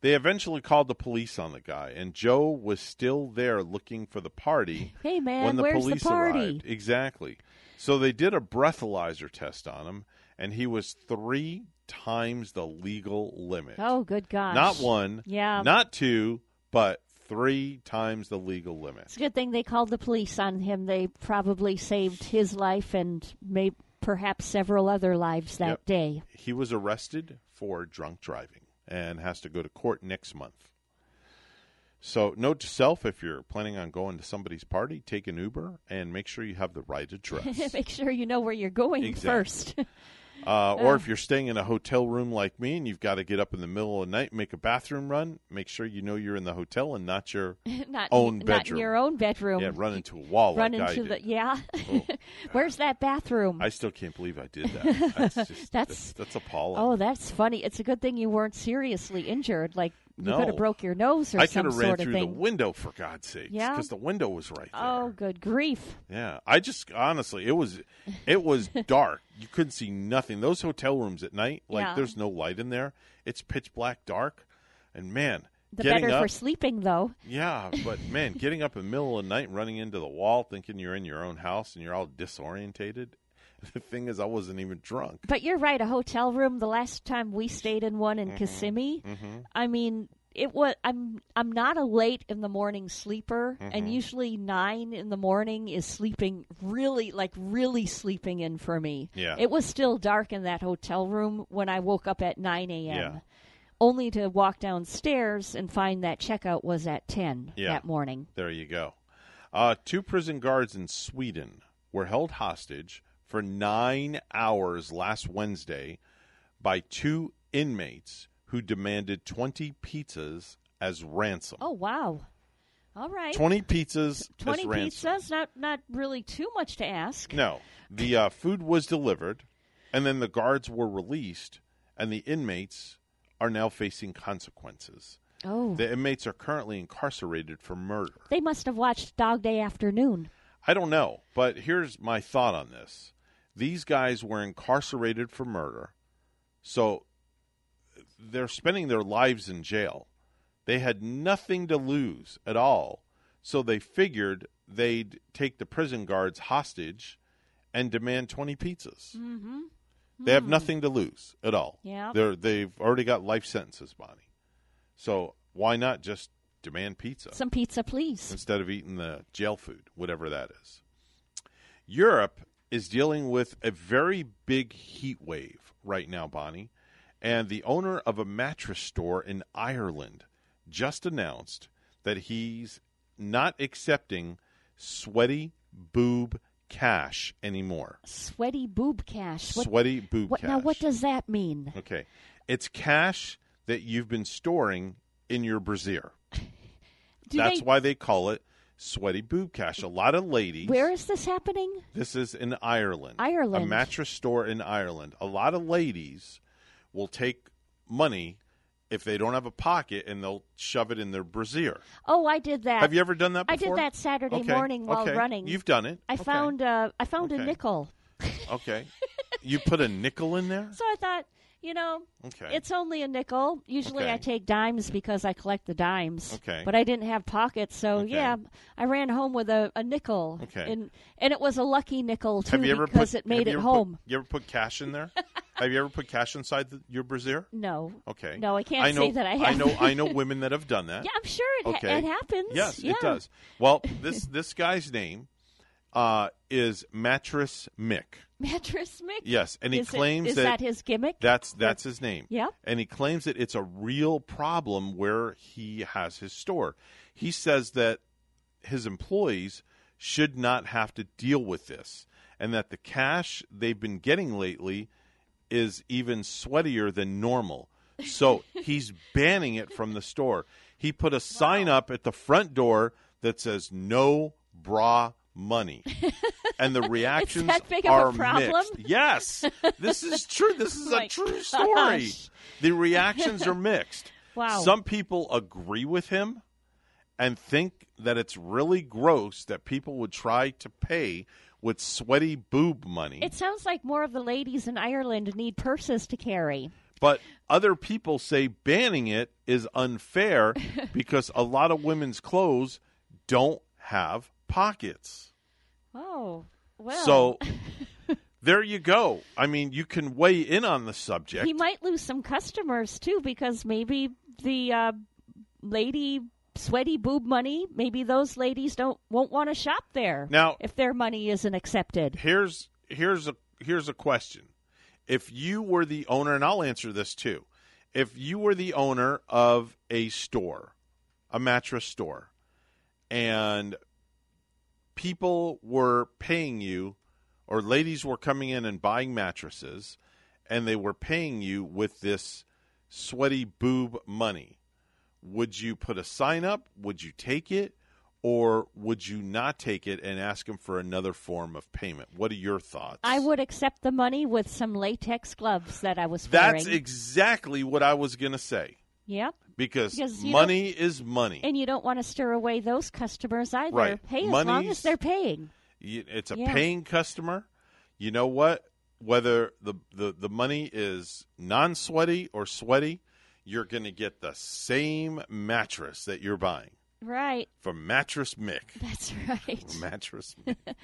[SPEAKER 2] They eventually called the police on the guy, and Joe was still there looking for the party. [laughs]
[SPEAKER 7] Hey, man,
[SPEAKER 2] when the
[SPEAKER 7] where's the
[SPEAKER 2] police
[SPEAKER 7] party?
[SPEAKER 2] arrived. Exactly. So they did a breathalyzer test on him, and he was three times the legal limit.
[SPEAKER 7] Oh, good gosh.
[SPEAKER 2] Not one,
[SPEAKER 7] Yeah.
[SPEAKER 2] not two, but three times the legal limit.
[SPEAKER 7] It's a good thing they called the police on him. They probably saved his life and may perhaps several other lives that
[SPEAKER 2] Yep.
[SPEAKER 7] day.
[SPEAKER 2] He was arrested for drunk driving and has to go to court next month. So, note to self: if you're planning on going to somebody's party, take an Uber and make sure you have the right [laughs] address.
[SPEAKER 7] Make sure you know where you're going
[SPEAKER 2] Exactly.
[SPEAKER 7] first. [laughs]
[SPEAKER 2] Uh, or if you're staying in a hotel room like me and you've got to get up in the middle of the night, and make a bathroom run. Make sure you know you're in the hotel and not your [laughs]
[SPEAKER 7] not
[SPEAKER 2] own
[SPEAKER 7] not
[SPEAKER 2] bedroom.
[SPEAKER 7] in your own bedroom.
[SPEAKER 2] Yeah, run into a wall
[SPEAKER 7] Run
[SPEAKER 2] like I
[SPEAKER 7] into the yeah.
[SPEAKER 2] Oh. [laughs]
[SPEAKER 7] Where's that bathroom?
[SPEAKER 2] I still can't believe I did that. That's [laughs] just,
[SPEAKER 7] That's-
[SPEAKER 2] that's that's appalling.
[SPEAKER 7] Oh, that's funny. It's a good thing you weren't seriously injured. Like you
[SPEAKER 2] No.
[SPEAKER 7] could have broke your nose or something.
[SPEAKER 2] I could
[SPEAKER 7] some
[SPEAKER 2] have ran
[SPEAKER 7] of
[SPEAKER 2] through
[SPEAKER 7] thing.
[SPEAKER 2] the window for God's sake.
[SPEAKER 7] Yeah?
[SPEAKER 2] because the window was right there.
[SPEAKER 7] oh, good grief!
[SPEAKER 2] Yeah, I just honestly, it was it was [laughs] dark. You couldn't see nothing. Those hotel rooms at night, like
[SPEAKER 7] Yeah.
[SPEAKER 2] there's no light in there. It's pitch black, dark, and man,
[SPEAKER 7] The
[SPEAKER 2] getting
[SPEAKER 7] better
[SPEAKER 2] up,
[SPEAKER 7] for sleeping, though.
[SPEAKER 2] Yeah, but man, [laughs] getting up in the middle of the night, and running into the wall, thinking you're in your own house and you're all disorientated. [laughs] The thing is, I wasn't even drunk.
[SPEAKER 7] But you're right. A hotel room. The last time we stayed in one in Kissimmee,
[SPEAKER 2] Mhm.
[SPEAKER 7] I mean, it was. I'm. I'm not a late in the morning sleeper, and
[SPEAKER 2] Mhm.
[SPEAKER 7] usually nine in the morning is sleeping really, like really sleeping in for me.
[SPEAKER 2] Yeah.
[SPEAKER 7] It was still dark in that hotel room when I woke up at nine a.m.
[SPEAKER 2] Yeah.
[SPEAKER 7] Only to walk downstairs and find that checkout was at ten
[SPEAKER 2] Yeah.
[SPEAKER 7] that morning.
[SPEAKER 2] There you go. Uh, two prison guards in Sweden were held hostage for nine hours last Wednesday by two inmates who demanded 20 pizzas as ransom.
[SPEAKER 7] Oh wow! All right,
[SPEAKER 2] 20 pizzas
[SPEAKER 7] Twenty
[SPEAKER 2] as ransom.
[SPEAKER 7] pizzas. Not not really too much to ask.
[SPEAKER 2] No, the uh, food was delivered, and then the guards were released, and the inmates are now facing consequences.
[SPEAKER 7] Oh.
[SPEAKER 2] The inmates are currently incarcerated for murder.
[SPEAKER 7] They must have watched Dog Day Afternoon.
[SPEAKER 2] I don't know, but here's my thought on this. These guys were incarcerated for murder, so they're spending their lives in jail. They had nothing to lose at all, so they figured they'd take the prison guards hostage and demand 20 pizzas.
[SPEAKER 7] Mm-hmm.
[SPEAKER 2] They have nothing to lose at all.
[SPEAKER 7] Yeah.
[SPEAKER 2] They're, they've already got life sentences, Bonnie. So why not just demand pizza?
[SPEAKER 7] Some pizza, please.
[SPEAKER 2] instead of eating the jail food, whatever that is. Europe is dealing with a very big heat wave right now, Bonnie, and the owner of a mattress store in Ireland just announced that he's not accepting sweaty boob cash anymore.
[SPEAKER 7] Sweaty boob cash. What,
[SPEAKER 2] Sweaty boob
[SPEAKER 7] what,
[SPEAKER 2] cash.
[SPEAKER 7] Now, what does that mean?
[SPEAKER 2] Okay. It's cash that you've been storing in your brassiere. [laughs]
[SPEAKER 7] Do
[SPEAKER 2] That's
[SPEAKER 7] they-
[SPEAKER 2] why they call it sweaty boob cash. A lot of ladies.
[SPEAKER 7] Where is this happening?
[SPEAKER 2] This is in Ireland.
[SPEAKER 7] Ireland.
[SPEAKER 2] A mattress store in Ireland. A lot of ladies will take money if they don't have a pocket and they'll shove it in their brassiere.
[SPEAKER 7] Oh, I did that.
[SPEAKER 2] Have you ever done that before?
[SPEAKER 7] I did that Saturday
[SPEAKER 2] Okay,
[SPEAKER 7] morning while
[SPEAKER 2] okay.
[SPEAKER 7] running.
[SPEAKER 2] You've done it.
[SPEAKER 7] I
[SPEAKER 2] Okay.
[SPEAKER 7] found uh, I found a nickel.
[SPEAKER 2] Okay. [laughs] you put a nickel in there?
[SPEAKER 7] So I thought, you know,
[SPEAKER 2] Okay.
[SPEAKER 7] it's only a nickel. Usually I take dimes because I collect the dimes.
[SPEAKER 2] Okay.
[SPEAKER 7] But I didn't have pockets, so
[SPEAKER 2] Okay.
[SPEAKER 7] yeah, I ran home with a, a nickel.
[SPEAKER 2] Okay.
[SPEAKER 7] And and it was a lucky nickel too
[SPEAKER 2] have you ever
[SPEAKER 7] because
[SPEAKER 2] put,
[SPEAKER 7] it made it home.
[SPEAKER 2] Put, you ever put cash in there? [laughs] have you ever put cash inside the, your brassiere?
[SPEAKER 7] No.
[SPEAKER 2] Okay.
[SPEAKER 7] No, I can't
[SPEAKER 2] I know,
[SPEAKER 7] say that I have.
[SPEAKER 2] I know. I know women that have done that. [laughs]
[SPEAKER 7] Yeah, I'm sure it, ha- it happens.
[SPEAKER 2] Yes,
[SPEAKER 7] yeah.
[SPEAKER 2] it does. Well, [laughs] this this guy's name uh, is Mattress Mick.
[SPEAKER 7] Mattress Mick.
[SPEAKER 2] Yes, and he
[SPEAKER 7] Is
[SPEAKER 2] claims
[SPEAKER 7] is that his gimmick?
[SPEAKER 2] That's that's his name.
[SPEAKER 7] Yeah.
[SPEAKER 2] and he claims that it's a real problem where he has his store. He says that his employees should not have to deal with this, and that the cash they've been getting lately is even sweatier than normal. So [laughs] he's banning it from the store. He put a sign up at the front door that says "No bra money," [laughs] and the reactions
[SPEAKER 7] that big of a
[SPEAKER 2] are
[SPEAKER 7] problem?
[SPEAKER 2] mixed. Yes, this is [laughs] true. This is a true story.
[SPEAKER 7] gosh.
[SPEAKER 2] The reactions are mixed. [laughs]
[SPEAKER 7] Wow.
[SPEAKER 2] Some people agree with him and think that it's really gross that people would try to pay with sweaty boob money.
[SPEAKER 7] It sounds like more of the ladies in Ireland need purses to carry.
[SPEAKER 2] But other people say banning it is unfair because a lot of women's clothes don't have pockets.
[SPEAKER 7] Oh, well.
[SPEAKER 2] So [laughs] there you go. I mean, you can weigh in on the subject.
[SPEAKER 7] he might lose some customers too because maybe the uh, lady sweaty boob money. Maybe those ladies don't won't want to shop there
[SPEAKER 2] Now-
[SPEAKER 7] if their money isn't accepted.
[SPEAKER 2] here's here's a here's a question. If you were the owner, and I'll answer this too. If you were the owner of a store a mattress store, and people were paying you, or ladies were coming in and buying mattresses, and they were paying you with this sweaty boob money. Would you put a sign up? Would you take it? Or would you not take it and ask them for another form of payment? What are your thoughts?
[SPEAKER 7] I would accept the money with some latex gloves that I was
[SPEAKER 2] That's
[SPEAKER 7] wearing.
[SPEAKER 2] exactly what I was going to say.
[SPEAKER 7] Yep.
[SPEAKER 2] Because,
[SPEAKER 7] Because
[SPEAKER 2] money is money.
[SPEAKER 7] And you don't want to stir away those customers either.
[SPEAKER 2] Right.
[SPEAKER 7] Pay as long
[SPEAKER 2] Money's-
[SPEAKER 7] as they're paying.
[SPEAKER 2] It's a
[SPEAKER 7] Yeah.
[SPEAKER 2] paying customer. You know what? Whether the, the, the money is non sweaty or sweaty, you're going to get the same mattress that you're buying
[SPEAKER 7] Right.
[SPEAKER 2] from Mattress Mick.
[SPEAKER 7] That's [laughs] right.
[SPEAKER 2] Mattress Mick. [laughs]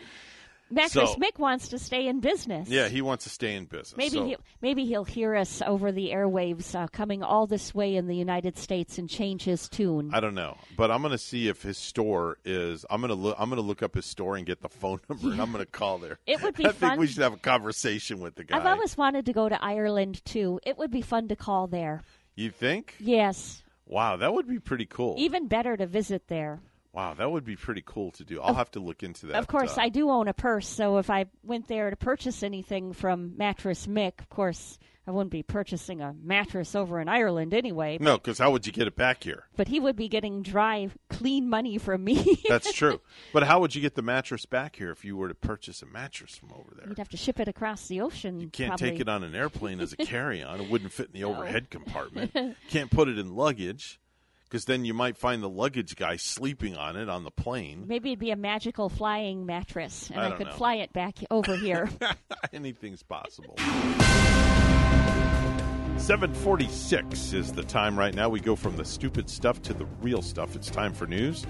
[SPEAKER 7] Mattress
[SPEAKER 2] So-
[SPEAKER 7] Mick wants to stay in business.
[SPEAKER 2] Yeah, he wants to stay in business.
[SPEAKER 7] Maybe
[SPEAKER 2] so-
[SPEAKER 7] he'll, maybe he'll hear us over the airwaves uh, coming all this way in the United States and change his tune.
[SPEAKER 2] I don't know, but I'm going to see if his store is. I'm going to look. I'm going to look up his store and get the phone [laughs] number, and I'm going to call there.
[SPEAKER 7] It would be [laughs]
[SPEAKER 2] I think
[SPEAKER 7] fun.
[SPEAKER 2] we should have a conversation with the guy.
[SPEAKER 7] I've always wanted to go to Ireland too. It would be fun to call there.
[SPEAKER 2] you think?
[SPEAKER 7] Yes.
[SPEAKER 2] Wow, that would be pretty cool.
[SPEAKER 7] Even better to visit there.
[SPEAKER 2] Wow, that would be pretty cool to do. I'll have to look into that.
[SPEAKER 7] of course,
[SPEAKER 2] uh,
[SPEAKER 7] I do own a purse, so if I went there to purchase anything from Mattress Mick, of course, I wouldn't be purchasing a mattress over in Ireland anyway.
[SPEAKER 2] No, because how would you get it back here?
[SPEAKER 7] But he would be getting dry, clean money from me. [laughs]
[SPEAKER 2] That's [laughs] true. but how would you get the mattress back here if you were to purchase a mattress from over there?
[SPEAKER 7] You'd have to ship it across the ocean.
[SPEAKER 2] You can't
[SPEAKER 7] probably.
[SPEAKER 2] take it on an airplane as a [laughs] carry-on. It wouldn't fit in the
[SPEAKER 7] No.
[SPEAKER 2] overhead compartment. Can't put it in luggage because then you might find the luggage guy sleeping on it on the plane.
[SPEAKER 7] Maybe it'd be a magical flying mattress, and
[SPEAKER 2] I
[SPEAKER 7] I, could
[SPEAKER 2] know.
[SPEAKER 7] fly it back over here. [laughs]
[SPEAKER 2] Anything's possible. 746 is the time right now. We go from the stupid stuff to the real stuff. It's time for news.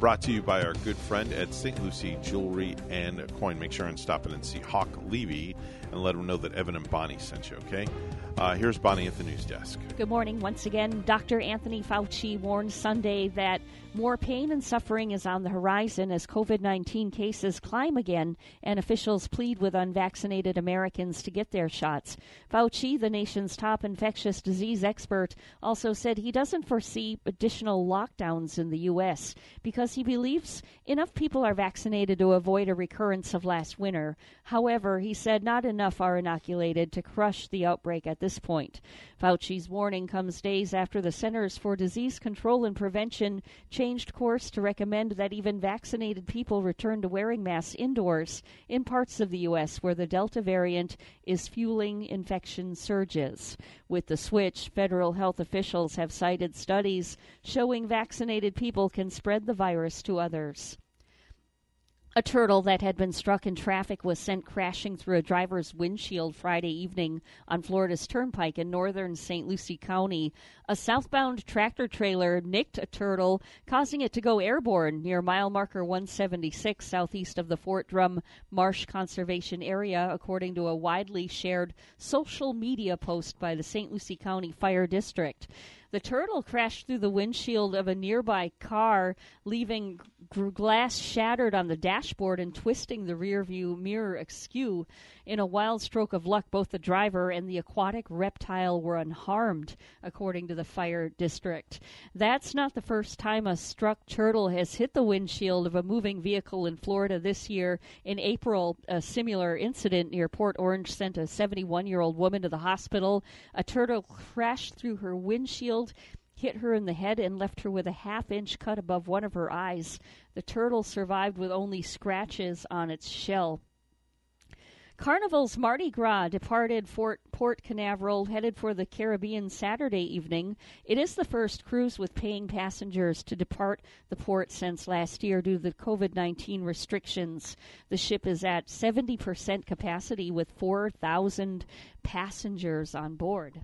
[SPEAKER 2] Brought to you by our good friend at St. Lucie Jewelry and Coin. Make sure and stop in and see Hawk Levy and let them know that Evan and Bonnie sent you, okay? Uh, here's Bonnie at the news desk.
[SPEAKER 7] Good morning once again. Dr. Anthony Fauci warned Sunday that more pain and suffering is on the horizon as COVID 19 cases climb again and officials plead with unvaccinated Americans to get their shots. Fauci, the nation's top infectious disease expert, also said he doesn't foresee additional lockdowns in the U.S. because he believes enough people are vaccinated to avoid a recurrence of last winter. However, he said not enough are inoculated to crush the outbreak at this point. Fauci's warning comes days after the Centers for Disease Control and Prevention changed course to recommend that even vaccinated people return to wearing masks indoors in parts of the U.S. where the Delta variant is fueling infection surges. With the switch, federal health officials have cited studies showing vaccinated people can spread the virus to others. A turtle that had been struck in traffic was sent crashing through a driver's windshield Friday evening on Florida's Turnpike in northern St. Lucie County. A southbound tractor trailer nicked a turtle, causing it to go airborne near mile marker 176 southeast of the Fort Drum Marsh Conservation Area, according to a widely shared social media post by the St. Lucie County Fire District. The turtle crashed through the windshield of a nearby car, leaving g- glass shattered on the dashboard and twisting the rearview mirror askew. In a wild stroke of luck, both the driver and the aquatic reptile were unharmed, according to the fire district. That's not the first time a struck turtle has hit the windshield of a moving vehicle in Florida this year. In April, a similar incident near Port Orange sent a 71 year old woman to the hospital. A turtle crashed through her windshield hit her in the head and left her with a half inch cut above one of her eyes. The turtle survived with only scratches on its shell. Carnival's Mardi Gras departed Fort Port Canaveral, headed for the Caribbean Saturday evening. It is the first cruise with paying passengers to depart the port since last year due to the COVID 19 restrictions. The ship is at 70% capacity with 4,000 passengers on board.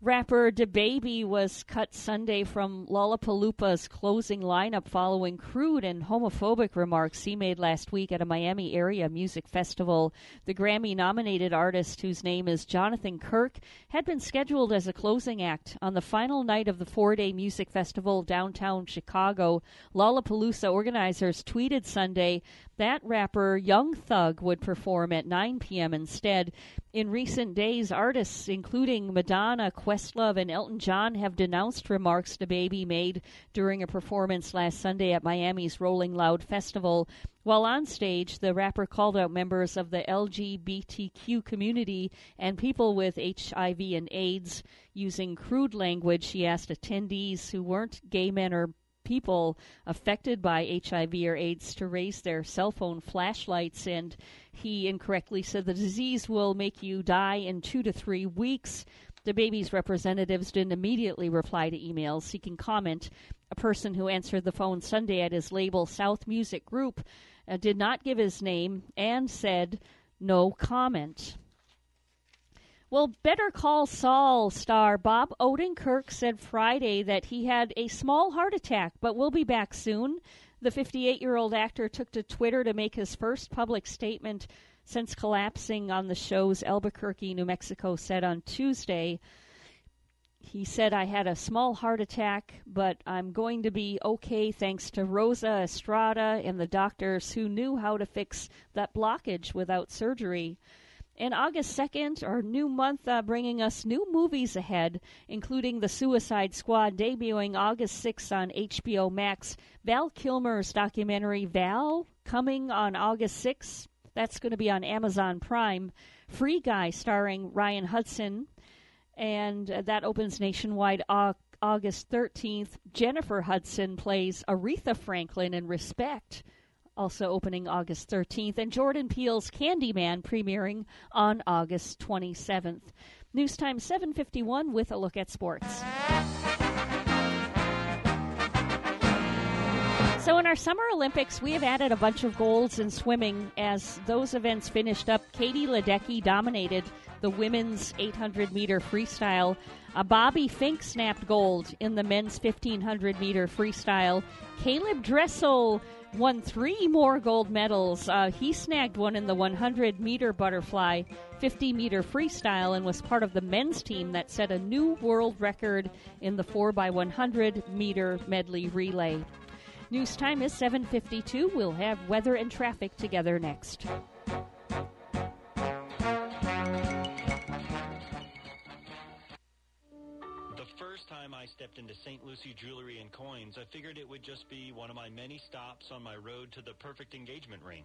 [SPEAKER 7] Rapper DaBaby was cut Sunday from Lollapalooza's closing lineup following crude and homophobic remarks he made last week at a Miami area music festival. The Grammy nominated artist, whose name is Jonathan Kirk, had been scheduled as a closing act on the final night of the four day music festival downtown Chicago. Lollapalooza organizers tweeted Sunday that rapper Young Thug would perform at 9 p.m. instead. In recent days, artists including Madonna, Questlove and Elton John have denounced remarks DaBaby made during a performance last Sunday at Miami's Rolling Loud Festival. While on stage, the rapper called out members of the LGBTQ community and people with HIV and AIDS. Using crude language, she asked attendees who weren't gay men or people affected by HIV or AIDS to raise their cell phone flashlights, and he incorrectly said the disease will make you die in two to three weeks. DaBaby's representatives didn't immediately reply to emails seeking comment. A person who answered the phone Sunday at his label South Music Group uh, did not give his name and said no comment. Well, Better Call Saul star Bob Odenkirk said Friday that he had a small heart attack, but will be back soon. The 58 year old actor took to Twitter to make his first public statement since collapsing on the show's Albuquerque, New Mexico set on Tuesday. He said, I had a small heart attack, but I'm going to be okay thanks to Rosa Estrada and the doctors who knew how to fix that blockage without surgery. And August 2nd, our new month, uh, bringing us new movies ahead, including The Suicide Squad debuting August 6th on HBO Max. Val Kilmer's documentary Val coming on August 6th. That's going to be on Amazon Prime. Free Guy starring Ryan Hudson. And uh, that opens nationwide au- August 13th. Jennifer Hudson plays Aretha Franklin in Respect also opening August 13th, and Jordan Peele's Candyman premiering on August 27th. News time 7:51 with a look at sports. So in our Summer Olympics, we have added a bunch of golds in swimming as those events finished up. Katie Ledecky dominated the women's 800 meter freestyle. Uh, Bobby Finke snapped gold in the men's 1500 meter freestyle. Caleb Dressel won three more gold medals. Uh, he snagged one in the 100 meter butterfly, 50 meter freestyle, and was part of the men's team that set a new world record in the 4x100 meter medley relay. News time is 7:52. We'll have weather and traffic together next.
[SPEAKER 14] The first time I stepped into St. Lucie Jewelry and Coins, I figured it would just be one of my many stops on my road to the perfect engagement ring.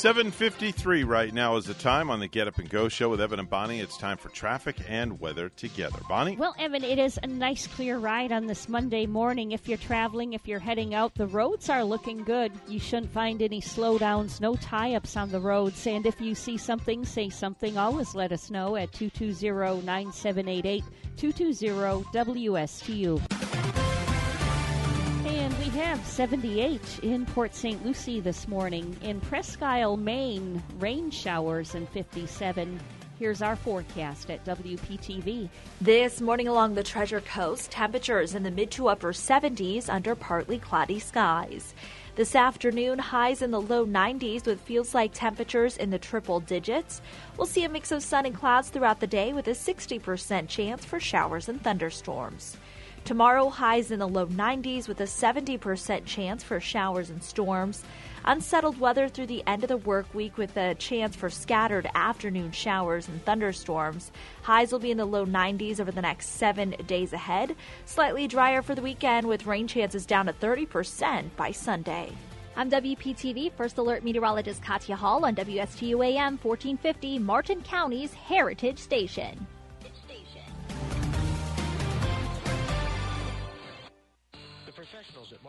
[SPEAKER 2] 7:53 right now is the time on the Get Up and Go show with Evan and Bonnie. It's time for traffic and weather together. Bonnie,
[SPEAKER 7] Well, Evan, it is a nice clear ride on this Monday morning. If you're traveling, if you're heading out, the roads are looking good. You shouldn't find any slowdowns, no tie ups on the roads. And if you see something, say something. Always let us know at 220 9788 220 WSTU. We have 78 in Port St. Lucie this morning. In Presque Isle, Maine, rain showers and 57. Here's our forecast at WPTV.
[SPEAKER 8] This morning along the Treasure Coast, temperatures in the mid to upper 70s under partly cloudy skies. This afternoon, highs in the low 90s with feels like temperatures in the triple digits. We'll see a mix of sun and clouds throughout the day with a 60% chance for showers and thunderstorms. Tomorrow, highs in the low 90s with a 70% chance for showers and storms. Unsettled weather through the end of the work week with a chance for scattered afternoon showers and thunderstorms. Highs will be in the low 90s over the next seven days ahead. Slightly drier for the weekend with rain chances down to 30% by Sunday.
[SPEAKER 9] I'm WPTV First Alert Meteorologist Katya Hall on WSTU AM 1450, Martin County's Heritage Station.
[SPEAKER 14] The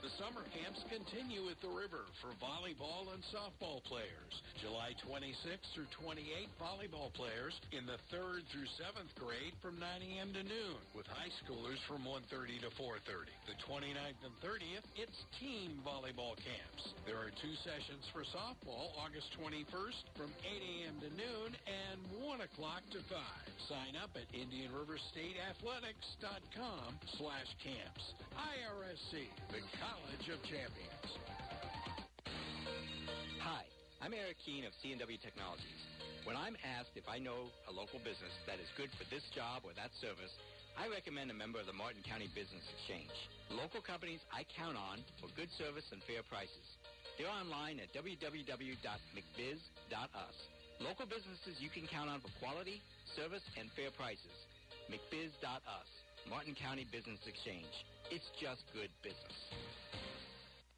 [SPEAKER 38] The summer camps continue at the river for volleyball and softball players. July 26th through 28th, volleyball players in the 3rd through 7th grade from 9 a.m. to noon, with high schoolers from 1.30 to 4.30. The 29th and 30th, it's team volleyball camps. There are two sessions for softball, August 21st from 8 a.m. to noon and 1 o'clock to 5. Sign up at IndianRiverStateAthletics.com slash camps. IRSC, the Of Champions.
[SPEAKER 39] Hi, I'm Eric Keene of C&W Technologies. When I'm asked if I know a local business that is good for this job or that service, I recommend a member of the Martin County Business Exchange. Local companies I count on for good service and fair prices. They're online at www.mcbiz.us. Local businesses you can count on for quality, service, and fair prices. mcbiz.us. Martin County Business Exchange. It's just good business.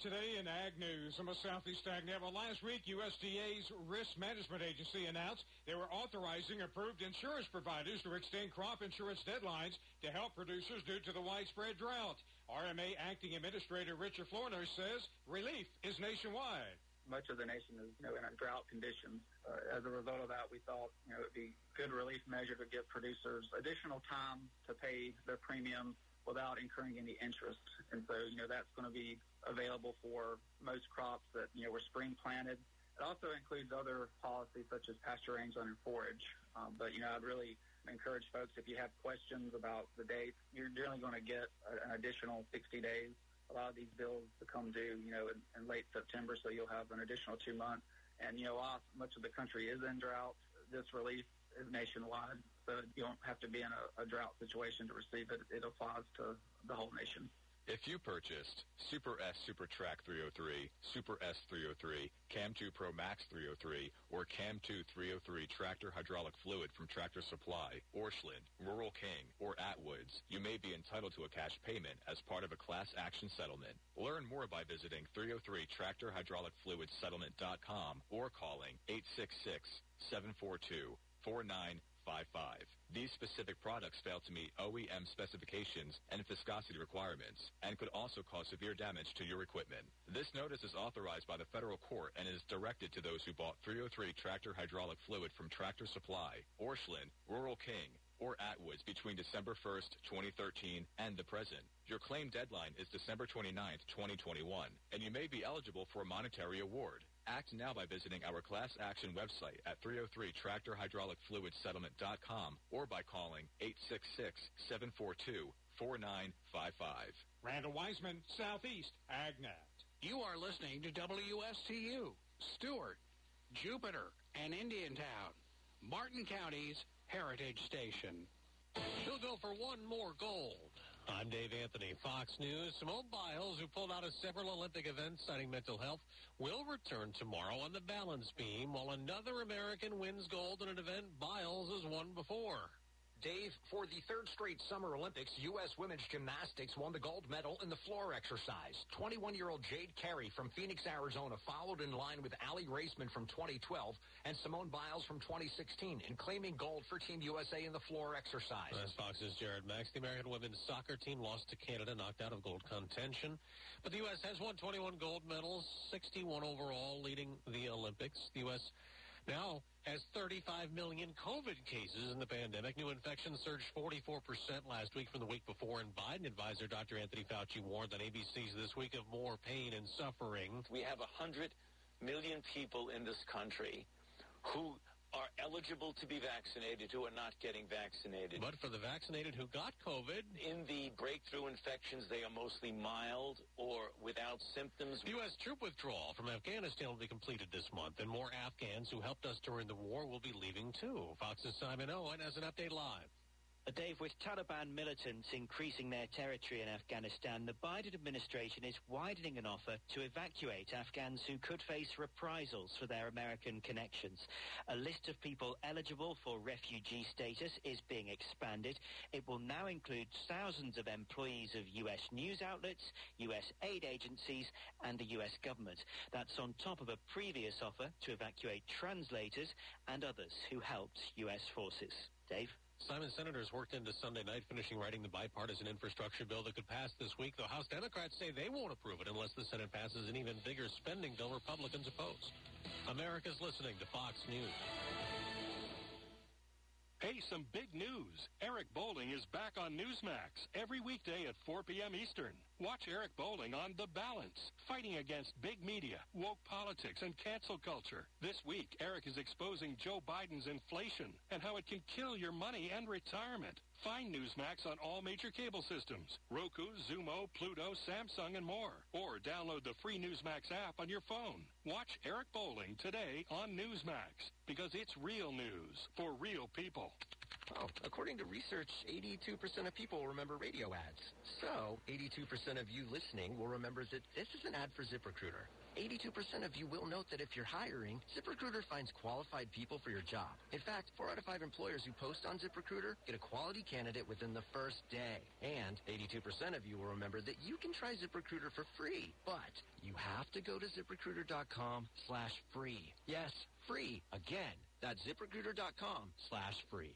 [SPEAKER 40] Today in Ag News, some of Southeast Ag Well, last week, USDA's Risk Management Agency announced they were authorizing approved insurance providers to extend crop insurance deadlines to help producers due to the widespread drought. RMA Acting Administrator Richard Flournoy says relief is nationwide.
[SPEAKER 41] much of the nation is you know, in a drought condition. Uh, as a result of that, we thought you know, it would be a good relief measure to give producers additional time to pay their premium without incurring any interest. And so, you know, that's going to be available for most crops that, you know, were spring planted. It also includes other policies such as pasture rangeland and forage. Um, but, you know, I'd really encourage folks, if you have questions about the dates, you're generally going to get an additional 60 days. A lot of these bills become due, you know, in, in late September, so you'll have an additional two months. And, you know, while much of the country is in drought, this relief is nationwide, so you don't have to be in a, a drought situation to receive it. It applies to the whole nation.
[SPEAKER 15] If you purchased Super S Super Track 303, Super S 303, Cam 2 Pro Max 303, or Cam 2 303 tractor hydraulic fluid from Tractor Supply, Orscheln, Rural King, or Atwoods, you may be entitled to a cash payment as part of a class action settlement. Learn more by visiting 303 Tractor Hydraulic Fluid Settlement.com or calling 866 742 4955. These specific products fail to meet OEM specifications and viscosity requirements and could also cause severe damage to your equipment. This notice is authorized by the federal court and is directed to those who bought 303 tractor hydraulic fluid from Tractor Supply, Orscheln, Rural King,
[SPEAKER 42] or Atwoods between December 1st, 2013 and the present. Your claim deadline is December 29th, 2021, and you may be eligible for a monetary award. Act now by visiting our class action website at 303 tractor hydraulic fluid settlement.com or by calling 866-742 4955.
[SPEAKER 43] Randall Wiseman, Southeast AgNet.
[SPEAKER 44] You are listening to WSTU, Stuart, Jupiter, and Indiantown, Martin County's Heritage Station.
[SPEAKER 20] He'll go for one more gold. I'm Dave Anthony, Fox News. Simone Biles, who pulled out of several Olympic events citing mental health, will return tomorrow on the balance beam while another American wins gold in an event Biles has won before.
[SPEAKER 45] Dave, for the third straight Summer Olympics, U.S. women's gymnastics won the gold medal in the floor exercise. 21-year-old Jade Carey from Phoenix, Arizona followed in line with Aly Raisman from 2012 and Simone Biles from 2016 in claiming gold for Team USA in the floor exercise.
[SPEAKER 20] That's Fox's Jared Max. The American women's soccer team lost to Canada, knocked out of gold contention. But the U.S. has won 21 gold medals, 61 overall, leading the Olympics. The U.S. now has 35 million COVID cases in the pandemic. New infections surged 44% last week from the week before, and Biden advisor Dr. Anthony Fauci warned on ABC's This Week of more pain and suffering.
[SPEAKER 46] We have 100 million people in this country who are eligible to be vaccinated who are not getting vaccinated.
[SPEAKER 20] But for the vaccinated who got COVID,
[SPEAKER 46] in the breakthrough infections, they are mostly mild or without symptoms.
[SPEAKER 20] U.S. troop withdrawal from Afghanistan will be completed this month, and more Afghans who helped us during the war will be leaving too. Fox's Simon Owen has an update live.
[SPEAKER 27] Dave, with Taliban militants increasing their territory in Afghanistan, the Biden administration is widening an offer to evacuate Afghans who could face reprisals for their American connections. A list of people eligible for refugee status is being expanded. It will now include thousands of employees of U.S. news outlets, U.S. aid agencies, and the U.S. government. That's on top of a previous offer to evacuate translators and others who helped U.S. forces. Dave?
[SPEAKER 20] Simon senators worked into Sunday night, finishing writing the bipartisan infrastructure bill that could pass this week, though House Democrats say they won't approve it unless the Senate passes an even bigger spending bill Republicans oppose. America's listening to Fox News.
[SPEAKER 40] Hey, some big news. Eric Bolling is back on Newsmax every weekday at 4 p.m. Eastern. Watch Eric Bolling on The Balance, fighting against big media, woke politics, and cancel culture. This week, Eric is exposing Joe Biden's inflation and how it can kill your money and retirement. Find Newsmax on all major cable systems, Roku, Xumo, Pluto, Samsung, and more. Or download the free Newsmax app on your phone. Watch Eric Bolling today on Newsmax because it's real news for real people.
[SPEAKER 15] Oh, according to research, 82% of people remember radio ads. So, 82% of you listening will remember that this is an ad for ZipRecruiter. 82% of you will note that if you're hiring, ZipRecruiter finds qualified people for your job. In fact, 4 out of 5 employers who post on ZipRecruiter get a quality candidate within the first day. And 82% of you will remember that you can try ZipRecruiter for free. But you have to go to ziprecruiter.com slash free. Yes, free. Again, that's ziprecruiter.com slash free.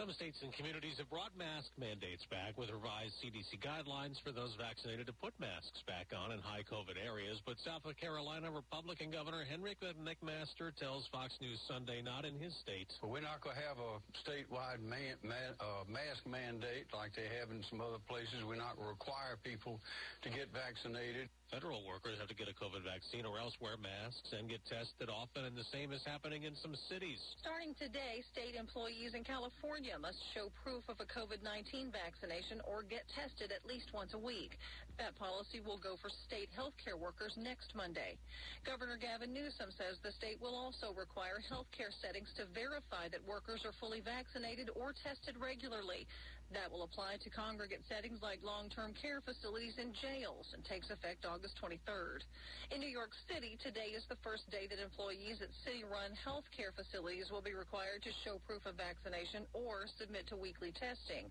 [SPEAKER 20] Some states and communities have brought mask mandates back with revised CDC guidelines for those vaccinated to put masks back on in high COVID areas. But South Carolina Republican Governor Henry McMaster tells Fox News Sunday not in his state.
[SPEAKER 47] We're not going to have a statewide man, man, uh, mask mandate like they have in some other places. We're not require people to get vaccinated.
[SPEAKER 20] Federal workers have to get a COVID vaccine or else wear masks and get tested often, and the same is happening in some cities.
[SPEAKER 22] Starting today, state employees in California must show proof of a COVID-19 vaccination or get tested at least once a week. That policy will go for state healthcare workers next Monday. Governor Gavin Newsom says the state will also require healthcare settings to verify that workers are fully vaccinated or tested regularly. That will apply to congregate settings like long-term care facilities and jails and takes effect August 23rd. In New York City, today is the first day that employees at city-run health care facilities will be required to show proof of vaccination or submit to weekly testing.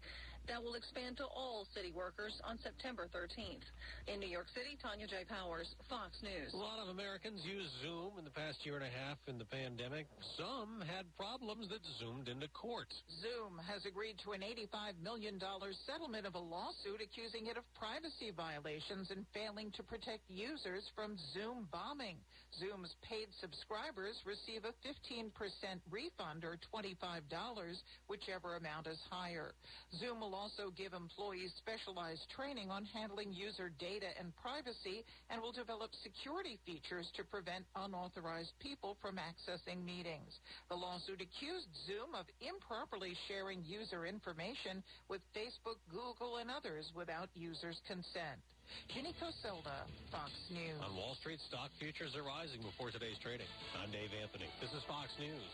[SPEAKER 22] That will expand to all city workers on September 13th. In New York City, Tanya J. Powers, Fox News.
[SPEAKER 20] A lot of Americans used Zoom in the past year and a half in the pandemic. Some had problems that zoomed into court.
[SPEAKER 48] Zoom has agreed to an $85 million settlement of a lawsuit accusing it of privacy violations and failing to protect users from Zoom bombing. Zoom's paid subscribers receive a 15% refund or $25, whichever amount is higher. Zoom will also give employees specialized training on handling user data and privacy and will develop security features to prevent unauthorized people from accessing meetings. The lawsuit accused Zoom of improperly sharing user information with Facebook, Google, and others without users' consent. Jenny Coselda, Fox News.
[SPEAKER 20] On Wall Street, stock futures are rising before today's trading. I'm Dave Anthony. This is Fox News.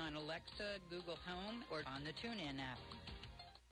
[SPEAKER 49] on Alexa, Google Home, or on the TuneIn app.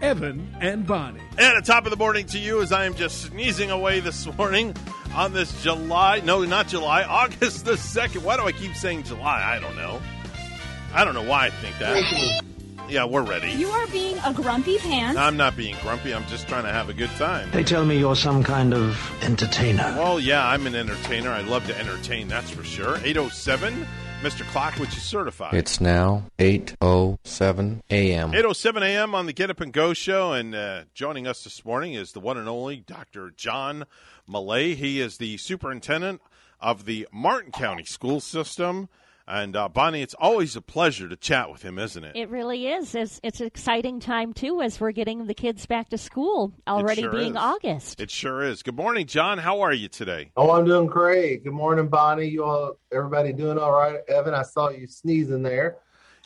[SPEAKER 19] Evan and Bonnie.
[SPEAKER 2] And at top of the morning to you as I am just sneezing away this morning on this July, no, not July, [laughs] August the 2nd. Why do I keep saying July? I don't know. I don't know why I think that. Yeah, we're ready.
[SPEAKER 50] You are being a grumpy pants.
[SPEAKER 2] I'm not being grumpy. I'm just trying to have a good time.
[SPEAKER 5] They tell me you're some kind of entertainer.
[SPEAKER 2] Well, yeah, I'm an entertainer. I love to entertain, that's for sure. 807, Mr. Clock, which is certified.
[SPEAKER 32] It's now 8.07 a.m.
[SPEAKER 2] 8.07 a.m. on the Get Up and Go show, and uh, joining us this morning is the one and only Dr. John Millay. He is the superintendent of the Martin County school system. And uh, Bonnie, it's always a pleasure to chat with him, isn't it?
[SPEAKER 7] It really is. It's, it's an exciting time, too, as we're getting the kids back to school, already
[SPEAKER 2] sure
[SPEAKER 7] being
[SPEAKER 2] is.
[SPEAKER 7] August.
[SPEAKER 2] It sure is. Good morning, John. How are you today?
[SPEAKER 51] Oh, I'm doing great. Good morning, Bonnie. You all, everybody doing all right? Evan, I saw you sneezing there.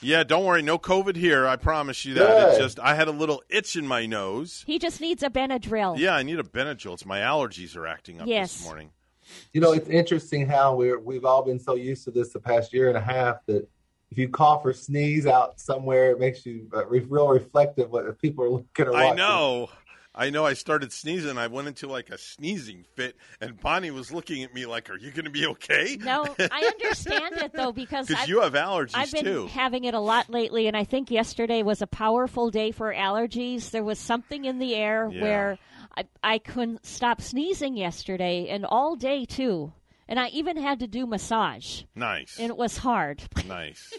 [SPEAKER 2] Yeah, don't worry. No COVID here. I promise you that. It's just I had a little itch in my nose.
[SPEAKER 7] He just needs a Benadryl.
[SPEAKER 2] Yeah, I need a Benadryl. It's my allergies are acting up
[SPEAKER 7] Yes.
[SPEAKER 2] this morning.
[SPEAKER 51] You know, it's interesting how we're we've all been so used to this the past year and a half that if you cough or sneeze out somewhere, it makes you uh, re- real reflective what if people are looking or
[SPEAKER 2] I
[SPEAKER 51] watching.
[SPEAKER 2] know. I know. I started sneezing. I went into like a sneezing fit, and Bonnie was looking at me like, "Are you going to be okay?"
[SPEAKER 7] No, I [laughs] understand it though because
[SPEAKER 2] because
[SPEAKER 7] I've-
[SPEAKER 2] you have allergies
[SPEAKER 7] I've been
[SPEAKER 2] too.
[SPEAKER 7] having it a lot lately, and I think yesterday was a powerful day for allergies. There was something in the air
[SPEAKER 2] Yeah.
[SPEAKER 7] where I, I couldn't stop sneezing yesterday, and all day too. And I even had to do massage,
[SPEAKER 2] Nice,
[SPEAKER 7] and it was hard. [laughs]
[SPEAKER 2] nice.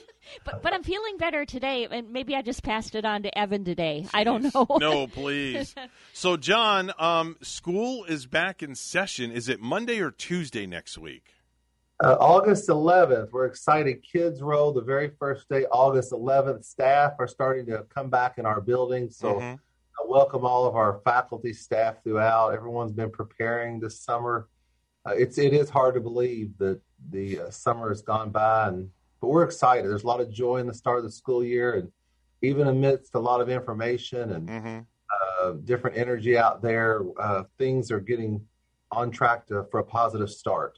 [SPEAKER 7] But but I'm feeling better today, and maybe I just passed it on to Evan today. I don't know.
[SPEAKER 2] no, [laughs] please. So, John, um, school is back in session. Is it Monday or Tuesday next week?
[SPEAKER 51] Uh, August 11th, we're excited. Kids Row, the very first day, August 11th. Staff are starting to come back in our building. So,
[SPEAKER 2] Mhm.
[SPEAKER 51] I welcome all of our faculty, staff throughout. Everyone's been preparing this summer. Uh, it's it is hard to believe that the uh, summer has gone by, and but we're excited. There's a lot of joy in the start of the school year, and even amidst a lot of information and uh, different energy out there, uh, things are getting on track to, for a positive start.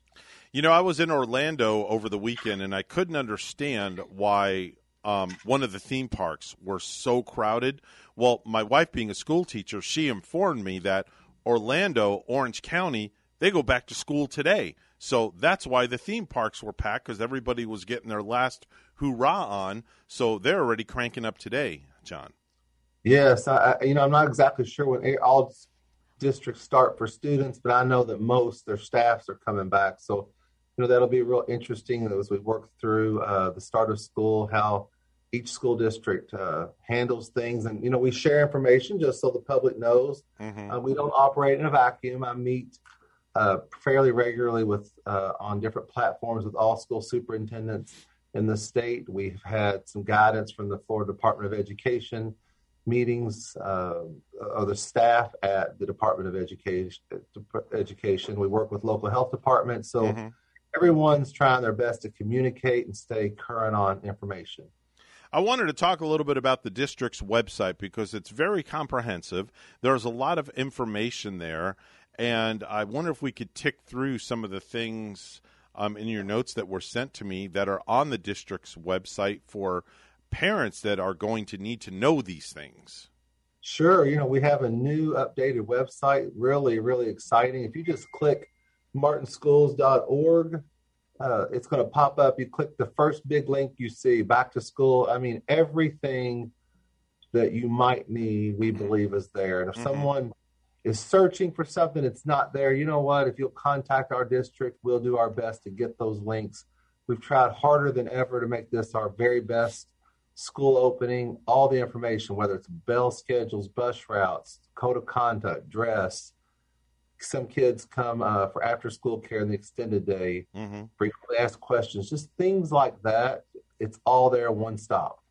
[SPEAKER 2] You know, I was in Orlando over the weekend, and I couldn't understand why um, one of the theme parks were so crowded. Well, my wife, being a school teacher, she informed me that Orlando, Orange County, they go back to school today. So that's why the theme parks were packed because everybody was getting their last hoorah on. So they're already cranking up today, John.
[SPEAKER 51] Yes, I, you know I'm not exactly sure when all districts start for students, but I know that most their staffs are coming back. So, you know that'll be real interesting as we work through uh, the start of school, how each school district uh, handles things, and you know we share information just so the public knows. Uh, we don't operate in a vacuum. I meet uh, fairly regularly with uh, on different platforms with all school superintendents in the state. We've had some guidance from the Florida Department of Education meetings uh, the staff at the Department of Education. Education. We work with local health departments, so
[SPEAKER 2] Mm-hmm.
[SPEAKER 51] Everyone's trying their best to communicate and stay current on information.
[SPEAKER 2] I wanted to talk a little bit about the district's website because it's very comprehensive. There's a lot of information there, and I wonder if we could tick through some of the things um, in your notes that were sent to me that are on the district's website for parents that are going to need to know these things.
[SPEAKER 51] Sure. You know, we have a new updated website, really, really exciting. If you just click martinschools.org, uh, it's going to pop up. You click the first big link you see, back to school. I mean, everything that you might need, we believe is there. And if
[SPEAKER 2] Mhm.
[SPEAKER 51] someone is searching for something that's not there, you know what? If you'll contact our district, we'll do our best to get those links. We've tried harder than ever to make this our very best school opening. All the information, whether it's bell schedules, bus routes, code of conduct, dress. Some kids come uh, for after school care in the extended day,
[SPEAKER 2] Mm-hmm.
[SPEAKER 51] frequently asked questions, just things like that. It's all there, one stop.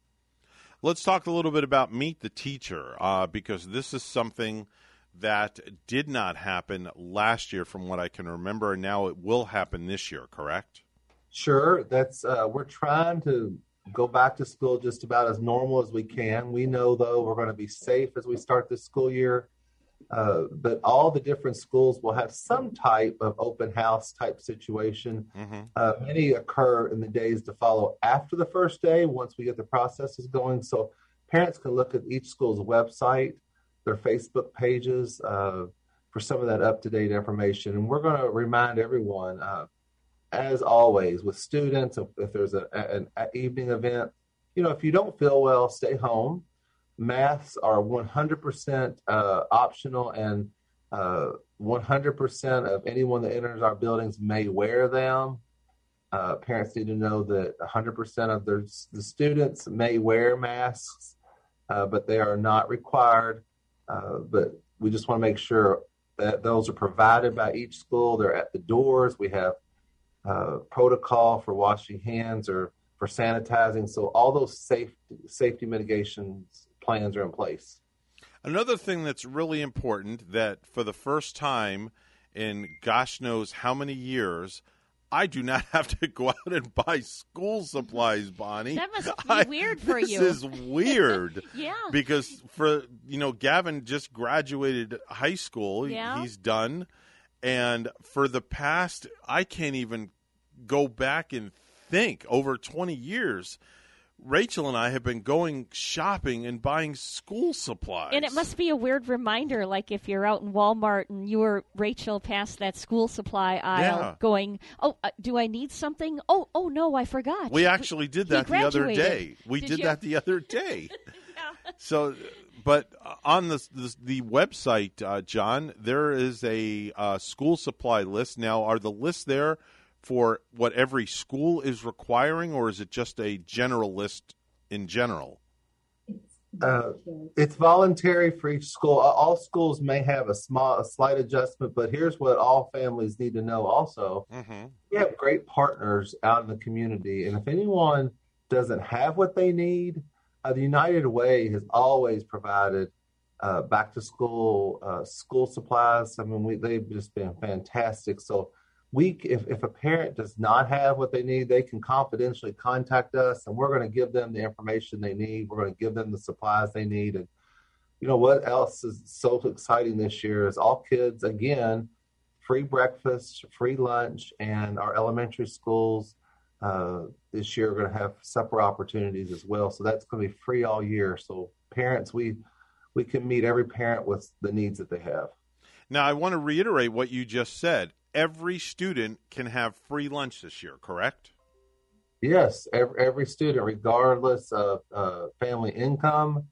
[SPEAKER 2] Let's talk a little bit about Meet the Teacher uh, because this is something that did not happen last year, from what I can remember, and now it will happen this year. Correct?
[SPEAKER 51] Sure, that's uh, we're trying to go back to school just about as normal as we can. We know though we're going to be safe as we start this school year, uh, but all the different schools will have some type of open house type situation.
[SPEAKER 2] Mm-hmm.
[SPEAKER 51] Uh, many occur in the days to follow after the first day once we get the processes going. So parents can look at each school's website, their Facebook pages uh, for some of that up to date information. And we're going to remind everyone, uh, as always, with students, if, if there's a, an evening event, you know, if you don't feel well, stay home. Masks are 100% uh, optional and uh, 100% of anyone that enters our buildings may wear them. Uh, parents need to know that 100% of their, the students may wear masks, uh, but they are not required. Uh, but we just want to make sure that those are provided by each school. They're at the doors. We have uh, protocol for washing hands or for sanitizing. So all those safe, safety mitigation plans are in place.
[SPEAKER 2] Another thing that's really important that for the first time in gosh knows how many years, I do not [laughs] have to go out and buy school supplies, Bonnie.
[SPEAKER 7] That must be
[SPEAKER 2] I-
[SPEAKER 7] weird for
[SPEAKER 2] this
[SPEAKER 7] you.
[SPEAKER 2] This is weird. [laughs]
[SPEAKER 7] Yeah.
[SPEAKER 2] Because for you know, Gavin just graduated high school.
[SPEAKER 7] Yeah.
[SPEAKER 2] He's done. And for the past I can't even go back and think over twenty years. Rachel and I have been going shopping and buying school supplies.
[SPEAKER 7] And it must be a weird reminder, like if you're out in Walmart and you or Rachel past that school supply aisle,
[SPEAKER 2] Yeah.
[SPEAKER 7] going, "Oh, uh, do I need something? Oh, oh no, I forgot."
[SPEAKER 2] We actually did that the other day. We
[SPEAKER 7] Did
[SPEAKER 2] did, that the other day. So, but on the the, the website, uh, John, there is a uh, school supply list. Now, are the lists there for what every school is requiring, or is it just a general list in general?
[SPEAKER 51] Uh, it's voluntary for each school. All schools may have a small, a slight adjustment, but here's what all families need to know. Also,
[SPEAKER 2] mm-hmm.
[SPEAKER 51] we have great partners out in the community, and if anyone doesn't have what they need, uh, the United Way has always provided uh, back to school uh, school supplies. I mean, we, they've just been fantastic. So we, if, if a parent does not have what they need, they can confidentially contact us and we're going to give them the information they need. We're going to give them the supplies they need. And, you know, what else is so exciting this year is all kids, again, free breakfast, free lunch, and our elementary schools uh, this year are going to have supper opportunities as well. So that's going to be free all year. So parents, we, we can meet every parent with the needs that they have.
[SPEAKER 2] Now, I want to reiterate what you just said every student can have free lunch this year, correct?
[SPEAKER 51] Yes, every, every student, regardless of uh, family income,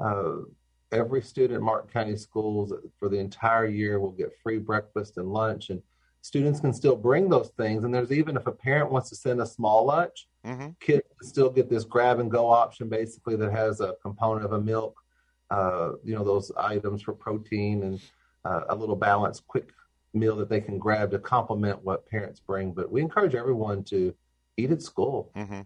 [SPEAKER 51] uh, every student in Martin County Schools for the entire year will get free breakfast and lunch. And students can still bring those things. And there's even if a parent wants to send a small lunch,
[SPEAKER 2] mm-hmm.
[SPEAKER 51] kids still get this grab and go option basically that has a component of a milk, uh, you know, those items for protein and uh, a little balanced, quick meal that they can grab to complement what parents bring. But we encourage everyone to eat at school.
[SPEAKER 2] Mm-hmm.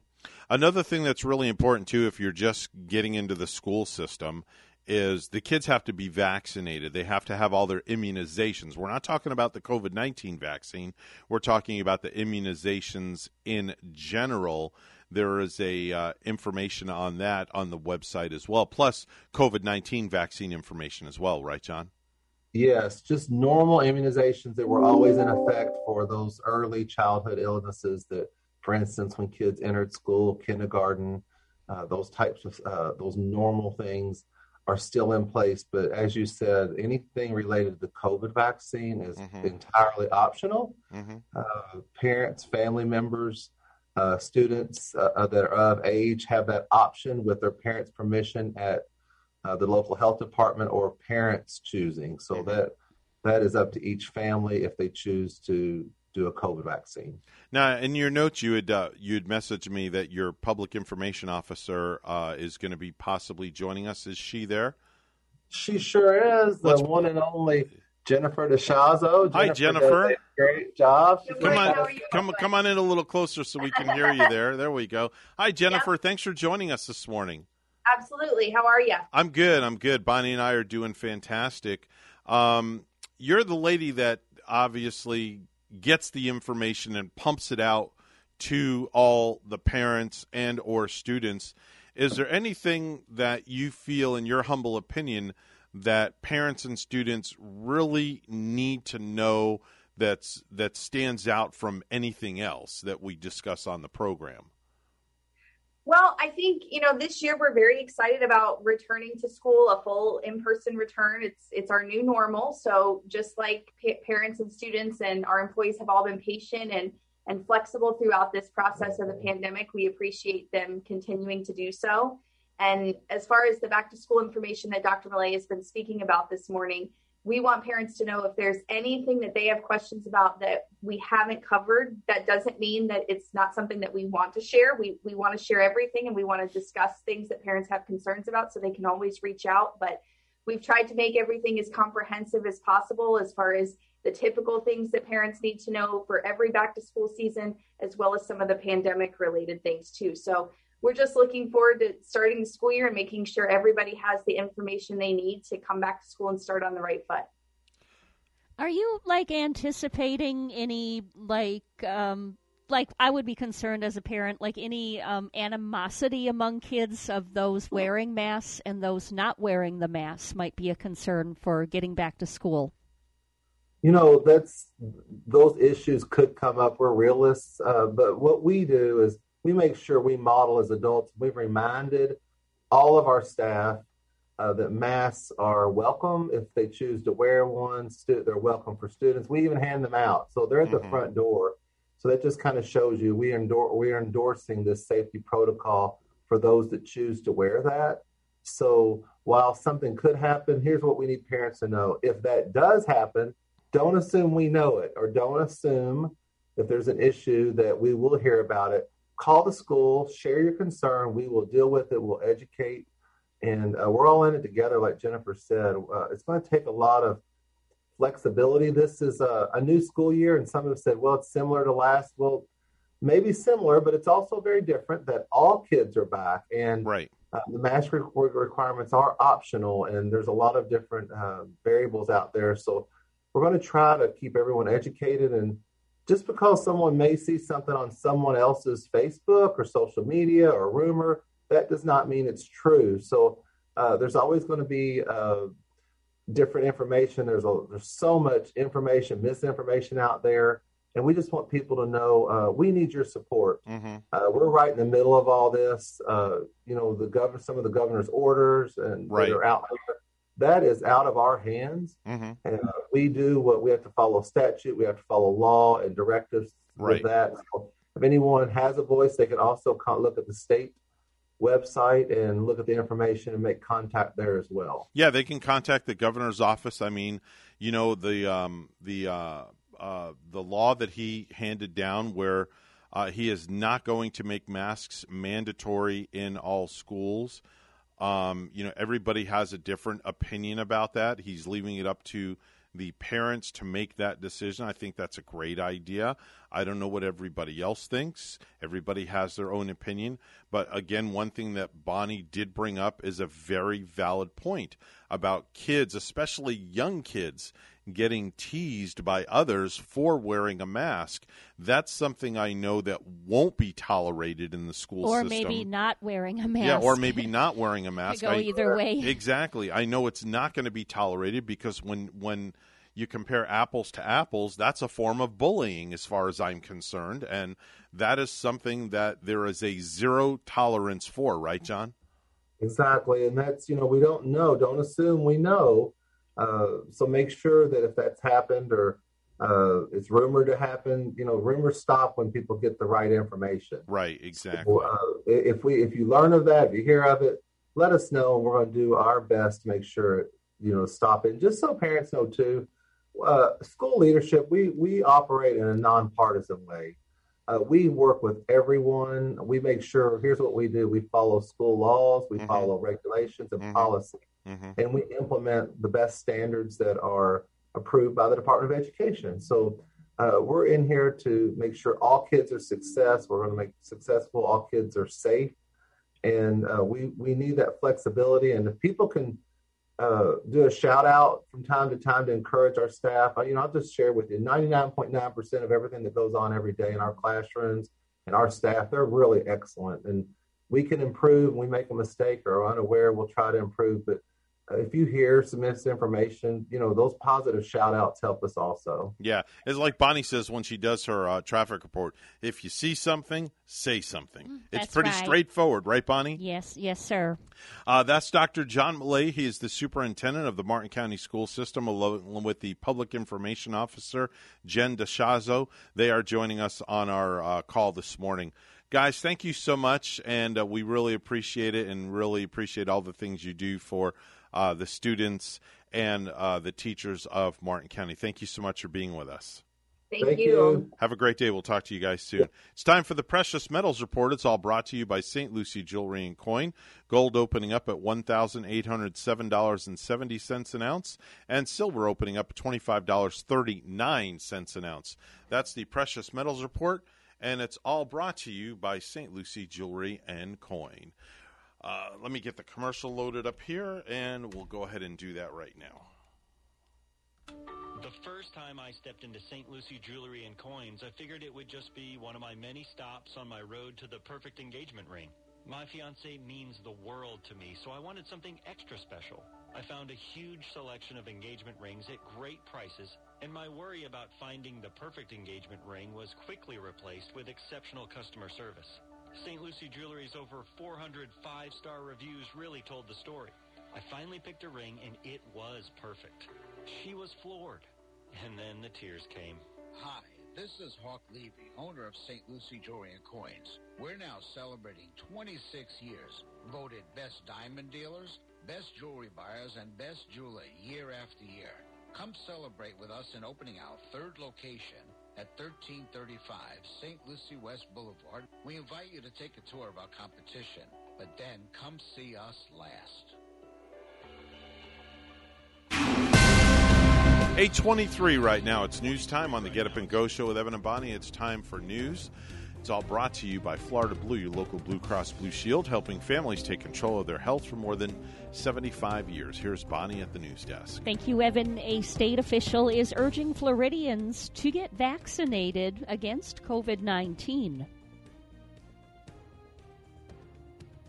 [SPEAKER 2] Another thing that's really important too, if you're just getting into the school system, is the kids have to be vaccinated. They have to have all their immunizations. We're not talking about the COVID 19 vaccine, we're talking about the immunizations in general. There is a uh, information on that on the website as well, plus COVID 19 vaccine information as well, right, John?
[SPEAKER 51] Yes, just normal immunizations that were always in effect for those early childhood illnesses that, for instance, when kids entered school, kindergarten, uh, those types of uh, those normal things are still in place. But as you said, anything related to the COVID vaccine is
[SPEAKER 2] mm-hmm.
[SPEAKER 51] entirely optional.
[SPEAKER 2] Mm-hmm.
[SPEAKER 51] Uh, parents, family members, uh, students uh, uh, that are of age have that option with their parents' permission at uh, the local health department or parents choosing. So mm-hmm. that that is up to each family if they choose to do a COVID vaccine.
[SPEAKER 2] Now, in your notes, you had uh, you had messaged me that your public information officer uh, is going to be possibly joining us. Is she there?
[SPEAKER 51] She sure is. The Let's... one and only Jennifer DeShazo.
[SPEAKER 2] Hi, Jennifer.
[SPEAKER 51] great job.
[SPEAKER 2] She's come on, come come on in a little closer so we can hear you there. There we go. Hi, Jennifer. Yep. Thanks for joining us this morning.
[SPEAKER 52] Absolutely. How are you?
[SPEAKER 2] I'm good. I'm good. Bonnie and I are doing fantastic. Um, you're the lady that obviously gets the information and pumps it out to all the parents and or students. Is there anything that you feel, in your humble opinion, that parents and students really need to know that's that stands out from anything else that we discuss on the program?
[SPEAKER 52] Well, I think you know this year we're very excited about returning to school, a full in-person return. It's it's our new normal. So just like pa- parents and students and our employees have all been patient and and flexible throughout this process of the pandemic, we appreciate them continuing to do so. And as far as the back to school information that Dr. Millay has been speaking about this morning, we want parents to know if there's anything that they have questions about that we haven't covered that doesn't mean that it's not something that we want to share. We we want to share everything and we want to discuss things that parents have concerns about so they can always reach out. But we've tried to make everything as comprehensive as possible as far as the typical things that parents need to know for every back to school season as well as some of the pandemic related things too. So we're just looking forward to starting the school year and making sure everybody has the information they need to come back to school and start on the right foot.
[SPEAKER 7] Are you like anticipating any like um like I would be concerned as a parent like any um animosity among kids of those wearing masks and those not wearing the masks might be a concern for getting back to school.
[SPEAKER 51] You know, that's those issues could come up. We're realists, uh, but what we do is we make sure we model as adults. We've reminded all of our staff uh, that masks are welcome if they choose to wear one. Stu- they're welcome for students. We even hand them out, so they're at the mm-hmm. front door. So that just kind of shows you we endorse we are endorsing this safety protocol for those that choose to wear that. So while something could happen, here's what we need parents to know: if that does happen, don't assume we know it, or don't assume if there's an issue that we will hear about it call the school, share your concern. We will deal with it. We'll educate and uh, we're all in it together. Like Jennifer said, uh, it's going to take a lot of flexibility. This is a, a, new school year, and some have said, well, it's similar to last. Well, maybe similar, but it's also very different that all kids are back, and
[SPEAKER 2] right.
[SPEAKER 51] Uh, the mask requirements are optional, and there's a lot of different uh, variables out there. So we're going to try to keep everyone educated. And just because someone may see something on someone else's Facebook or social media or rumor, that does not mean it's true. So uh, there's always going to be uh, different information. There's a, there's so much information, misinformation out there and we just want people to know uh, we need your support.
[SPEAKER 2] Mm-hmm.
[SPEAKER 51] Uh, we're right in the middle of all this. Uh, you know, the governor, some of the governor's orders, and
[SPEAKER 2] right.
[SPEAKER 51] that are out there. That is out of our hands,
[SPEAKER 2] mm-hmm.
[SPEAKER 51] and uh, we do what we have to follow statute. We have to follow law and directives
[SPEAKER 2] right.
[SPEAKER 51] with that. So if anyone has a voice, they can also look at the state website and look at the information and make contact there as well.
[SPEAKER 2] Yeah, they can contact the governor's office. I mean, you know, the um, the uh, uh, the law that he handed down, where uh, he is not going to make masks mandatory in all schools. Um, you know, everybody has a different opinion about that. He's leaving it up to the parents to make that decision. I think that's a great idea. I don't know what everybody else thinks. Everybody has their own opinion. But again, one thing that Bonnie did bring up is a very valid point about kids, especially young kids, getting teased by others for wearing a mask. That's something I know that won't be tolerated in the school system
[SPEAKER 7] or
[SPEAKER 2] system.
[SPEAKER 7] maybe not wearing a mask.
[SPEAKER 2] Yeah, or maybe [laughs] not wearing a mask.
[SPEAKER 7] go
[SPEAKER 2] I,
[SPEAKER 7] either way.
[SPEAKER 2] Exactly. I know it's not going to be tolerated because when when you compare apples to apples, that's a form of bullying as far as I'm concerned, and that is something that there is a zero tolerance for, right, John?
[SPEAKER 51] Exactly, and that's you know we don't know. Don't assume we know uh, so make sure that if that's happened or uh, it's rumored to happen, you know, rumors stop when people get the right information.
[SPEAKER 2] Right, exactly.
[SPEAKER 51] So, uh, if we if you learn of that, if you hear of it, let us know, and we're going to do our best to make sure you know stop it. And Just so parents know too, uh, school leadership we we operate in a nonpartisan way. Uh, we work with everyone. We make sure. Here's what we do: we follow school laws, we
[SPEAKER 2] Mm-hmm.
[SPEAKER 51] follow regulations and policy and we implement the best standards that are approved by the Department of Education. So uh, we're in here to make sure all kids are success. We're going to make successful. All kids are safe, and uh, we we need that flexibility. And if people can uh, do a shout out from time to time to encourage our staff, you know, I'll just share with you: ninety nine point nine percent of everything that goes on every day in our classrooms and our staff, they're really excellent. And we can improve. We make a mistake or are unaware, we'll try to improve, but if you hear some misinformation, you know, those positive shout outs help us also.
[SPEAKER 2] Yeah. It's like Bonnie says when she does her uh, traffic report if you see something, say something. it's
[SPEAKER 7] Mm, that's
[SPEAKER 2] pretty
[SPEAKER 7] right.
[SPEAKER 2] straightforward, right, Bonnie?
[SPEAKER 7] Yes, yes, sir.
[SPEAKER 2] Uh, that's Dr. John Millay. He is the superintendent of the Martin County School System, along with the public information officer, Jen DeShazo. They are joining us on our uh, call this morning. Guys, thank you so much, and uh, we really appreciate it and really appreciate all the things you do for uh, the students and uh, the teachers of Martin County. Thank you so much for being with us.
[SPEAKER 52] Thank, Thank you. you.
[SPEAKER 2] Have a great day. We'll talk to you guys soon. It's time for the Precious Metals Report. It's all brought to you by St. Lucie Jewelry and Coin. Gold opening up at $1,807.70 an ounce, and silver opening up at $25.39 an ounce. That's the Precious Metals Report, and it's all brought to you by St. Lucie Jewelry and Coin. Uh, let me get the commercial loaded up here, and we'll go ahead and do that right now.
[SPEAKER 14] The first time I stepped into St. Lucie Jewelry and Coins, I figured it would just be one of my many stops on my road to the perfect engagement ring. My fiance means the world to me, so I wanted something extra special. I found a huge selection of engagement rings at great prices, and my worry about finding the perfect engagement ring was quickly replaced with exceptional customer service. St. Lucie Jewelry's over 400 five-star reviews really told the story. I finally picked a ring and it was perfect. She was floored. And then the tears came.
[SPEAKER 53] Hi, this is Hawk Levy, owner of St. Lucie Jewelry and Coins. We're now celebrating 26 years, voted best diamond dealers, best jewelry buyers, and best jeweler year after year. Come celebrate with us in opening our third location at 1335 St. Lucie West Boulevard. We invite you to take a tour of our competition. but then come see us last.
[SPEAKER 2] 823 right now. It's news time on the Get Up and Go show with Evan and Bonnie. It's time for news. It's all brought to you by Florida Blue, your local Blue Cross Blue Shield, helping families take control of their health for more than 75 years. Here's Bonnie at the news desk.
[SPEAKER 7] Thank you, Evan. A state official is urging Floridians to get vaccinated against COVID 19.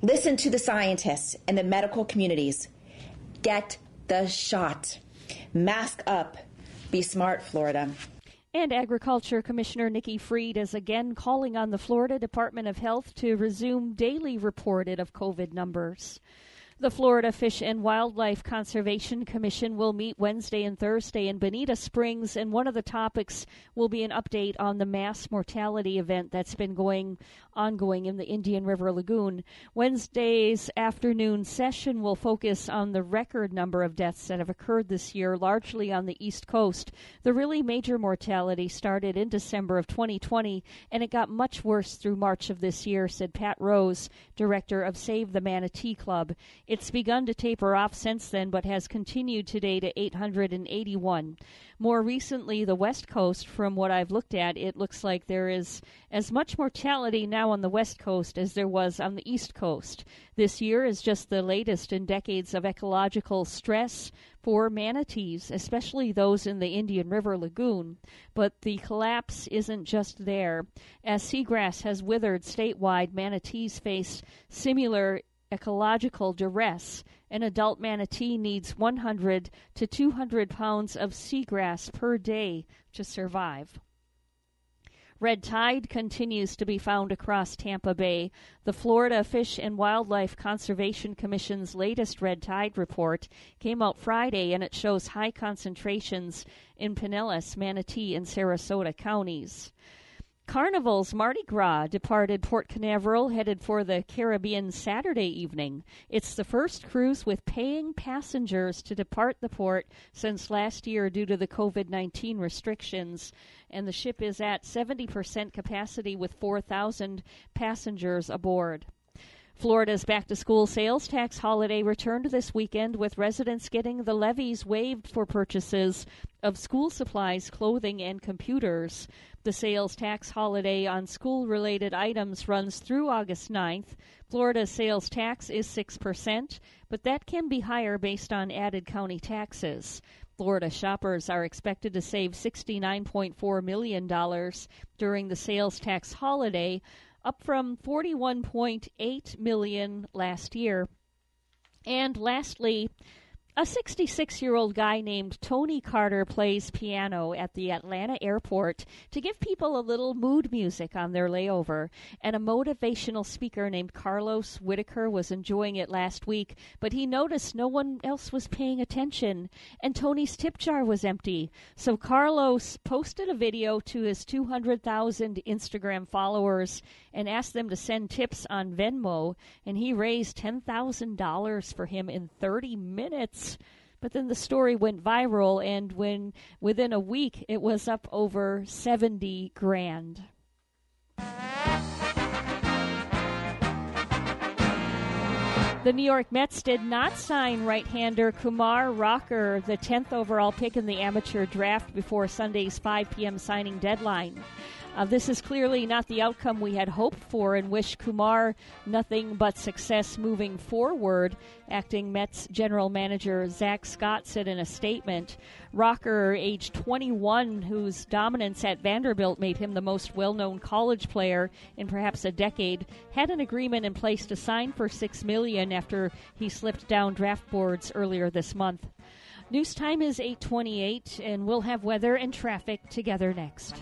[SPEAKER 3] Listen to the scientists and the medical communities. Get the shot. Mask up. Be smart, Florida.
[SPEAKER 7] And Agriculture Commissioner Nikki Fried is again calling on the Florida Department of Health to resume daily reported of COVID numbers. The Florida Fish and Wildlife Conservation Commission will meet Wednesday and Thursday in Bonita Springs, and one of the topics will be an update on the mass mortality event that's been going ongoing in the Indian River Lagoon. Wednesday's afternoon session will focus on the record number of deaths that have occurred this year, largely on the East Coast. The really major mortality started in December of 2020, and it got much worse through March of this year, said Pat Rose, director of Save the Manatee Club. It's begun to taper off since then, but has continued today to 881. More recently, the West Coast, from what I've looked at, it looks like there is as much mortality now on the West Coast as there was on the East Coast. This year is just the latest in decades of ecological stress for manatees, especially those in the Indian River Lagoon. But the collapse isn't just there. As seagrass has withered statewide, manatees face similar ecological duress. An adult manatee needs 100 to 200 pounds of seagrass per day to survive. Red tide continues to be found across Tampa Bay. The Florida Fish and Wildlife Conservation Commission's latest red tide report came out Friday and it shows high concentrations in Pinellas, Manatee, and Sarasota counties. Carnival's Mardi Gras departed Port Canaveral headed for the Caribbean Saturday evening. It's the first cruise with paying passengers to depart the port since last year due to the COVID 19 restrictions. And the ship is at 70% capacity with 4,000 passengers aboard. Florida's back to school sales tax holiday returned this weekend with residents getting the levies waived for purchases of school supplies, clothing, and computers. The sales tax holiday on school related items runs through August 9th. Florida's sales tax is 6%, but that can be higher based on added county taxes. Florida shoppers are expected to save $69.4 million during the sales tax holiday, up from 41.8 million last year. And lastly, a 66 year old guy named Tony Carter plays piano at the Atlanta airport to give people a little mood music on their layover. And a motivational speaker named Carlos Whitaker was enjoying it last week, but he noticed no one else was paying attention, and Tony's tip jar was empty. So Carlos posted a video to his 200,000 Instagram followers and asked them to send tips on Venmo, and he raised $10,000 for him in 30 minutes. But then the story went viral, and when within a week it was up over 70 grand. The New York Mets did not sign right hander Kumar Rocker, the 10th overall pick in the amateur draft, before Sunday's 5 p.m. signing deadline. Uh, this is clearly not the outcome we had hoped for and wish Kumar nothing but success moving forward, acting Mets general manager Zack Scott said in a statement. Rocker, age 21, whose dominance at Vanderbilt made him the most well known college player in perhaps a decade, had an agreement in place to sign for 6 million after he slipped down draft boards earlier this month. News time is 828, and we'll have weather and traffic together next.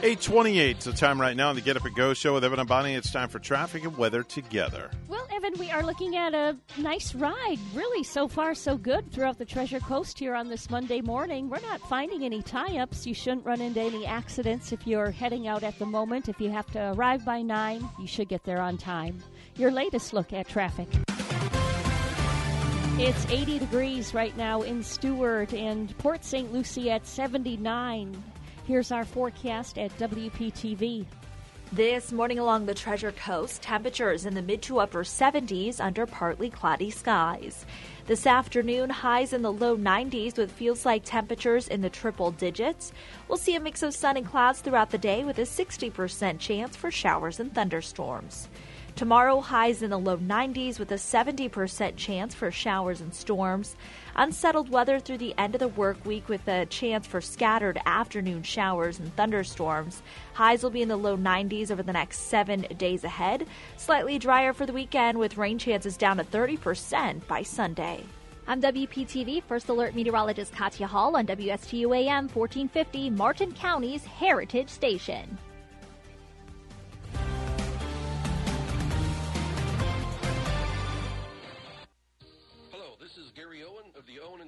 [SPEAKER 2] 828 the time right now on the Get Up and Go show with Evan and Bonnie. It's time for traffic and weather together.
[SPEAKER 7] Well, Evan, we are looking at a nice ride. Really, so far, so good throughout the Treasure Coast here on this Monday morning. We're not finding any tie ups. You shouldn't run into any accidents if you're heading out at the moment. If you have to arrive by 9, you should get there on time. Your latest look at traffic. It's 80 degrees right now in Stuart and Port St. Lucie at 79. Here's our forecast at WPTV.
[SPEAKER 8] This morning along the Treasure Coast, temperatures in the mid to upper 70s under partly cloudy skies. This afternoon, highs in the low 90s with feels like temperatures in the triple digits. We'll see a mix of sun and clouds throughout the day with a 60% chance for showers and thunderstorms. Tomorrow, highs in the low 90s with a 70% chance for showers and storms. Unsettled weather through the end of the work week with a chance for scattered afternoon showers and thunderstorms. Highs will be in the low 90s over the next seven days ahead. Slightly drier for the weekend with rain chances down to 30% by Sunday.
[SPEAKER 9] I'm WPTV First Alert Meteorologist Katya Hall on WSTU AM 1450, Martin County's Heritage Station.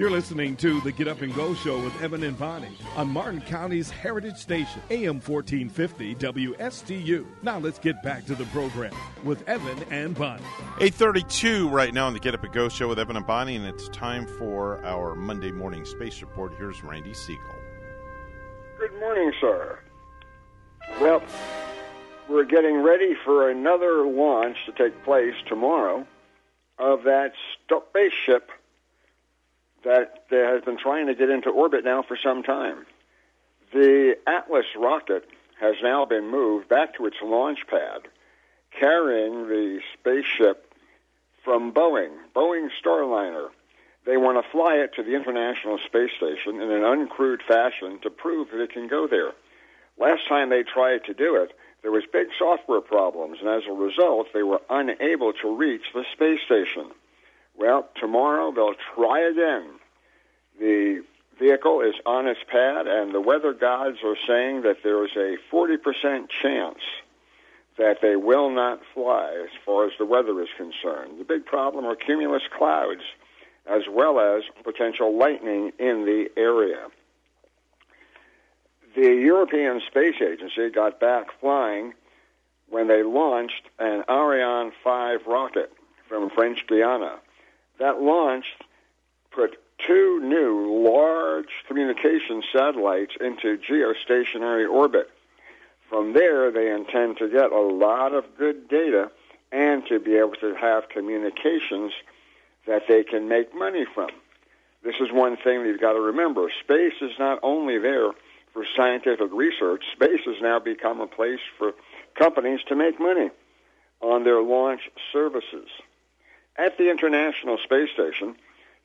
[SPEAKER 19] You're listening to the Get Up and Go show with Evan and Bonnie on Martin County's Heritage Station, AM 1450 WSTU. Now let's get back to the program with Evan and Bonnie.
[SPEAKER 2] 832 right now on the Get Up and Go show with Evan and Bonnie, and it's time for our Monday morning space report. Here's Randy Segal.
[SPEAKER 54] Good morning, sir. Well, we're getting ready for another launch to take place tomorrow of that spaceship that has been trying to get into orbit now for some time. The Atlas rocket has now been moved back to its launch pad, carrying the spaceship from Boeing, Boeing Starliner. They want to fly it to the International Space Station in an uncrewed fashion to prove that it can go there. Last time they tried to do it, there was big software problems, and as a result, they were unable to reach the space station. Well, tomorrow they'll try again. The vehicle is on its pad, and the weather gods are saying that there is a 40% chance that they will not fly as far as the weather is concerned. The big problem are cumulus clouds, as well as potential lightning in the area. The European Space Agency got back flying when they launched an Ariane 5 rocket from French Guiana that launch put two new large communication satellites into geostationary orbit. From there, they intend to get a lot of good data and to be able to have communications that they can make money from. This is one thing you've got to remember. Space is not only there for scientific research, space has now become a place for companies to make money on their launch services. At the International Space Station,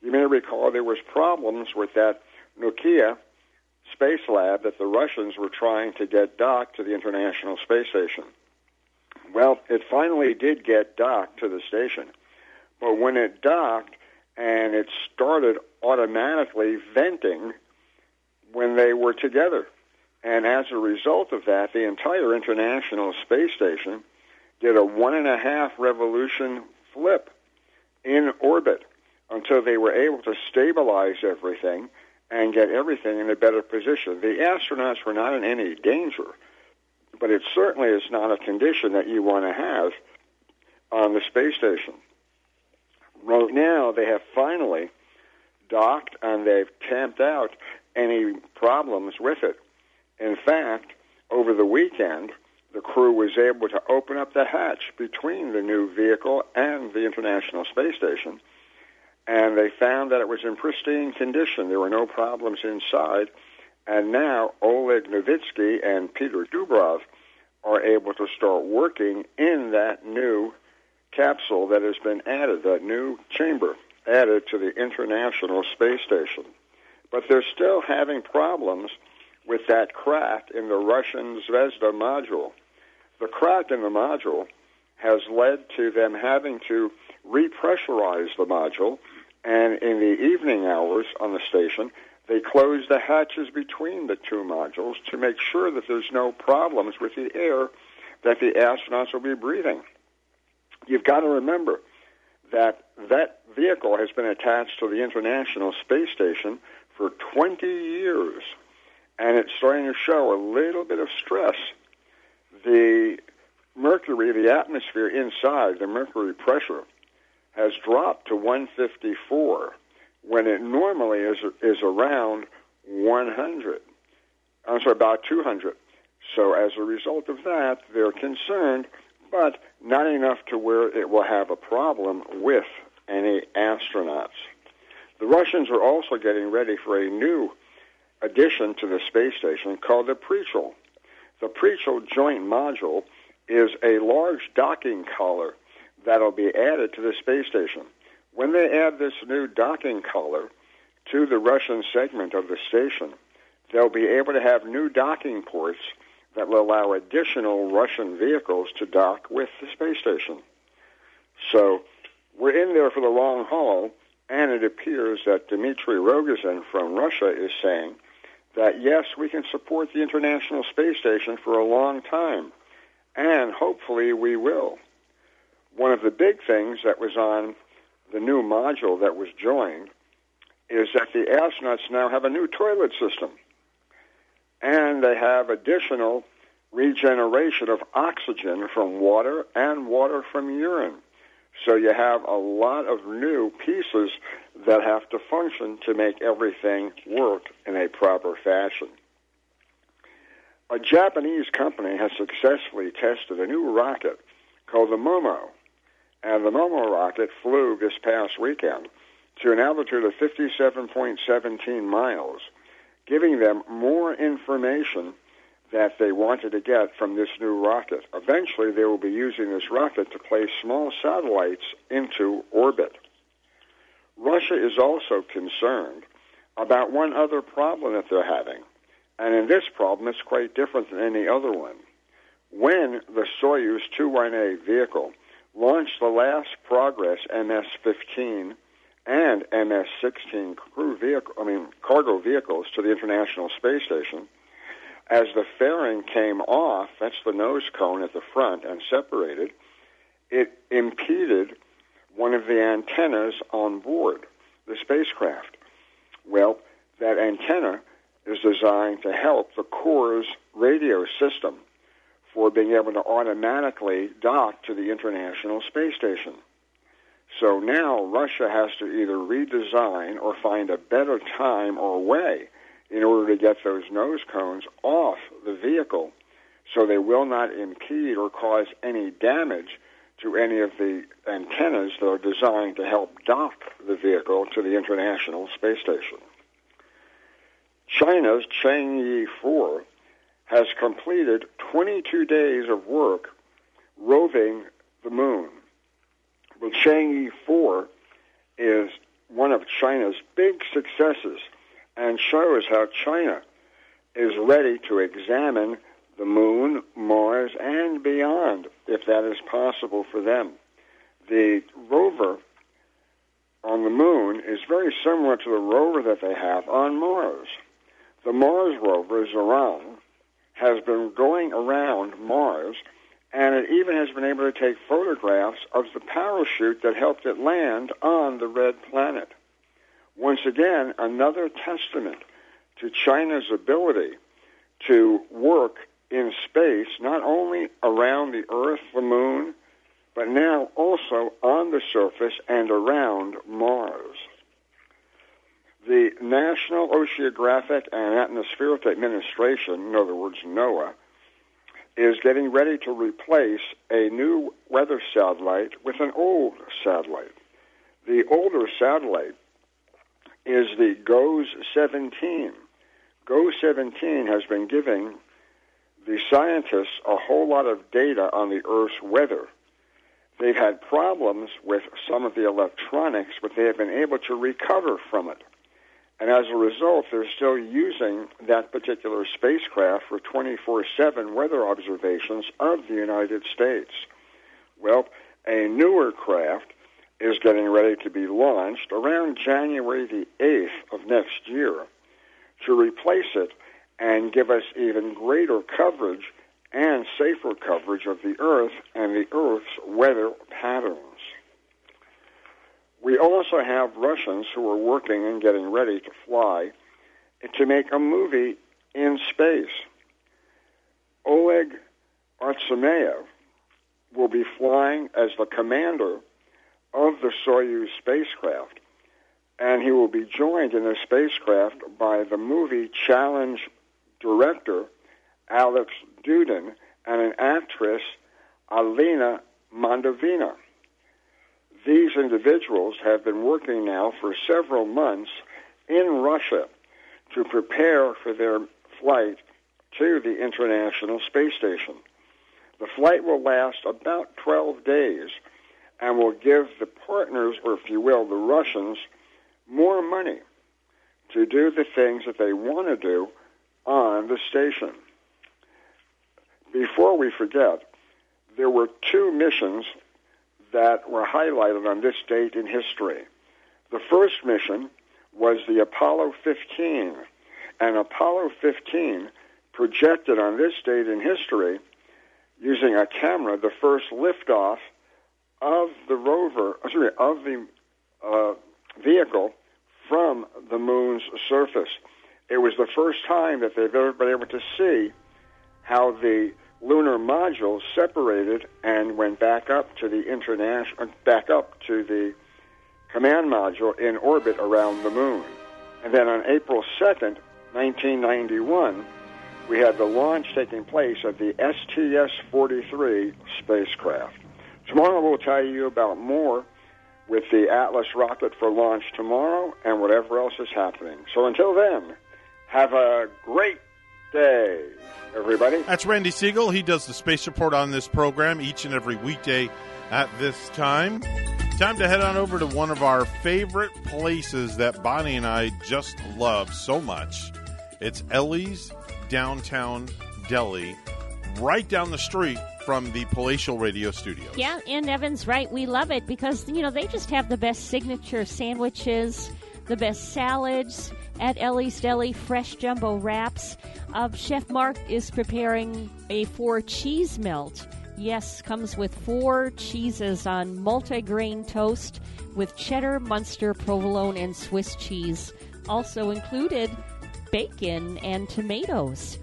[SPEAKER 54] you may recall there was problems with that Nauka space lab that the Russians were trying to get docked to the International Space Station. Well, it finally did get docked to the station. But when it docked and it started automatically venting when they were together. And as a result of that, the entire International Space Station did a one and a half revolution flip in orbit until they were able to stabilize everything and get everything in a better position. The astronauts were not in any danger, but it certainly is not a condition that you want to have on the space station. Right now, they have finally docked and they've tamped out any problems with it. In fact, over the weekend, the crew was able to open up the hatch between the new vehicle and the International Space Station, and they found that it was in pristine condition. There were no problems inside, and now Oleg Novitsky and Peter Dubrov are able to start working in that new capsule that has been added, that new chamber added to the International Space Station. But they're still having problems with that crack in the Russian Zvezda module. The crack in the module has led to them having to repressurize the module, and in the evening hours on the station, they close the hatches between the two modules to make sure that there's no problems with the air that the astronauts will be breathing. You've got to remember that that vehicle has been attached to the International Space Station for 20 years, and it's starting to show a little bit of stress. The mercury, the atmosphere inside, the mercury pressure, has dropped to 154 when it normally is is around 100. I'm sorry, about 200. So as a result of that, they're concerned, but not enough to where it will have a problem with any astronauts. The Russians are also getting ready for a new addition to the space station called the Prichal. The Prichal joint module is a large docking collar that'll be added to the space station. When they add this new docking collar to the Russian segment of the station, they'll be able to have new docking ports that will allow additional Russian vehicles to dock with the space station. So we're in there for the long haul, and it appears that Dmitry Rogozin from Russia is saying that yes, we can support the International Space Station for a long time, and hopefully we will. One of the big things that was on the new module that was joined is that the astronauts now have a new toilet system. And they have additional regeneration of oxygen from water and water from urine. So you have a lot of new pieces that have to function to make everything work in a proper fashion. A Japanese company has successfully tested a new rocket called the Momo. And the Momo rocket flew this past weekend to an altitude of 57.17 miles, giving them more information that they wanted to get from this new rocket. Eventually, they will be using this rocket to place small satellites into orbit. Russia is also concerned about one other problem that they're having. And in this problem, it's quite different than any other one. When the Soyuz 21A vehicle launched the last Progress MS-15 and MS-16 crew vehicle, I mean cargo vehicles to the International Space Station, as the fairing came off, that's the nose cone at the front, and separated, it impeded one of the antennas on board the spacecraft. Well, that antenna is designed to help the core's radio system for being able to automatically dock to the International Space Station. So now Russia has to either redesign or find a better time or way in order to get those nose cones off the vehicle so they will not impede or cause any damage to any of the antennas that are designed to help dock the vehicle to the International Space Station. China's Chang'e 4 has completed 22 days of work roving the moon. Well, Chang'e 4 is one of China's big successes and shows how China is ready to examine the moon, Mars, and beyond, if that is possible for them. The rover on the moon is very similar to the rover that they have on Mars. The Mars rover, Zhurong, has been going around Mars, and it even has been able to take photographs of the parachute that helped it land on the red planet. Once again, another testament to China's ability to work in space, not only around the Earth, the Moon, but now also on the surface and around Mars. The National Oceanographic and Atmospheric Administration, in other words, NOAA, is getting ready to replace a new weather satellite with an old satellite. The older satellite is the GOES 17. GOES 17 has been giving the scientists a whole lot of data on the Earth's weather. They've had problems with some of the electronics, but they have been able to recover from it. And as a result, they're still using that particular spacecraft for 24 7 weather observations of the United States. Well, a newer craft is getting ready to be launched around January the 8th of next year to replace it and give us even greater coverage and safer coverage of the Earth and the Earth's weather patterns. We also have Russians who are working and getting ready to fly to make a movie in space. Oleg Artemyev will be flying as the commander of the Soyuz spacecraft, and he will be joined in the spacecraft by the movie challenge director Alex Duden and an actress Alina Mondovina. These individuals have been working now for several months in Russia to prepare for their flight to the International Space Station. The flight will last about 12 days and will give the partners, or if you will, the Russians, more money to do the things that they want to do on the station. Before we forget, there were two missions that were highlighted on this date in history. The first mission was the Apollo 15, and Apollo 15 projected on this date in history using a camera the first liftoff of the rover, sorry, of the uh, vehicle from the moon's surface. It was the first time that they've ever been able to see how the lunar module separated and went back up to the international, back up to the command module in orbit around the moon. And then on April 2nd, 1991, we had the launch taking place of the STS-43 spacecraft. Tomorrow we'll tell you about more with the Atlas rocket for launch tomorrow and whatever else is happening. So until then, have a great day, everybody.
[SPEAKER 55] That's Randy Segal. He does the space report on this program each and every weekday at this time. Time to head on over to one of our favorite places that Bonnie and I just love so much. It's Ellie's Downtown Deli, right down the street from the Palatial Radio Studios.
[SPEAKER 7] Yeah, and Evan's right. We love it because, you know, they just have the best signature sandwiches, the best salads at Ellie's Deli, fresh jumbo wraps. Uh, Chef Mark is preparing a four cheese melt. Yes, comes with four cheeses on multi-grain toast with cheddar, Munster, provolone, and Swiss cheese. Also included bacon and tomatoes.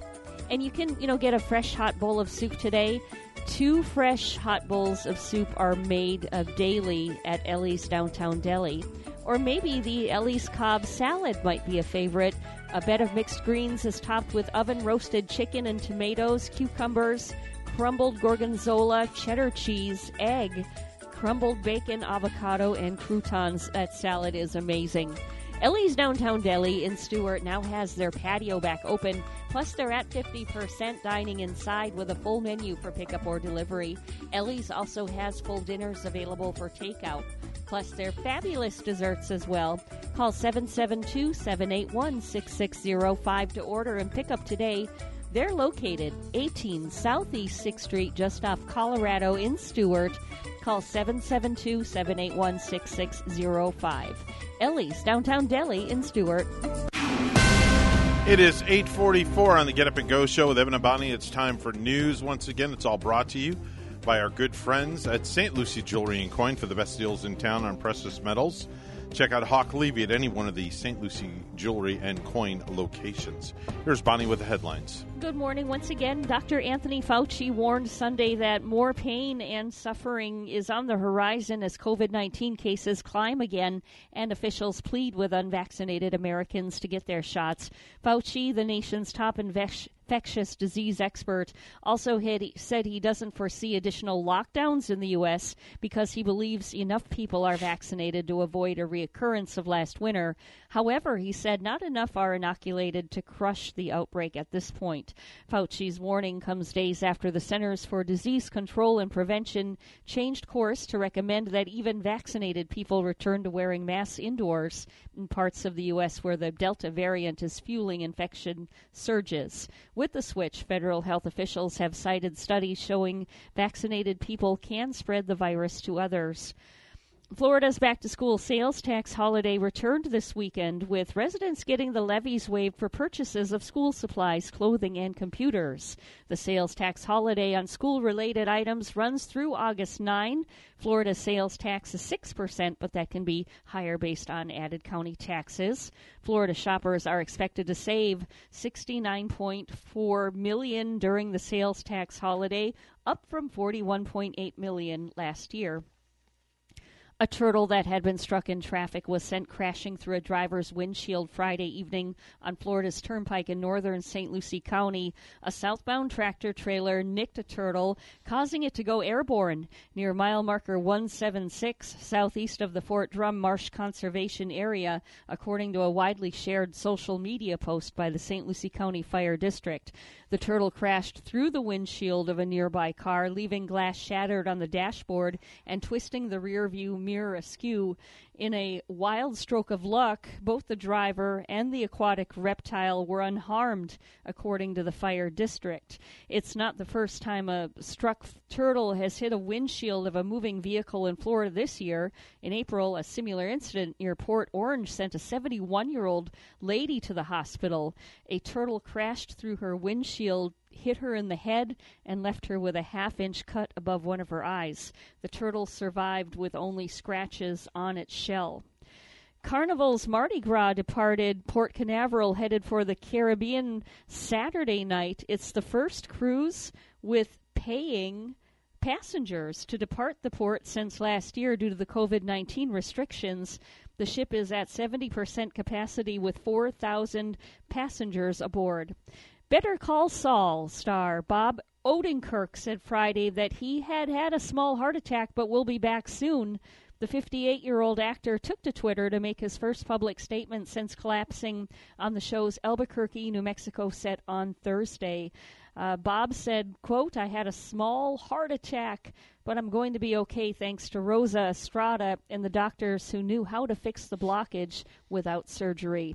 [SPEAKER 7] And you can, you know, get a fresh hot bowl of soup today. Two fresh hot bowls of soup are made uh, daily at Ellie's Downtown Deli. Or maybe the Ellie's Cobb salad might be a favorite. A bed of mixed greens is topped with oven roasted chicken and tomatoes, cucumbers, crumbled gorgonzola, cheddar cheese, egg, crumbled bacon, avocado, and croutons. That salad is amazing. Ellie's Downtown Deli in Stuart now has their patio back open, plus they're at 50% dining inside with a full menu for pickup or delivery. Ellie's also has full dinners available for takeout. plus their fabulous desserts as well. Call 772 781 6605 to order and pick up today. They're located 18 Southeast 6th Street, just off Colorado in Stuart. Call 772 781 6605. Ellie's Downtown Deli in Stuart.
[SPEAKER 55] It is 844 on the Get Up and Go show with Evan and Bonnie. It's time for news once again. It's all brought to you by our good friends at St. Lucie Jewelry and Coin for the best deals in town on precious metals. Check out Hawk Levy at any one of the St. Lucie Jewelry and Coin locations. Here's Bonnie with the headlines.
[SPEAKER 7] Good morning once again. Dr. Anthony Fauci warned Sunday that more pain and suffering is on the horizon as COVID 19 cases climb again and officials plead with unvaccinated Americans to get their shots. Fauci, the nation's top infectious disease expert, also had, said he doesn't foresee additional lockdowns in the U.S. because he believes enough people are vaccinated to avoid a reoccurrence of last winter. However, he said not enough are inoculated to crush the outbreak at this point. Fauci's warning comes days after the Centers for Disease Control and Prevention changed course to recommend that even vaccinated people return to wearing masks indoors in parts of the U.S. where the Delta variant is fueling infection surges. With the switch, federal health officials have cited studies showing vaccinated people can spread the virus to others. Florida's back to school sales tax holiday returned this weekend, with residents getting the levies waived for purchases of school supplies, clothing, and computers. The sales tax holiday on school related items runs through August 9. Florida's sales tax is 6%, but that can be higher based on added county taxes. Florida shoppers are expected to save 69.4 million during the sales tax holiday, up from 41.8 million last year. A turtle that had been struck in traffic was sent crashing through a driver's windshield Friday evening on Florida's Turnpike in northern St. Lucie County. A southbound tractor trailer nicked a turtle, causing it to go airborne near mile marker 176 southeast of the Fort Drum Marsh Conservation Area, according to a widely shared social media post by the St. Lucie County Fire District. The turtle crashed through the windshield of a nearby car, leaving glass shattered on the dashboard and twisting the rear view mirror askew. In a wild stroke of luck, both the driver and the aquatic reptile were unharmed, according to the fire district. It's not the first time a struck turtle has hit a windshield of a moving vehicle in Florida this year. In April, a similar incident near Port Orange sent a 71 year old lady to the hospital. A turtle crashed through her windshield hit her in the head and left her with a half inch cut above one of her eyes. The turtle survived with only scratches on its shell. Carnival's Mardi Gras departed Port Canaveral headed for the Caribbean Saturday night. It's the first cruise with paying passengers to depart the port since last year due to the COVID 19 restrictions. The ship is at 70% capacity with 4,000 passengers aboard. Better Call Saul star Bob Odenkirk said Friday that he had had a small heart attack but will be back soon. The 58 year old actor took to Twitter to make his first public statement since collapsing on the show's Albuquerque, New Mexico set on Thursday. Uh, Bob said, quote, I had a small heart attack, but I'm going to be okay thanks to Rosa Estrada and the doctors who knew how to fix the blockage without surgery.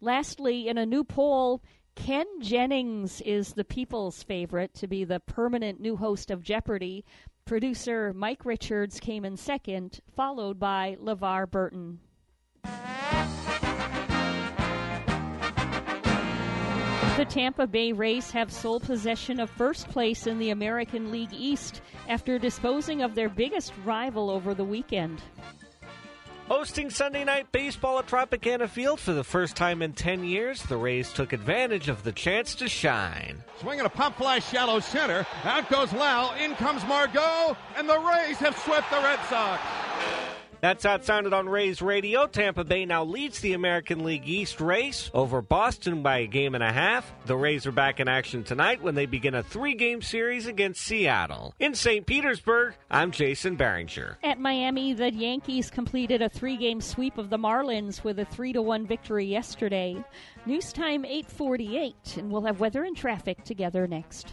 [SPEAKER 7] Lastly, in a new poll, Ken Jennings is the people's favorite to be the permanent new host of Jeopardy. Producer Mike Richards came in second, followed by LeVar Burton. The Tampa Bay Rays have sole possession of first place in the American League East after disposing of their biggest rival over the weekend.
[SPEAKER 56] Hosting Sunday Night Baseball at Tropicana Field for the first time in 10 years, the Rays took advantage of the chance to shine.
[SPEAKER 57] Swinging a pop fly shallow center. Out goes Lowe. In comes Margot. And the Rays have swept the Red Sox.
[SPEAKER 56] That's how it sounded on Rays Radio. Tampa Bay now leads the American League East race over Boston by a game and a half. The Rays are back in action tonight when they begin a three game series against Seattle. In St. Petersburg, I'm Jason Barringer.
[SPEAKER 7] At Miami, the Yankees completed a three game sweep of the Marlins with a 3 to 1 victory yesterday. News time 848, and we'll have weather and traffic together next.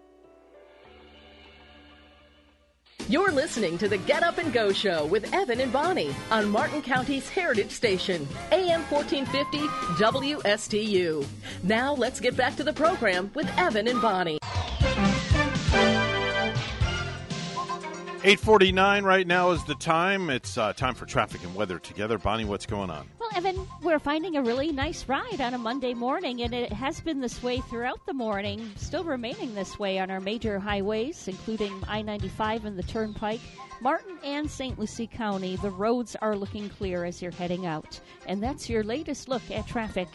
[SPEAKER 10] You're listening to the Get Up and Go Show with Evan and Bonnie on Martin County's Heritage Station, AM 1450 WSTU. Now let's get back to the program with Evan and Bonnie.
[SPEAKER 2] 849 right now is the time. It's uh, time for traffic and weather together. Bonnie, what's going on?
[SPEAKER 7] Well, Evan, we're finding a really nice ride on a Monday morning, and it has been this way throughout the morning, still remaining this way on our major highways, including I 95 and the Turnpike. Martin and St. Lucie County, the roads are looking clear as you're heading out. And that's your latest look at traffic.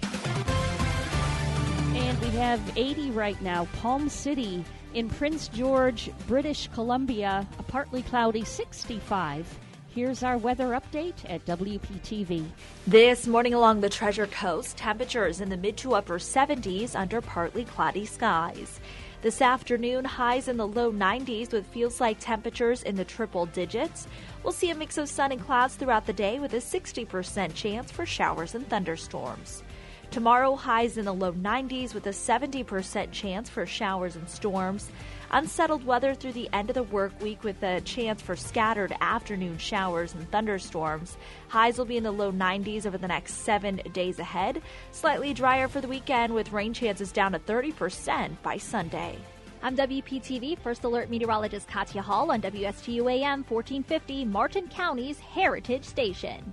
[SPEAKER 7] And we have 80 right now, Palm City in Prince George, British Columbia, a partly cloudy 65. Here's our weather update at WPTV.
[SPEAKER 8] This morning along the Treasure Coast, temperatures in the mid to upper 70s under partly cloudy skies. This afternoon, highs in the low 90s with feels like temperatures in the triple digits. We'll see a mix of sun and clouds throughout the day with a 60% chance for showers and thunderstorms. Tomorrow, highs in the low 90s with a 70% chance for showers and storms. Unsettled weather through the end of the work week with a chance for scattered afternoon showers and thunderstorms. Highs will be in the low 90s over the next seven days ahead. Slightly drier for the weekend with rain chances down to 30% by Sunday.
[SPEAKER 9] I'm WPTV First Alert Meteorologist Katya Hall on WSTU AM 1450, Martin County's Heritage Station.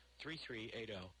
[SPEAKER 58] 3380.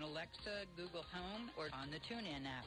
[SPEAKER 49] Alexa, Google Home, or on the TuneIn app.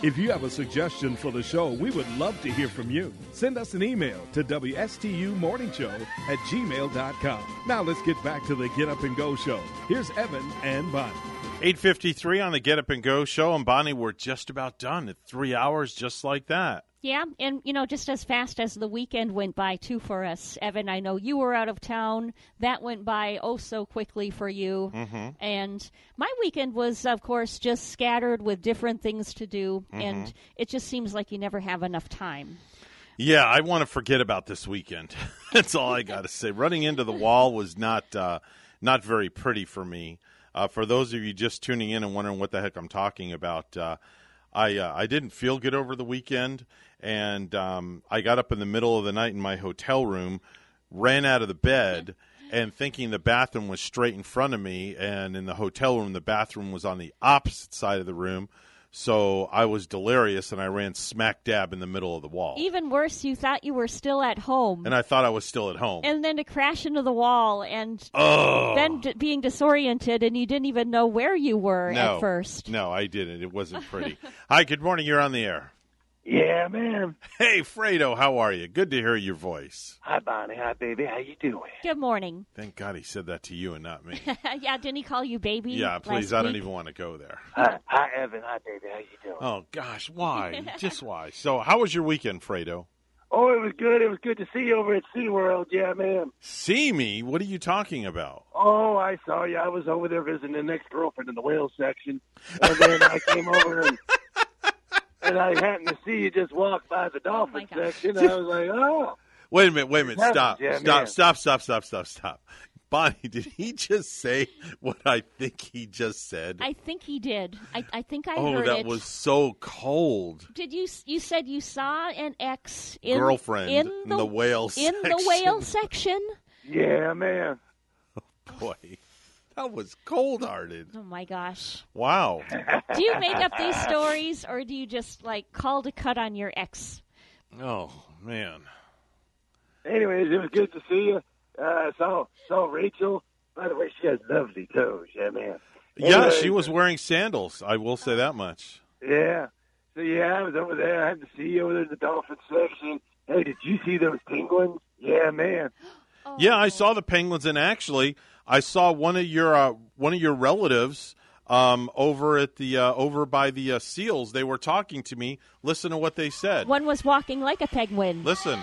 [SPEAKER 19] If you have a suggestion for the show, we would love to hear from you. Send us an email to WSTUmorningshow at gmail.com. Now let's get back to the Get Up and Go show. Here's Evan and Bonnie.
[SPEAKER 2] 853 on the Get Up and Go show. And Bonnie, we're just about done. It's three hours just like that.
[SPEAKER 7] Yeah, and you know, just as fast as the weekend went by too for us, Evan. I know you were out of town. That went by oh so quickly for you.
[SPEAKER 2] Mhm.
[SPEAKER 7] And my weekend was, of course, just scattered with different things to do, and
[SPEAKER 2] Mhm.
[SPEAKER 7] it just seems like you never have enough time.
[SPEAKER 2] Yeah, I want to forget about this weekend. [laughs] That's all I got to say. Running into the wall was not uh, not very pretty for me. Uh, for those of you just tuning in and wondering what the heck I'm talking about, uh, I uh, I didn't feel good over the weekend, and um, I got up in the middle of the night in my hotel room, ran out of the bed, and thinking the bathroom was straight in front of me, and in the hotel room the bathroom was on the opposite side of the room. So I was delirious, and I ran smack dab in the middle of the wall.
[SPEAKER 7] Even worse, you thought you were still at home.
[SPEAKER 2] and I thought I was still at home.
[SPEAKER 7] and then to crash into the wall and
[SPEAKER 2] Oh.
[SPEAKER 7] then d- being disoriented and you didn't even know where you were
[SPEAKER 2] no,
[SPEAKER 7] at first.
[SPEAKER 2] no, I didn't. It wasn't pretty. [laughs] Hi, good morning. You're on the air.
[SPEAKER 59] Yeah, man.
[SPEAKER 2] Hey, Fredo, how are you? Good to hear your voice.
[SPEAKER 59] Hi, Bonnie. Hi, baby. How you doing?
[SPEAKER 7] Good morning.
[SPEAKER 2] Thank God he said that to you and not me. [laughs]
[SPEAKER 7] yeah, didn't he call you baby?
[SPEAKER 2] yeah, please.
[SPEAKER 7] last
[SPEAKER 2] I don't
[SPEAKER 7] week?
[SPEAKER 2] even want to go there.
[SPEAKER 59] Hi, hi, Evan. Hi, baby. How you doing?
[SPEAKER 2] Oh gosh, why? [laughs] Just why? So, how was your weekend, Fredo?
[SPEAKER 59] Oh, it was good. It was good to see you over at SeaWorld. Yeah, man.
[SPEAKER 2] See me? What are you talking about?
[SPEAKER 59] Oh, I saw you. I was over there visiting the next girlfriend in the whale section, and then I came over and and I happened to see you just walk by the oh, dolphin section. I was like, [laughs] oh.
[SPEAKER 2] Wait a minute. Wait a minute. Stop.
[SPEAKER 59] yeah,
[SPEAKER 2] stop.
[SPEAKER 59] man.
[SPEAKER 2] Stop. Stop. Stop. Stop. Stop. Bonnie, did he just say what I think he just said?
[SPEAKER 7] I think he did. I, I think I
[SPEAKER 2] oh,
[SPEAKER 7] heard
[SPEAKER 2] that was so cold.
[SPEAKER 7] Did you you said you saw an ex in,
[SPEAKER 2] Girlfriend
[SPEAKER 7] in
[SPEAKER 2] in
[SPEAKER 7] the,
[SPEAKER 2] the whale
[SPEAKER 7] in the whale section? [laughs]
[SPEAKER 59] Yeah, man.
[SPEAKER 2] Oh, boy, that was cold hearted.
[SPEAKER 7] Oh my gosh!
[SPEAKER 2] Wow.
[SPEAKER 7] Do you make up these stories, or do you just like call to cut on your ex?
[SPEAKER 2] Oh man.
[SPEAKER 59] Anyways, it was good to see you. Uh, saw saw Rachel. By the way, she has lovely toes. Yeah, man.
[SPEAKER 2] Yeah, she was wearing sandals. I will say that much.
[SPEAKER 59] Yeah. So yeah, I was over there. I had to see you over there in the dolphin section. Hey, did you see those penguins? Yeah, man. [gasps]
[SPEAKER 2] Yeah, I saw the penguins, and actually, I saw one of your uh, one of your relatives um, over at the uh, over by the uh, seals. They were talking to me. Listen to what they said.
[SPEAKER 7] One was walking like a penguin.
[SPEAKER 2] Listen.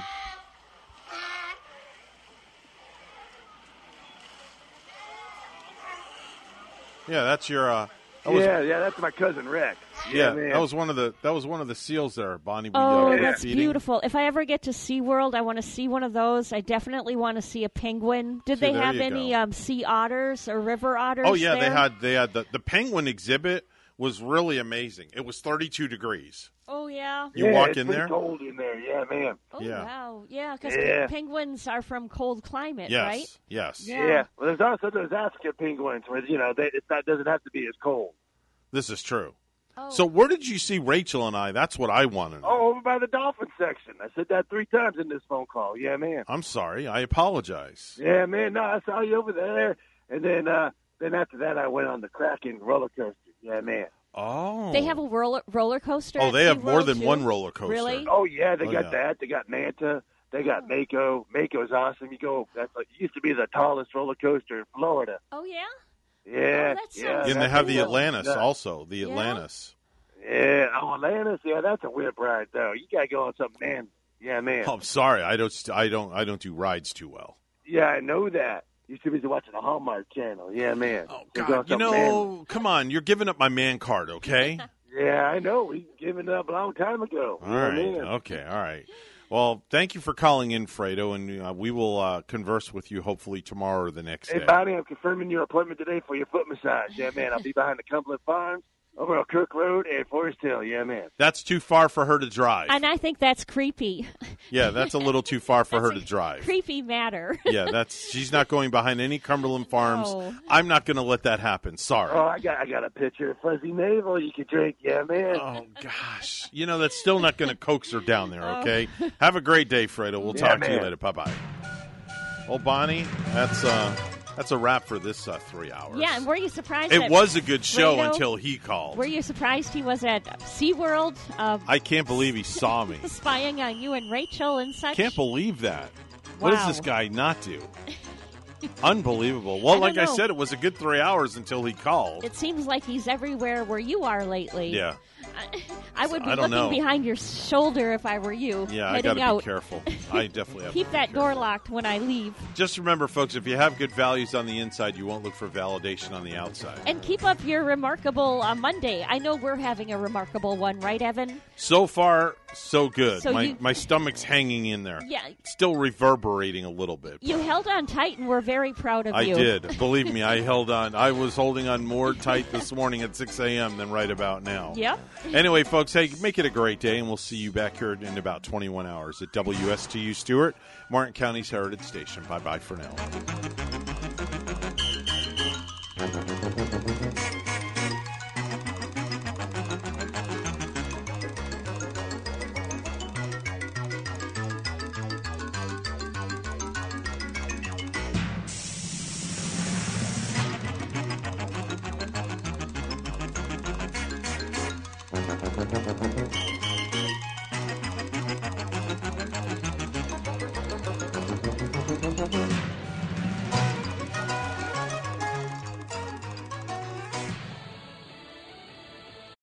[SPEAKER 2] Yeah, that's your. Uh, that was,
[SPEAKER 59] yeah, yeah, that's my cousin Rex.
[SPEAKER 2] Yeah,
[SPEAKER 59] man.
[SPEAKER 2] that was one of the that was one of the seals there, Bonnie. we,
[SPEAKER 7] Oh,
[SPEAKER 2] uh,
[SPEAKER 7] that's
[SPEAKER 2] feeding.
[SPEAKER 7] beautiful. If I ever get to SeaWorld, I want to see one of those. I definitely want to see a penguin. Did
[SPEAKER 2] See,
[SPEAKER 7] they have any um, sea otters or river otters?
[SPEAKER 2] Oh yeah, they had they had the the penguin exhibit was really amazing. It was 32 degrees.
[SPEAKER 7] Oh yeah.
[SPEAKER 2] You
[SPEAKER 59] yeah,
[SPEAKER 2] walk
[SPEAKER 59] it's
[SPEAKER 2] in
[SPEAKER 59] pretty
[SPEAKER 2] there?
[SPEAKER 59] cold in there. Yeah, man.
[SPEAKER 7] Oh
[SPEAKER 2] Yeah.
[SPEAKER 7] wow, yeah, because
[SPEAKER 59] Yeah.
[SPEAKER 7] penguins are from cold climate,
[SPEAKER 2] Yes,
[SPEAKER 7] right?
[SPEAKER 2] yes.
[SPEAKER 59] Yeah. Well, there's also those African penguins where you know they, it not, doesn't have to be as cold.
[SPEAKER 2] This is true.
[SPEAKER 7] Oh.
[SPEAKER 2] So where did you see Rachel and I? That's what I wanted.
[SPEAKER 59] Oh, over by the dolphin section. I said that three times in this phone call. Yeah, man.
[SPEAKER 2] I'm sorry. I apologize.
[SPEAKER 59] Yeah, man. No, I saw you over there, and then uh then after that, I went on the Kraken roller coaster. Yeah, man.
[SPEAKER 2] Oh.
[SPEAKER 7] They have a roller roller coaster.
[SPEAKER 2] Oh, they have more than
[SPEAKER 7] too?
[SPEAKER 2] one roller coaster.
[SPEAKER 7] Really?
[SPEAKER 59] Oh yeah, they
[SPEAKER 2] Oh,
[SPEAKER 59] got
[SPEAKER 2] yeah.
[SPEAKER 59] that. They got Manta. They got Mako. Mako's awesome. You go. That's like, it used to be the tallest roller coaster in Florida.
[SPEAKER 7] Oh yeah.
[SPEAKER 59] Yeah,
[SPEAKER 7] that
[SPEAKER 59] yeah.
[SPEAKER 2] and they have the Atlantis
[SPEAKER 59] yeah.
[SPEAKER 2] also. The Atlantis.
[SPEAKER 59] Yeah, oh Atlantis. Yeah, that's a weird ride though. You gotta go on something, man. Yeah, man.
[SPEAKER 2] Oh, I'm sorry. I don't. I don't. I don't do rides too well.
[SPEAKER 59] Yeah, I know that. You should be watching the Hallmark Channel. Yeah, man. Oh
[SPEAKER 2] God, you know, come on. You're giving up my man card, okay? [laughs]
[SPEAKER 59] Yeah, I know. We given up a long time ago.
[SPEAKER 2] All
[SPEAKER 59] Yeah,
[SPEAKER 2] right.
[SPEAKER 59] man.
[SPEAKER 2] Okay. All right. Well, thank you for calling in, Fredo, and uh, we will uh, converse with you hopefully tomorrow or the next
[SPEAKER 59] Hey,
[SPEAKER 2] day.
[SPEAKER 59] Bonnie, I'm confirming your appointment today for your foot massage. Yeah, man. I'll be behind the Cumberland Farms over on Kirk Road and Forest Hill. Yeah, man.
[SPEAKER 2] That's too far for her to drive.
[SPEAKER 7] And I think that's creepy.
[SPEAKER 2] Yeah, that's a little too far for her to drive.
[SPEAKER 7] creepy matter.
[SPEAKER 2] Yeah, that's she's not going behind any Cumberland Farms.
[SPEAKER 7] No.
[SPEAKER 2] I'm not going to let that happen. Sorry.
[SPEAKER 59] Oh, I got I got a picture of fuzzy navel you can drink. Yeah, man.
[SPEAKER 2] Oh gosh, you know that's still not going to coax her down there.
[SPEAKER 59] Oh.
[SPEAKER 2] Okay. Have a great day, Fredo. We'll
[SPEAKER 59] Yeah,
[SPEAKER 2] talk to you later. Bye bye. Well, Bonnie, that's uh, That's a wrap for this uh, three hours.
[SPEAKER 7] Yeah, and were you surprised?
[SPEAKER 2] It was a good show
[SPEAKER 7] Rado-
[SPEAKER 2] until he called.
[SPEAKER 7] Were you surprised he was at SeaWorld uh,
[SPEAKER 2] I can't believe he [laughs] saw me.
[SPEAKER 7] spying on you and Rachel and such?
[SPEAKER 2] Can't believe that. What does this guy not do? [laughs] Unbelievable. Well,
[SPEAKER 7] I
[SPEAKER 2] like
[SPEAKER 7] don't
[SPEAKER 2] I said, it was a good three hours until he called.
[SPEAKER 7] It seems like he's everywhere where you are lately.
[SPEAKER 2] Yeah. [laughs]
[SPEAKER 7] I would be
[SPEAKER 2] I
[SPEAKER 7] looking
[SPEAKER 2] know.
[SPEAKER 7] behind your shoulder if I were you.
[SPEAKER 2] Yeah, I got to
[SPEAKER 7] out.
[SPEAKER 2] be careful. [laughs] I definitely have to
[SPEAKER 7] Keep that door locked when I leave.
[SPEAKER 2] Just remember, folks, if you have good values on the inside, you won't look for validation on the outside.
[SPEAKER 7] And keep up your remarkable uh, Monday. I know we're having a remarkable one, right, Evan?
[SPEAKER 2] So far, so good.
[SPEAKER 7] So
[SPEAKER 2] my,
[SPEAKER 7] you-
[SPEAKER 2] my stomach's hanging in there.
[SPEAKER 7] Yeah.
[SPEAKER 2] Still reverberating a little bit.
[SPEAKER 7] You held on tight, and we're very proud of
[SPEAKER 2] I
[SPEAKER 7] you.
[SPEAKER 2] I did. [laughs] Believe me, I held on. I was holding on more tight this morning at 6 a.m. than right about now.
[SPEAKER 7] Yep.
[SPEAKER 2] Anyway, folks, hey, make it a great day, and we'll see you back here in about 21 hours at WSTU Stuart, Martin County's Heritage Station. Bye bye for now.